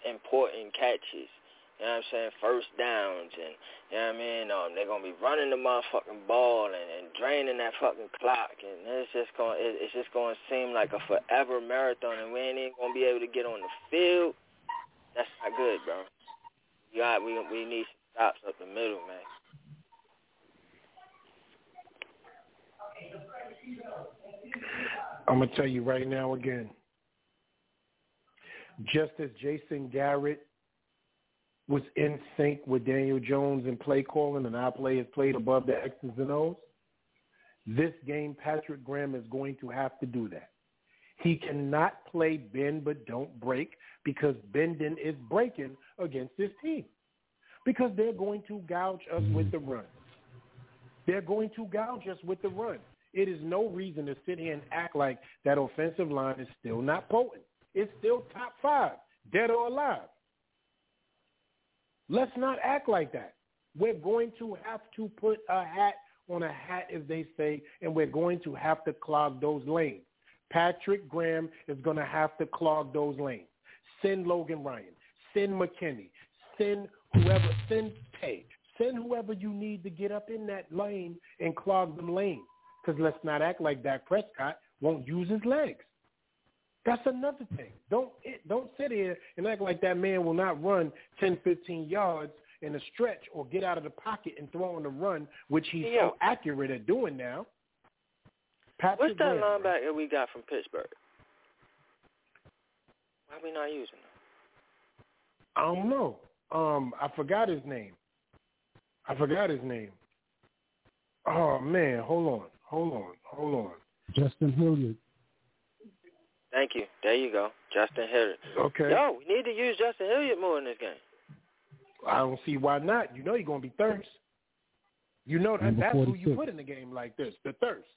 important catches you know what I'm saying, first downs and you know what I mean, um, they're gonna be running the motherfucking ball and, and draining that fucking clock and it's just going it, it's just gonna seem like a forever marathon and we ain't even gonna be able to get on the field. That's not good, bro. You got we we need stops up the middle, man. I'm gonna tell you right now again. Just as Jason Garrett was in sync with Daniel Jones in play calling and our players played above the X's and O's, this game Patrick Graham is going to have to do that. He cannot play bend but don't break because bending is breaking against this team. Because they're going to gouge us with the run. They're going to gouge us with the run. It is no reason to sit here and act like that offensive line is still not potent. It's still top five, dead or alive. Let's not act like that. We're going to have to put a hat on a hat, as they say, and we're going to have to clog those lanes. Patrick Graham is going to have to clog those lanes. Send Logan Ryan. Send McKinney. Send whoever. Send Page. Send whoever you need to get up in that lane and clog them lanes. Because let's not act like Dak Prescott won't use his legs. That's another thing. Don't don't sit here and act like that man will not run 10, 15 yards in a stretch or get out of the pocket and throw on the run, which he's Yo. so accurate at doing now. Patrick What's that Graham, linebacker we got from Pittsburgh? Why are we not using him? I don't know. Um, I forgot his name. I forgot his name. Oh man, hold on, hold on, hold on. Justin Hilliard. Thank you. There you go. Justin Hilliard. Okay. Yo, we need to use Justin Hilliard more in this game. I don't see why not. You know you're gonna be thirst. You know that Number that's who you put in a game like this, the thirst.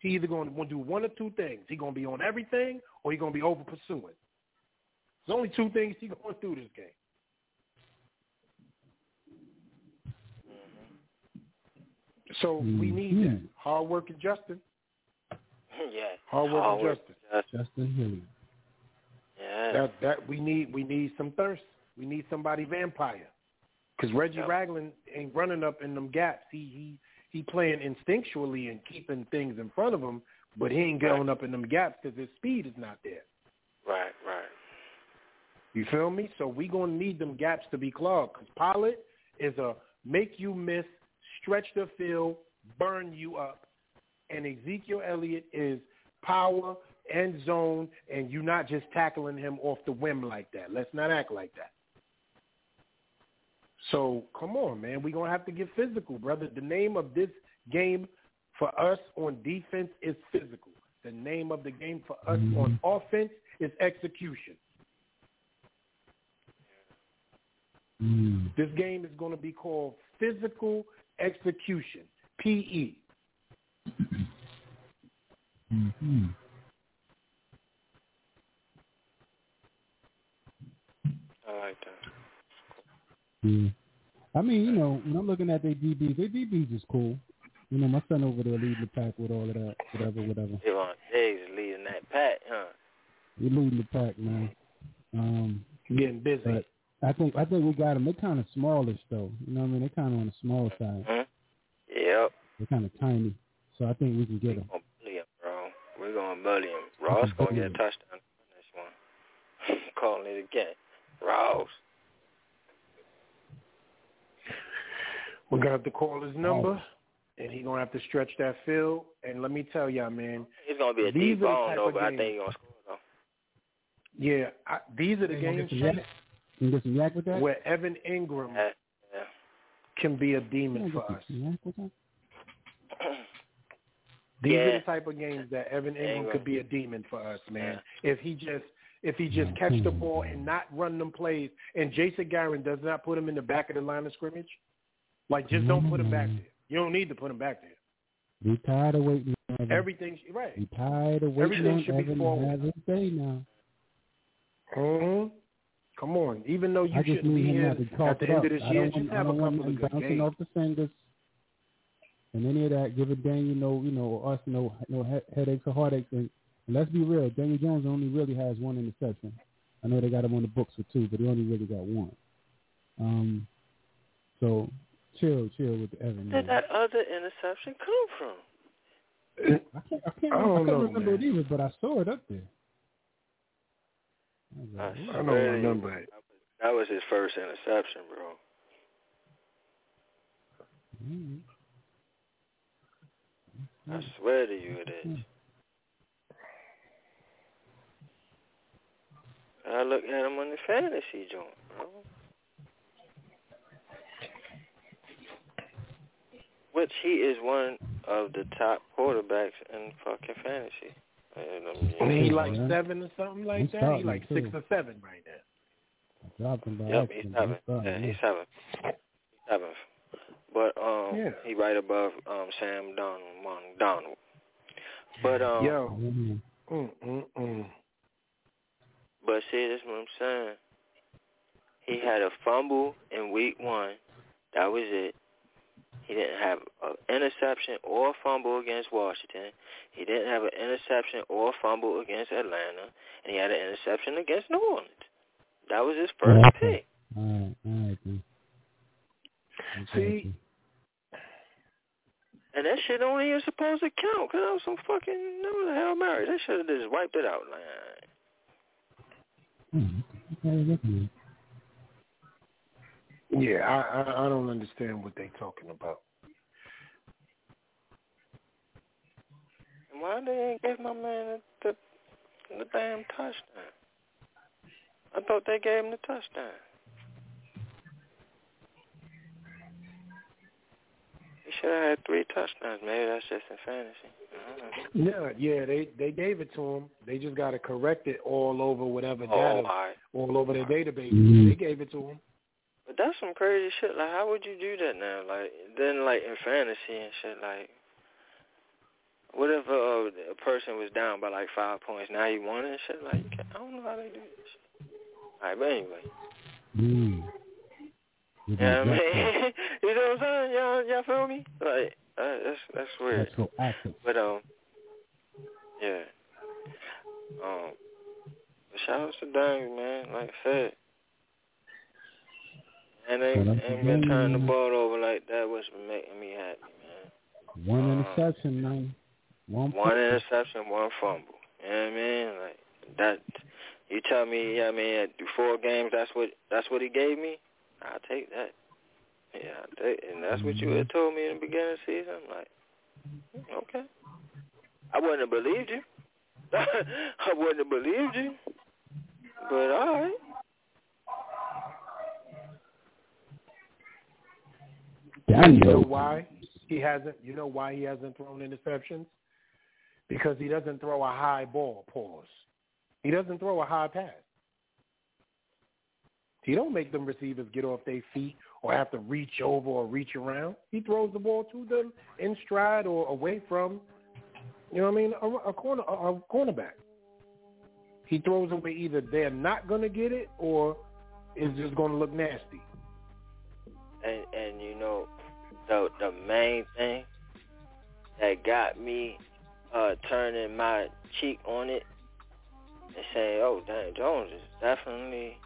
He either gonna, gonna do one or two things. He gonna be on everything or he gonna be over pursuing. There's only two things he going through this game. So we need that. Mhm. Hard working Justin. Yeah. Hard working Hard work. Justin. Justin Hilliard. Yeah. That that we need we need some thirst. We need somebody vampire. Because Reggie Yep. Ragland ain't running up in them gaps. He he he playing instinctually and keeping things in front of him, but he ain't going up in them gaps because his speed is not there. Right, right. You feel me? So we gonna need them gaps to be clogged. Because Pollard is a make you miss, stretch the field, burn you up, and Ezekiel Elliott is power and zone, and you're not just tackling him off the whim like that. Let's not act like that. So come on, man. We're gonna have to get physical, brother. The name of this game for us on defense is physical. The name of the game for us on offense is execution. Mm. This game is going to be called physical execution. PE. Mm-hmm. I like that. Yeah. I mean, you know, when I'm looking at their DBs, their DBs is cool. You know, my son over there leading the pack with all of that, whatever, whatever. Trevon Diggs leading that pack, huh? We're leading the pack, man. Um, Getting busy. but I think I think we got them. They're kind of smallish, though. You know what I mean? They're kind of on the small side. Hmm? Yep. They're kind of tiny. So I think we can get them. Gonna him. We're gonna bully him. Ross gonna get a touchdown on this one. Calling it again. Ross. We're gonna have to call his number, and he's gonna have to stretch that field. And let me tell y'all, man, It's gonna be a These deep ball type though, of but I think he's gonna score though. yeah, I, these are the games get some yak? You get some yak with that? where Evan Engram Yeah. yeah. can be a demon for us. Some yak with that? These are the type of games that Evan Engram Engram. could be a demon for us, man. If he just if he just catch the ball and not run them plays, and Jason Garrett does not put him in the back of the line of scrimmage, like just don't put him back there. You don't need to put him back there. We tired of waiting. Evan. Everything's right. We tired of waiting Everything should be Evan to forward. have his day now. hmm Come on, even though you I shouldn't be here at the end up. of this year, don't just have a couple of good games. off the fingers and any of that. Giving Daniel no, you know, us no, no he- headaches or heartaches. And, and let's be real, Daniel Jones only really has one interception. I know they got him on the books for two, but he only really got one. Um, so chill, chill with the Evan. Where did that other interception come from? I can't, I can't, I I don't can't know, remember man. it either, but I saw it up there. I was I like, I don't remember it. That was his first interception, bro. mm, I swear to you it is. I look at him on the fantasy joint, bro. Which he is one of the top quarterbacks in fucking fantasy. And, um, And he Yeah, like seven or something like He's that. He like six too. or seven right now. I dropped him by Yep, he's seven. starting, Yeah, he's seven. He's seventh. But um, Yeah. he right above um Sam Darnold, Darnold. But um, Yo, mm, mm, mm. But see, that's what I'm saying. He had a fumble in week one. That was it. He didn't have an interception or a fumble against Washington. He didn't have an interception or a fumble against Atlanta. And he had an interception against New Orleans. That was his first pick. All right, all right, then. I See, you. And that shit only is supposed to count because that was some fucking, that was a Hail Mary. They should have just wiped it out. Like, Hmm, okay, look at you. yeah, I, I I don't understand what they talking about. and why they ain't give my man the, the, the damn touchdown? I thought they gave him the touchdown. Should have had three touchdowns. Maybe that's just in fantasy. I. Yeah, yeah, they they gave it to him. They just got to correct it all over whatever Oh, data, all right. all over their database. Mhm. They gave it to him. But that's some crazy shit. Like, how would you do that now? Like, then like in fantasy and shit. Like, what if uh, a person was down by like five points? Now he won and shit. Like, I don't know how they do this shit. All right, but anyway. Mm. With Yeah, I the mean, you know what I'm saying? Y'all, y'all feel me? Like, uh, that's that's weird. Let's go active. But um, yeah. Um, shout out to Dang, man. Like I said, and they Shout ain't been turning the ball over like that. What's been making me happy, man. One Uh, interception, man. One. One fumble. interception, one fumble. You know what I mean? Like that. You tell me, I mean, at four games, that's what that's what he gave me. I'll take that. Yeah, I'll take, and that's what you had told me in the beginning of the season. I'm like, okay. I wouldn't have believed you. I wouldn't have believed you. But all right. You know why he hasn't? You know why he hasn't thrown interceptions? Because he doesn't throw a high ball. Pause. He doesn't throw a high pass. He don't make them receivers get off their feet or have to reach over or reach around. He throws the ball to them in stride or away from, you know what I mean, a, a corner a, a cornerback. He throws where either they're not going to get it or it's just going to look nasty. And and you know, the the main thing that got me uh turning my cheek on it and saying, "Oh, Dan Jones is definitely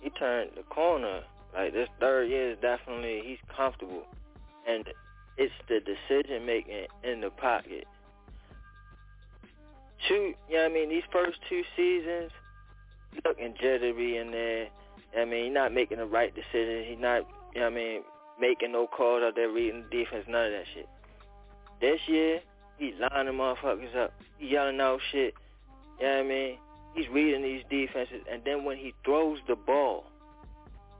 he turned the corner. Like this third year is definitely he's comfortable, and it's the decision making in the pocket. Two, you know I mean? These first two seasons, looking jittery in there. I mean, he's not making the right decision. He's not, you know I mean, making no calls out there, reading the defense, none of that shit. This year, he's lining motherfuckers up. He yelling out shit. You know I mean? He's reading these defenses, and then when he throws the ball,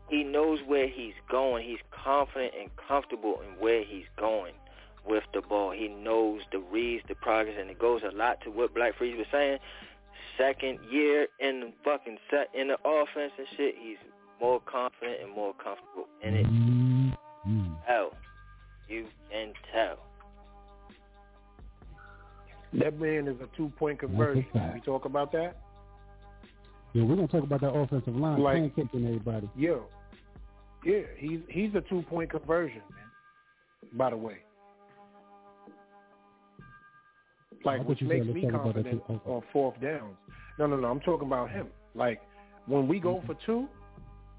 he knows where he's going. He's confident and comfortable in where he's going with the ball. He knows the reads, the progress, and it goes a lot to what Black Freeze was saying. Second year in the fucking set in the offense and shit, he's more confident and more comfortable in it. Mm-hmm. Hell, You can tell. That man is a two-point conversion. fact. We talk about that. Yeah, we're gonna talk about that offensive line Like- pancaking everybody. Yo, yeah, he's he's a two-point conversion, man. By the way, like which makes me let's talk about that confident on fourth downs. No, no, no. I'm talking about him. Like when we go mm-hmm. for two,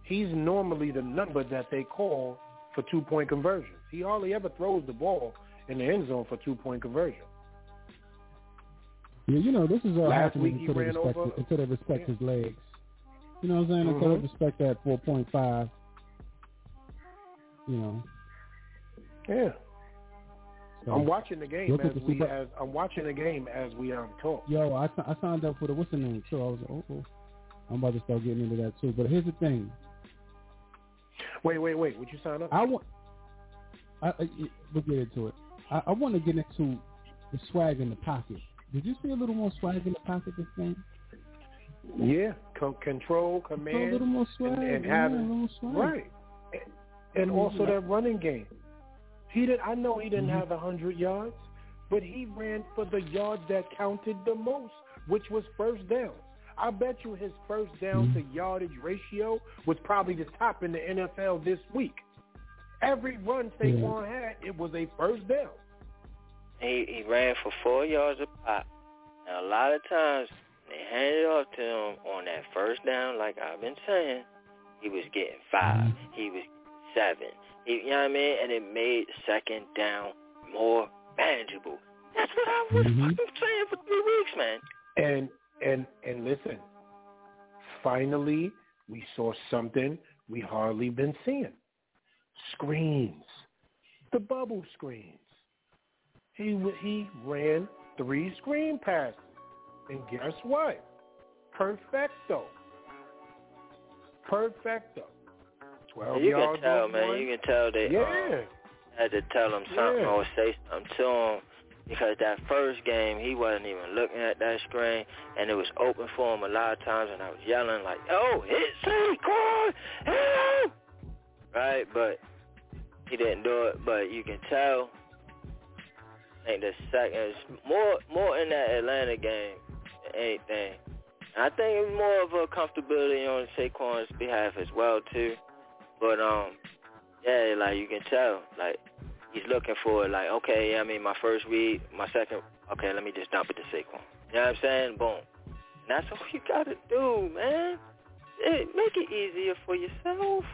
he's normally the number that they call for two-point conversions. He hardly ever throws the ball in the end zone for two-point conversion. Yeah, you know, this is all Last happening until they respect over- until they respect his legs. You know what I'm saying? Until they Mhm. respect that four point five. You know. Yeah. So, I'm watching the game as we Super- as I'm watching the game as we um talk. Yo, I, I signed up for the what's the name too. I was like, oh, oh, I'm about to start getting into that too. But here's the thing. Wait, wait, wait. Would you sign up? I want. I, I, we'll get into it. I, I want to get into the swag in the pocket. Did you see a little more swag in the pocket this game? Yeah, con- control, command, a little more swag. and, and yeah, having a little swag. right, and Mhm. also that running game. He did. I know he didn't Mhm. have a hundred yards, but he ran for the yards that counted the most, which was first downs. I bet you his first down to yardage ratio was probably the top in the NFL this week. Every run Saquon had, it was a first down. He he ran for four yards a pop. Now a lot of times they handed it off to him on that first down, like I've been saying. He was getting five. He was seven. He, you know what I mean? And it made second down more manageable. That's what I was Mhm. fucking saying for three weeks, man. And and and listen, finally we saw something we hardly been seeing. Screens, the bubble screens. He he ran three screen passes, and guess what? Perfecto. Perfecto. Twelve you yards can tell, man. one. You can tell they Yeah. um, had to tell him something Yeah. or say something to him because that first game he wasn't even looking at that screen and it was open for him a lot of times and I was yelling like, "Oh, hit Saquon, hit him!" Right, but he didn't do it. But you can tell. Think the second more more in that Atlanta game than anything. And I think it was more of a comfortability on Saquon's behalf as well too. But um, yeah, like you can tell, like he's looking for it. Like okay, I mean my first read, my second, okay, let me just dump it to Saquon. You know what I'm saying? Boom. And that's all you gotta do, man. It, make it easier for yourself.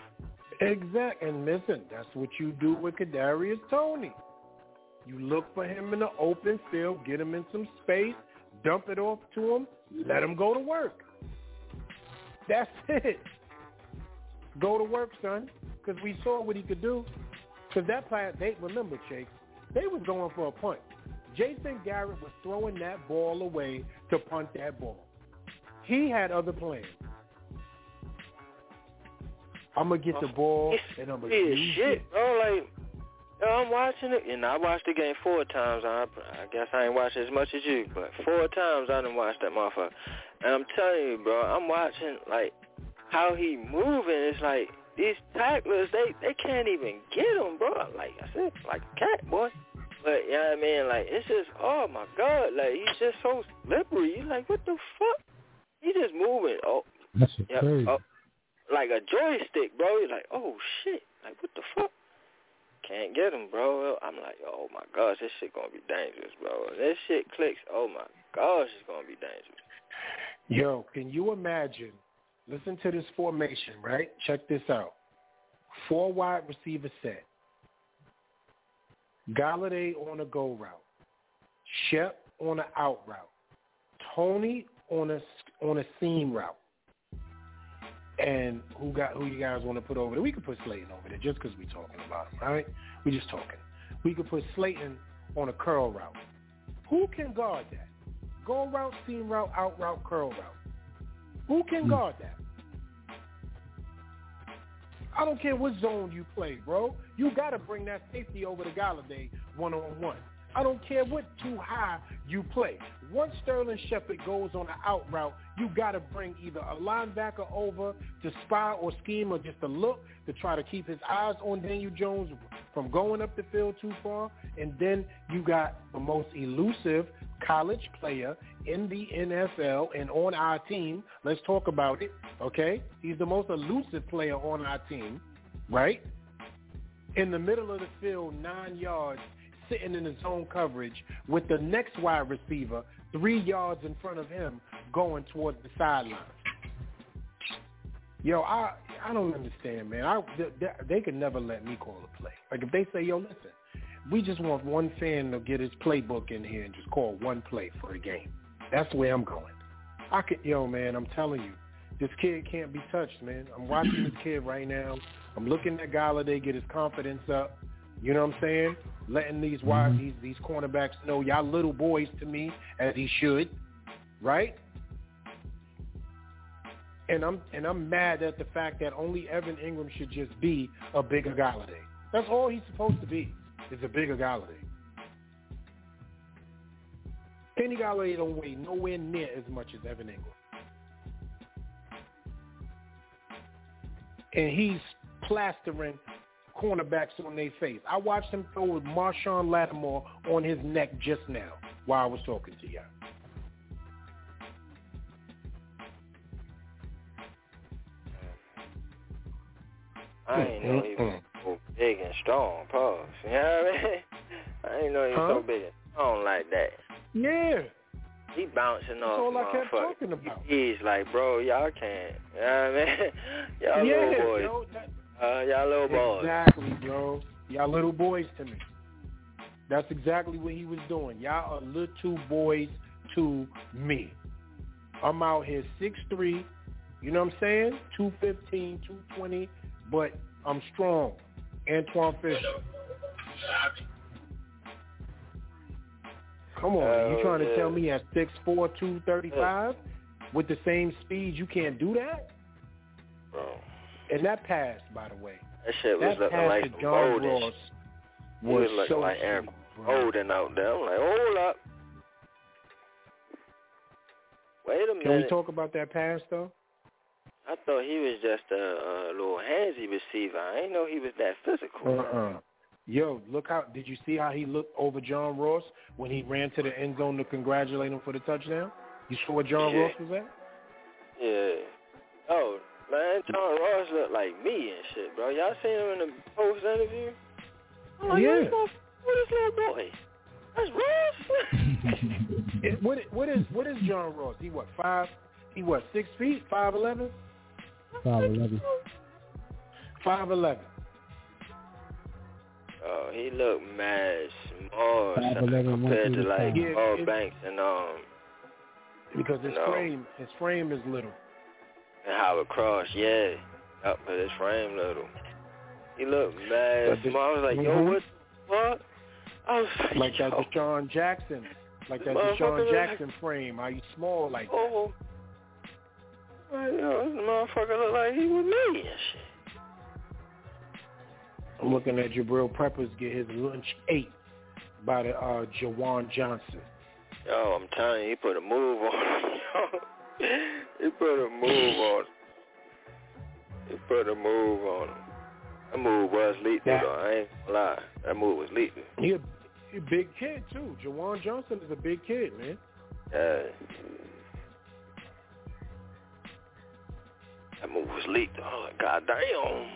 Exact. And listen, that's what you do with Kadarius Toney. You look for him in the open field, get him in some space, dump it off to him, let him go to work. That's it. Go to work, son, because we saw what he could do. Because that play, they remember, Chase, they was going for a punt. Jason Garrett was throwing that ball away to punt that ball. He had other plans. I'm gonna get the oh, ball and I'm gonna Yeah, shit, it. bro. Like, I'm watching it, and I watched the game four times. I, I guess I ain't watched as much as you, but four times I done watched that motherfucker. And I'm telling you, bro, I'm watching like how he moving. It's like these tacklers, they they can't even get him, bro. Like I said, like a cat, boy. But you know what I mean? Like it's just, oh my god, like he's just so slippery. You like, what the fuck? He just moving. Oh, That's yeah, crazy. oh, like a joystick, bro. You're like, oh shit, like what the fuck? Can't get them, bro. I'm like, oh my gosh, this shit gonna be dangerous, bro. This shit clicks. Oh my gosh, it's gonna be dangerous. Yo, can you imagine? Listen to this formation, right? Check this out. Four wide receiver set. Golladay on a go route. Shep on an out route. Toney on a on a seam route. And who got who you guys want to put over there? We could put Slayton over there just because we're talking about him, right? We just talking. We could put Slayton on a curl route. Who can guard that? Go route, seam route, out route, curl route. Who can hmm. guard that? I don't care what zone you play, bro. You got to bring that safety over to Golladay one on one. I don't care what too high you play. Once Sterling Shepard goes on an out route, you got to bring either a linebacker over to spy or scheme or just a look to try to keep his eyes on Daniel Jones from going up the field too far. And then you got the most elusive college player in the NFL and on our team. Let's talk about it, okay? He's the most elusive player on our team, right? In the middle of the field, nine yards, sitting in the zone coverage with the next wide receiver three yards in front of him going towards the sideline. Yo, I I don't understand, man. I they, they could never let me call a play. Like if they say, yo, listen, we just want one fan to get his playbook in here and just call one play for a game. That's way I'm going. I could, yo, man, I'm telling you, this kid can't be touched, man. I'm watching this kid right now. I'm looking at Golladay get his confidence up. You know what I'm saying? Letting these mm-hmm. wide these these cornerbacks know y'all little boys to me as he should, right? And I'm and I'm mad at the fact that only Evan Engram should just be a bigger Golladay. That's all he's supposed to be. Is a bigger Golladay. Kenny Golladay don't weigh nowhere near as much as Evan Engram. And he's plastering cornerbacks on their face. I watched him throw with Marshon Lattimore on his neck just now while I was talking to you. I ain't know he was so big and strong, pause. You know what I mean? I ain't know he was Huh? so big and strong like that. Yeah. He bouncing off all I kept talking about. He's like, bro, y'all can't. You know what I mean? y'all yeah, little boys. yo, that- Uh, y'all little boys. Exactly, bro. Y'all little boys to me. That's exactly what he was doing. Y'all are little boys to me. I'm out here six three, you know what I'm saying? 215, 220, but I'm strong. Antoine Fisher. Come on, you Oh, trying to yeah. tell me at 6'4", 235 with the same speed you can't do that? Bro, And that pass, by the way. that shit was That looking like John Ross was was looking so like Aaron sweet, bro. Boldin out there. I'm like, hold up. Wait a minute. Can we talk about that pass though? I thought he was just a, a little handsy receiver. I didn't know he was that physical. Uh-uh. Yo, look how did you see how he looked over John Ross when he ran to the end zone to congratulate him for the touchdown? You saw where John Yeah. Ross was at? Yeah. Man, John Ross looked like me and shit, bro. Y'all seen him in the post interview? I'm like, Yeah. Who's this little boy? That's Ross. What what is what is John Ross? He what five? He what six feet? Five eleven? Five eleven. Five eleven. oh, he looked mad small son, 5'11", compared to like 185. Yeah, Paul Banks and um Because his No. frame his frame is little. And Howard Cross. Yeah, up but his frame little. He looked mad small. I was like, yo, what the fuck? I was like, Like that DeSean Jackson. Like that DeSean Jackson frame. How you small like that. oh. Like, yo, this motherfucker look like he was me and shit. I'm looking at Jabril Peppers get his lunch ate by the uh Juwan Johnson. Yo, I'm telling you, he put a move on him. He put a move on him. He put a move on him. That move was lethal, That- though. I ain't gonna lie. That move was lethal. He a, he a big kid too. Juwan Johnson is a big kid, man. Yeah. That move was lethal. I was like, God damn.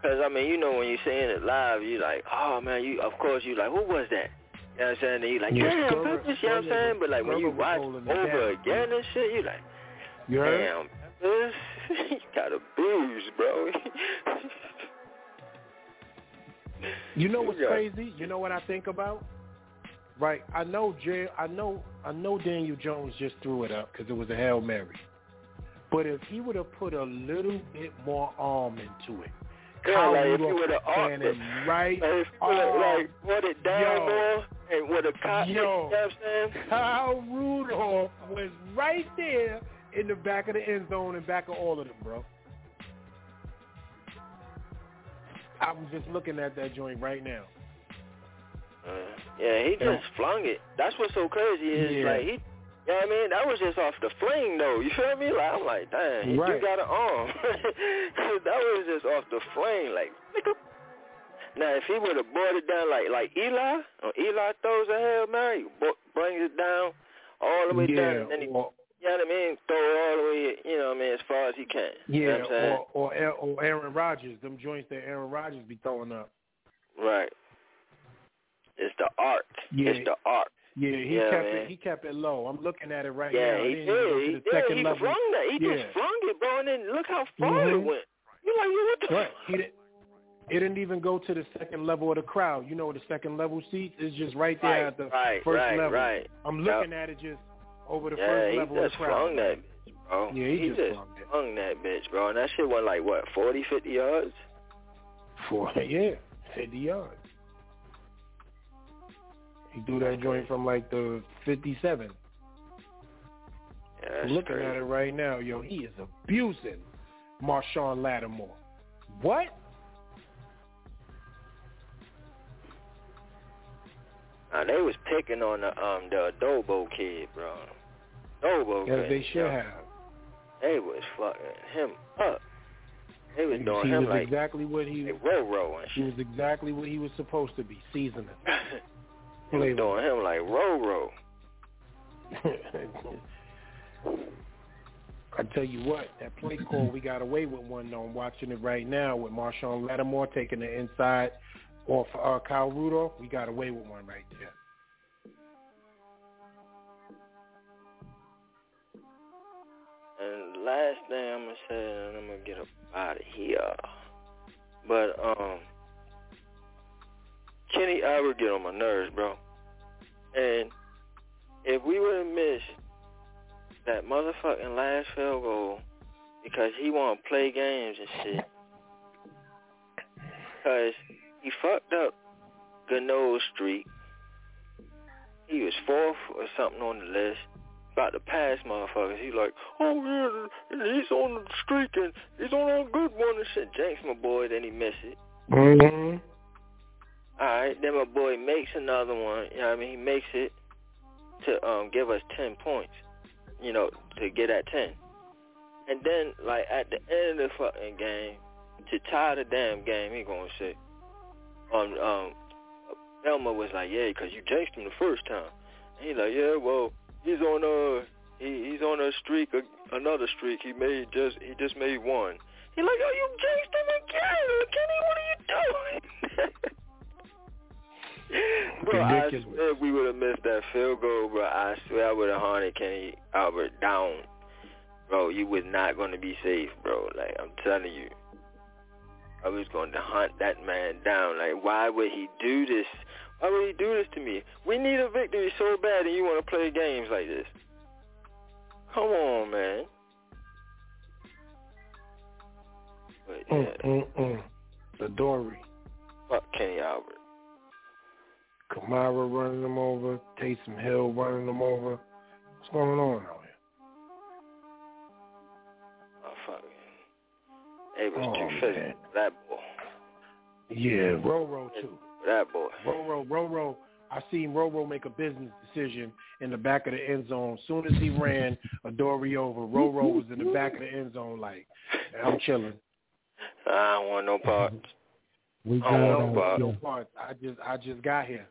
Because, I mean, you know, when you're seeing it live, you like, oh, man, you. of course, you like, who was that? You know what I'm saying? And you like, Yeah, damn, you know what I'm saying? But, like, when you watch over again and shit, you like, You damn, Peppers, you got a bruise, bro. You know what's crazy? You know what I think about? Right. I know Jay. I know. I know Daniel Jones just threw it up because it was a hail mary. But if he would have put a little bit more arm into it, Yeah, Kyle like, if you Rudolph would have was standing right. Like, if you arm. like, put it down Yo. and with a cop, you know Yo. what I'm saying? Kyle Rudolph was right there in the back of the end zone and back of all of them, bro. I was just looking at that joint right now. Uh, yeah, he just flung it. That's what's so crazy is Yeah. like he. You know what I mean? That was just off the fling though. You feel me? Like I'm like, damn, he Right. do got an arm. that was just off the fling. Like, now if he would have brought it down like like Eli, or Eli throws a hail mary, brings it down all the way Yeah, down, and then he, or- you know what I mean? Throw it all the way, you know what I mean, as far as he can. you know Yeah, what I'm or, or or Aaron Rodgers, them joints that Aaron Rodgers be throwing up. Right. It's the art. Yeah. It's the art. Yeah, he Yeah, kept man. it. He kept it low. I'm looking at it right yeah, now. he It did. He did. second He level. flung that. He yeah. just flung it, bro, and then look how far it Mhm. went. You like, what the Right. He didn't. It didn't even go to the second level of the crowd. You know, the second level seats is just right there Right, at the right, first right, level. right. I'm Yep. looking at it just over the yeah, first he level of the crowd. flung that bitch, bro. Yeah, he just, just flung flung that bitch, bro. And that shit went like what, 40, 50 yards? For yeah, fifty yards. He threw that joint from like the fifty-seven. Yeah, looking at it right now. Yo, he is abusing Marshon Lattimore. What? Now, they was picking on the um the Adebo kid, bro. Adebo As kid. they should yo. have. They was fucking him up. They was doing he him was like exactly what he row he was exactly what he was supposed to be, seasoning. Was doing him like row row. I tell you what, that play call we got away with one though. I'm watching it right now with Marshon Lattimore taking the inside off uh, Kyle Rudolph. We got away with one right there. And last thing I'm gonna say, and I'm gonna get up out of here. But um, Kenny Albert get on my nerves, bro. And if we would have missed that motherfucking last field goal because he want to play games and shit, because he fucked up Gano's streak. He was fourth or something on the list. About to pass motherfuckers. He like, oh yeah, he's on the streak and he's on a good one and shit. Jinx my boy, then he miss it. Mm-hmm. Alright, then my boy makes another one. You know what I mean? He makes it to um give us ten points. You know, to get at ten. And then like at the end of the fucking game, to tie the damn game, he gonna say, um um Vilma was like, yeah, 'cause you jinxed him the first time. And he like, yeah, well, he's on a he he's on a streak, a, another streak. He made just he just made one. He like, oh, you jinxed him again, Kenny. What are you doing? bro, I swear we would have missed that field goal, bro. I swear I would have hunted Kenny Albert down, bro. You was not going to be safe, bro. Like I'm telling you. I was going to hunt that man down. Like, why would he do this? Why would he do this to me? We need a victory so bad, and you want to play games like this? Come on, man. But mm, yeah, Mm-mm-mm. The Dory. fuck Kenny Albert. Kamara running them over. Taysom Hill running them over. What's going on out here? Oh fuck. It was Oh, too physical. That boy. Yeah, Roro too. For That boy. Roro, Roro. I seen Roro make a business decision in the back of the end zone. As soon as he ran a dory over, Roro was in the back of the end zone like, I'm chilling. I don't want no parts. We I got don't uh, know about No parts. I just I just got here.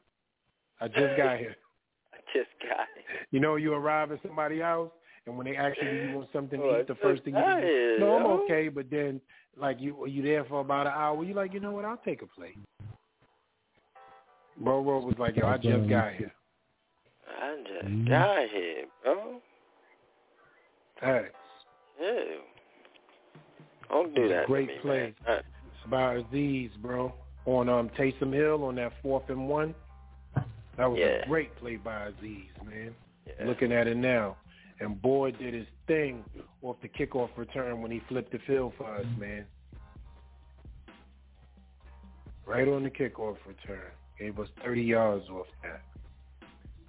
I just got here. I just got it. You know, you arrive at somebody's house, and when they ask you, do you want something Oh, to eat, the first thing you got do, no, I'm okay. But then, like you, you there for about an hour. You like, you know what? I'll take a plate. Bro, bro was like, yo, I just got here. I just Mm-hmm. got here, bro. Hey, Yeah. Don't do that. great to me, play Man. Uh, by Azeez, bro, on um Taysom Hill on that fourth and one. That was Yeah. a great play by Azeez, man. yeah. Looking at it now, and Boyd did his thing off the kickoff return when he flipped the field for us, man. Right on the kickoff return, gave us 30 yards off that.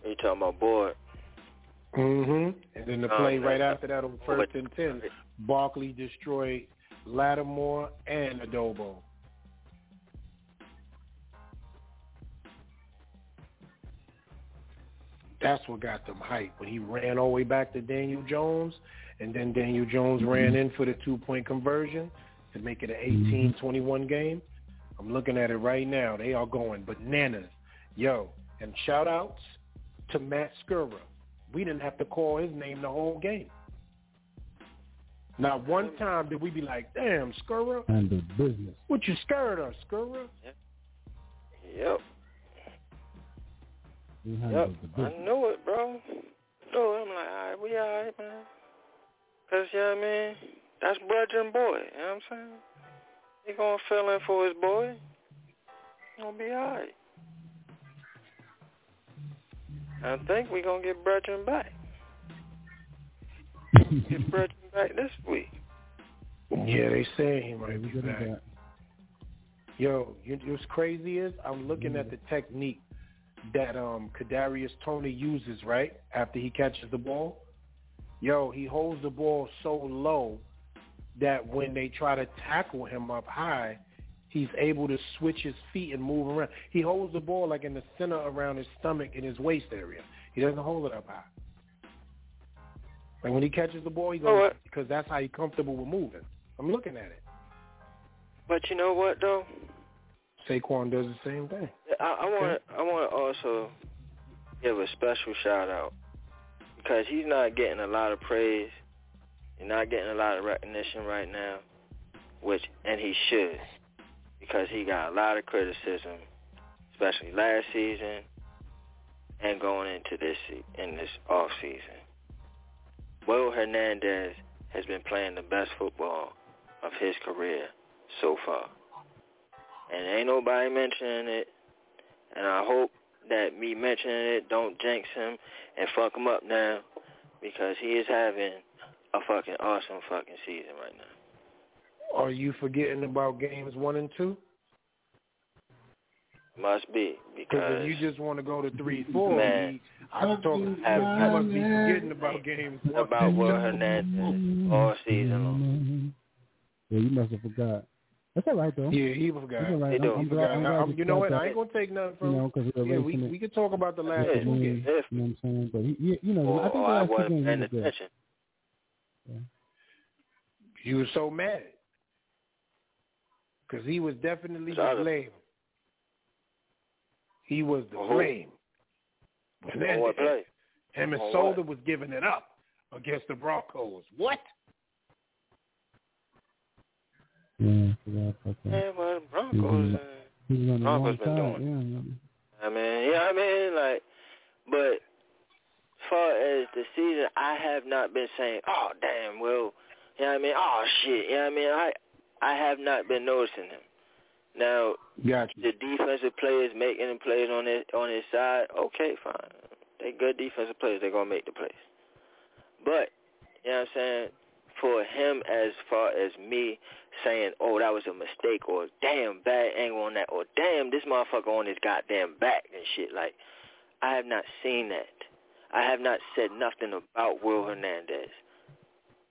You talking about Boyd? Mm-hmm. And then the Oh, play right after that on first and ten, Barkley destroyed Lattimore and Adebo. That's what got them hyped. When he ran all the way back to Daniel Jones, and then Daniel Jones ran mm-hmm. in for the two-point conversion to make it an mm-hmm. 18-21 game. I'm looking at it right now. They are going bananas. Yo, and shout-outs to Matt Skura. We didn't have to call his name the whole game. Not one time did we be like, damn, Skura, Handle business. what you scared us, Skura? Yep. We Yep. I business. know it, bro. No, I'm like, all right, we all right, man. Cause you know what I mean? That's brother and boy. You know what I'm saying? He gonna fill in for his boy. He gonna be all right. I think we gonna get Bredeson back. get Bredeson back this week. Yeah, they say he might be back. Yo, you, what's crazy is I'm looking at the technique that um Kadarius Toney uses right after he catches the ball. Yo, he holds the ball so low that when they try to tackle him up high, he's able to switch his feet and move around. He holds the ball like in the center around his stomach and his waist area. He doesn't hold it up high. Like when he catches the ball, he goes what? because that's how he's comfortable with moving. I'm looking at it. But you know what though? Saquon does the same thing. I, I want I want to also give a special shout out because he's not getting a lot of praise. He's not getting a lot of recognition right now, which and he should because he got a lot of criticism, especially last season and going into this in this off season. Will Hernandez has been playing the best football of his career so far and ain't nobody mentioning it. And I hope that me mentioning it don't jinx him and fuck him up now because he is having a fucking awesome fucking season right now. Are you forgetting about games one and two? Must be Because because if you just want to go to three, four, Man. he- I'm talking. You must be forgetting about games one. about Will Hernandez all season long. Yeah, you must have forgot. That's all right though. Yeah, he forgot. It's all right. He do. I'm, I'm glad. I'm glad I'm- you know what? got I ain't that, gonna take nothing You from. know, because yeah, we we could talk about the last Yeah, two games. If You know what I'm saying? But he, you, you know, or, I think or the I last two wasn't games he paying was good. attention. You were so mad because he was definitely the blame. He was the On who? blame. And On then what him and On Solder was giving it up against the Broncos. What? Yeah, forgot about. Yeah, well, the Broncos. He was on the Broncos been side. doing Yeah, I mean, yeah, I mean, like, but as far as the season, I have not been saying, oh, damn, well, you know what I mean? Oh, shit, you know what I mean? I, I have not been noticing him. Now, Gotcha. the defensive players making the plays on his, on his side, okay, fine. They good defensive players. They're going to make the plays. But, you know what I'm saying? For him, as far as me saying, oh, that was a mistake, or damn, bad angle on that, or damn, this motherfucker on his goddamn back and shit, like, I have not seen that. I have not said nothing about Will Hernandez.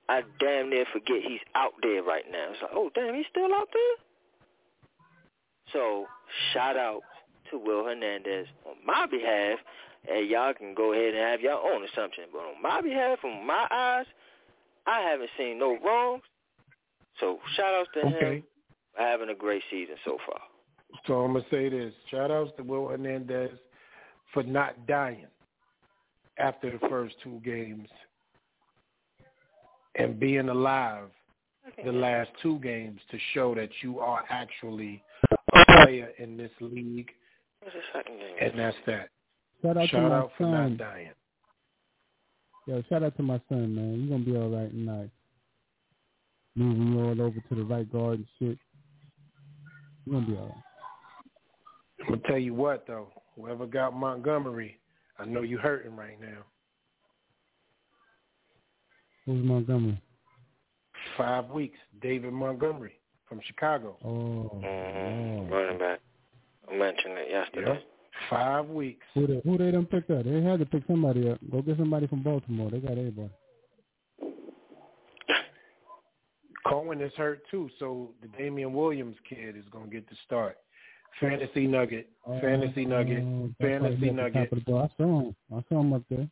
I damn near forget he's out there right now. It's like, oh, damn, he's still out there? So, shout out to Will Hernandez on my behalf, and y'all can go ahead and have your own assumption. But on my behalf, from my eyes, I haven't seen no wrongs. So, shout outs to Okay. him for having a great season so far. So I'm gonna say this: shout outs to Will Hernandez for not dying after the first two games and being alive the last two games to show that you are actually a player in this league, What's the second game? and that's that. Shout out to shout my out for not dying. Yo, shout out to my son, man. You're gonna be all right tonight. Moving you all over to the right guard and shit. You're gonna be all right. I'm gonna tell you what though, whoever got Montgomery, I know you hurting right now. Who's Montgomery? Five weeks, David Montgomery from Chicago. Oh, Mm-hmm. Running back. I mentioned it yesterday. Yep. Five weeks. who they who they done picked up? They had to pick somebody up. Go get somebody from Baltimore. They got everybody. Cohen is hurt too, so the Damien Williams kid is gonna get the start. Fantasy Nugget. Oh, Fantasy oh, Nugget. Oh, that's Fantasy right, he at the Nugget. Top of the ball. I saw him. I saw him up there.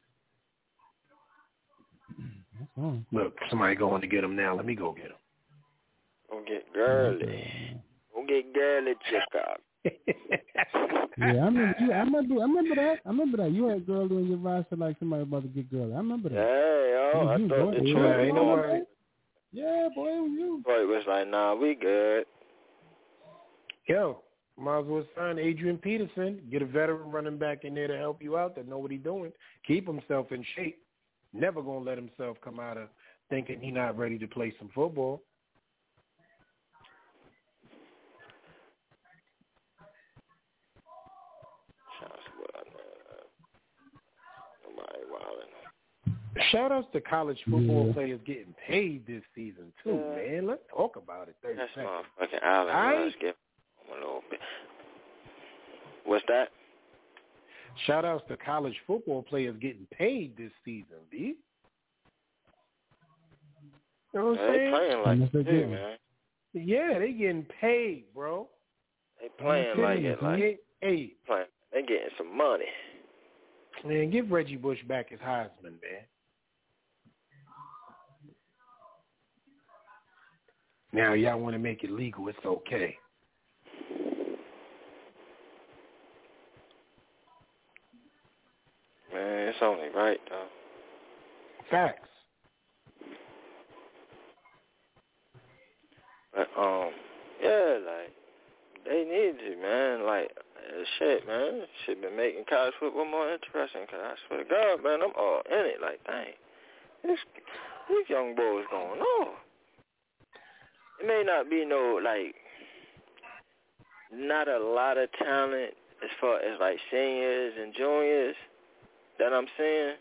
I saw him. Look, somebody going to get him now. Let me go get him. Go get girly. Go get girly chick up. Yeah, I remember. You, I remember. I remember that. I remember that. You had girl doing your roster like somebody about to get girl. I remember that. Hey, oh, yo, I You thought boy, the yeah, truth ain't no on. way. Yeah, boy, it was you. Boy was like, nah, we good. Yo, might as well sign Adrian Peterson. Get a veteran running back in there to help you out that know what he's doing. Keep himself in shape. Never gonna let himself come out of thinking he not ready to play some football. Nobody wilding. Shout outs to college football Yeah. players getting paid this season too, man. Let's talk about it. That's seconds. motherfucking Allen. Aight. Let's a little bit. What's that? Shout outs to college football players getting paid this season, B. You know what I'm They saying? playing like Yes, they it, do. man. Yeah, they getting paid, bro. They playing like it, like Hey, hey, playing. They getting some money. man, give Reggie Bush back his Heisman, man. Now y'all want to make it legal? It's okay. Man, it's only right though. Facts. But um, yeah, like they need to, man. Like uh, shit, man. Shit been making college football more interesting. Cause I swear to God, man, I'm all in it. Like, dang, this, these young boys going on. It may not be no like, not a lot of talent as far as like seniors and juniors that I'm seeing.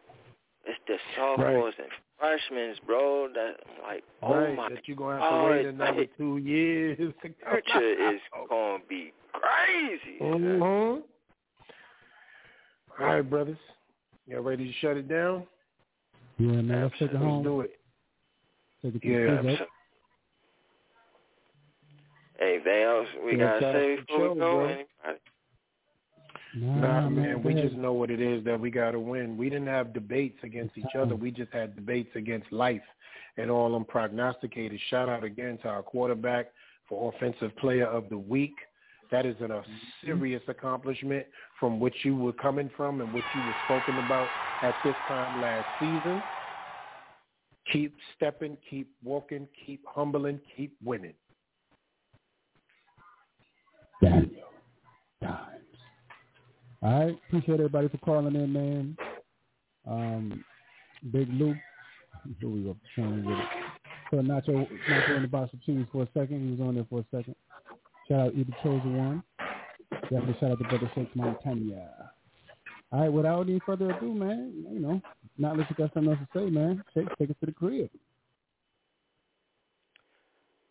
It's the sophomores and freshmen, bro. That like, oh right, my that you're gonna have to wait another like, two years. to future is gonna be crazy. Mhm. All right, brothers. Y'all ready to shut it down? Yeah, man. Let's take it Let's home. do it. Take it to Yeah. The crib. Anything else we gotta shout say out before we go? bro. Anybody? Nah, man, we just know what it is that we got to win. We didn't have debates against each other. We just had debates against life and all them prognosticators. Shout out again to our quarterback for Offensive Player of the Week. That is an, a serious accomplishment from which you were coming from and what you were spoken about at this time last season. Keep stepping, keep walking, keep humbling, keep winning. Daniel Dimes. All right. Appreciate everybody for calling in, man. Um, Big Lou. Here we go. Trying it. Put Nacho, Nacho in the box of cheese for a second. He was on there for a second. Shout out Either Chosen One. Definitely shout out to Brother Shake Montana. All right, without any further ado, man, you know, not unless you got something else to say, man. Shake, take us to the crib.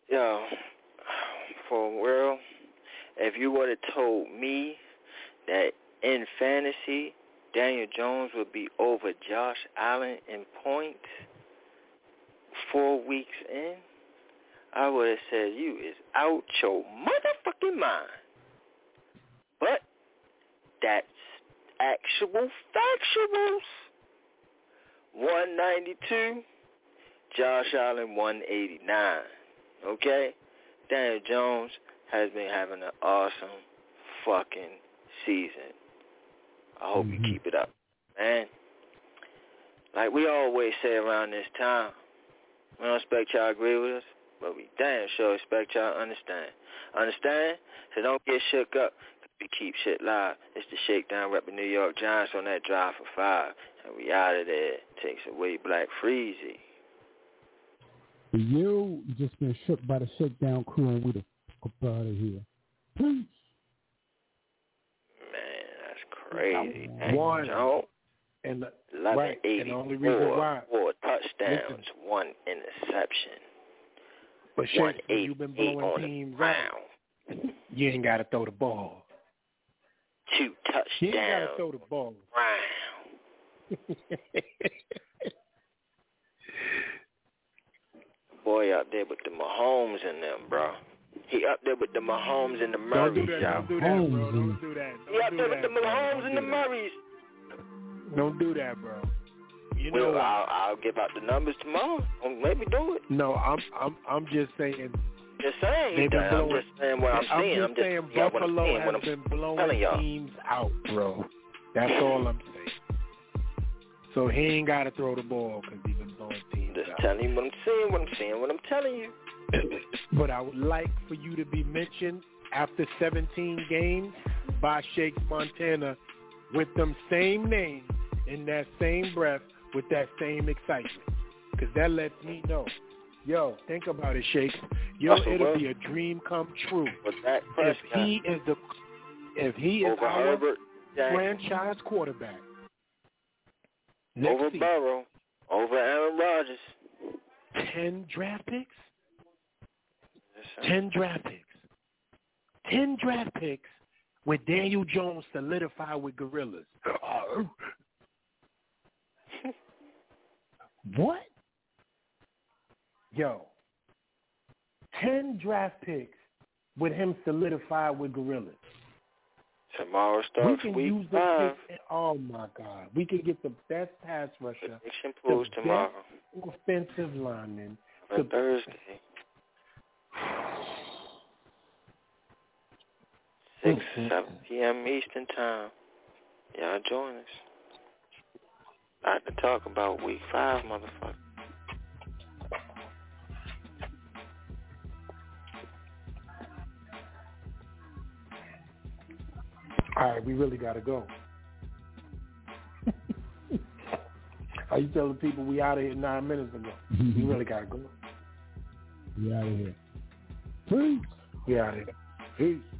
Yo, for real, if you would have told me that in fantasy Daniel Jones would be over Josh Allen in points four weeks in, I would have said you is out your motherfucking mind. But that's actual factuals. 192, Josh Allen 189. Okay? Daniel Jones has been having an awesome fucking season. I hope you mm-hmm. keep it up, man. Like we always say around this time, we don't expect y'all agree with us, but we damn sure expect y'all to understand. Understand? So don't get shook up. We keep shit live. It's the Shakedown repping New York Giants on that drive for five. And we out of there. Takes away Black Freezy. You, just been shook by the shakedown crew, and we the up out of here. Peace. Man, that's crazy. One. Jones, oh, And the, 11, right, and the only reason why, four touchdowns, Listen. one interception, but shit, when you've been 188 blowing on teams out, you ain't got to throw the ball. two touchdowns. You ain't got to throw the ball. round. Boy out there with the Mahomes in them, bro. He up there with the Mahomes and the Don't do Murrays, that. y'all. Don't do that, bro. Don't do that. He up there with the. Mahomes and the do. Murrays. Don't do that, bro. You know well, what? I'll, I'll give out the numbers tomorrow. Or me do it. No, I'm I'm I'm just saying. Just saying. They've been I'm just saying what I'm I'm seeing. just I'm just saying yeah, what I'm Buffalo seeing. has What I'm been blowing teams out, bro. That's all I'm saying. So he ain't got to throw the ball because he's been blowing teams Just out. telling you what I'm seeing. What I'm seeing. What I'm telling you. But I would like for you to be mentioned after 17 games by Shake Montana with them same names in that same breath with that same excitement. Because that lets me know, yo, think about it, Shakes. Yo, Russell it'll Wilson. be a dream come true that if he is the if he is our Herbert, franchise quarterback. Next over season, Burrow, over Aaron Rodgers. ten draft picks. Ten draft picks. Ten draft picks with Daniel Jones solidified with gorillas. what? Yo. Ten draft picks with him solidified with gorillas. Tomorrow starts We can week use the five. picks. Oh my God. We can get the best pass rusher, Prediction the tomorrow. offensive lineman. The- Thursday. Six, seven p.m. Eastern time. Y'all join us. I have to talk about week five, motherfucker. All right, we really got to go. Are you telling people we out of here nine minutes ago? we really got to go. We out of here. Peace. We. Peace.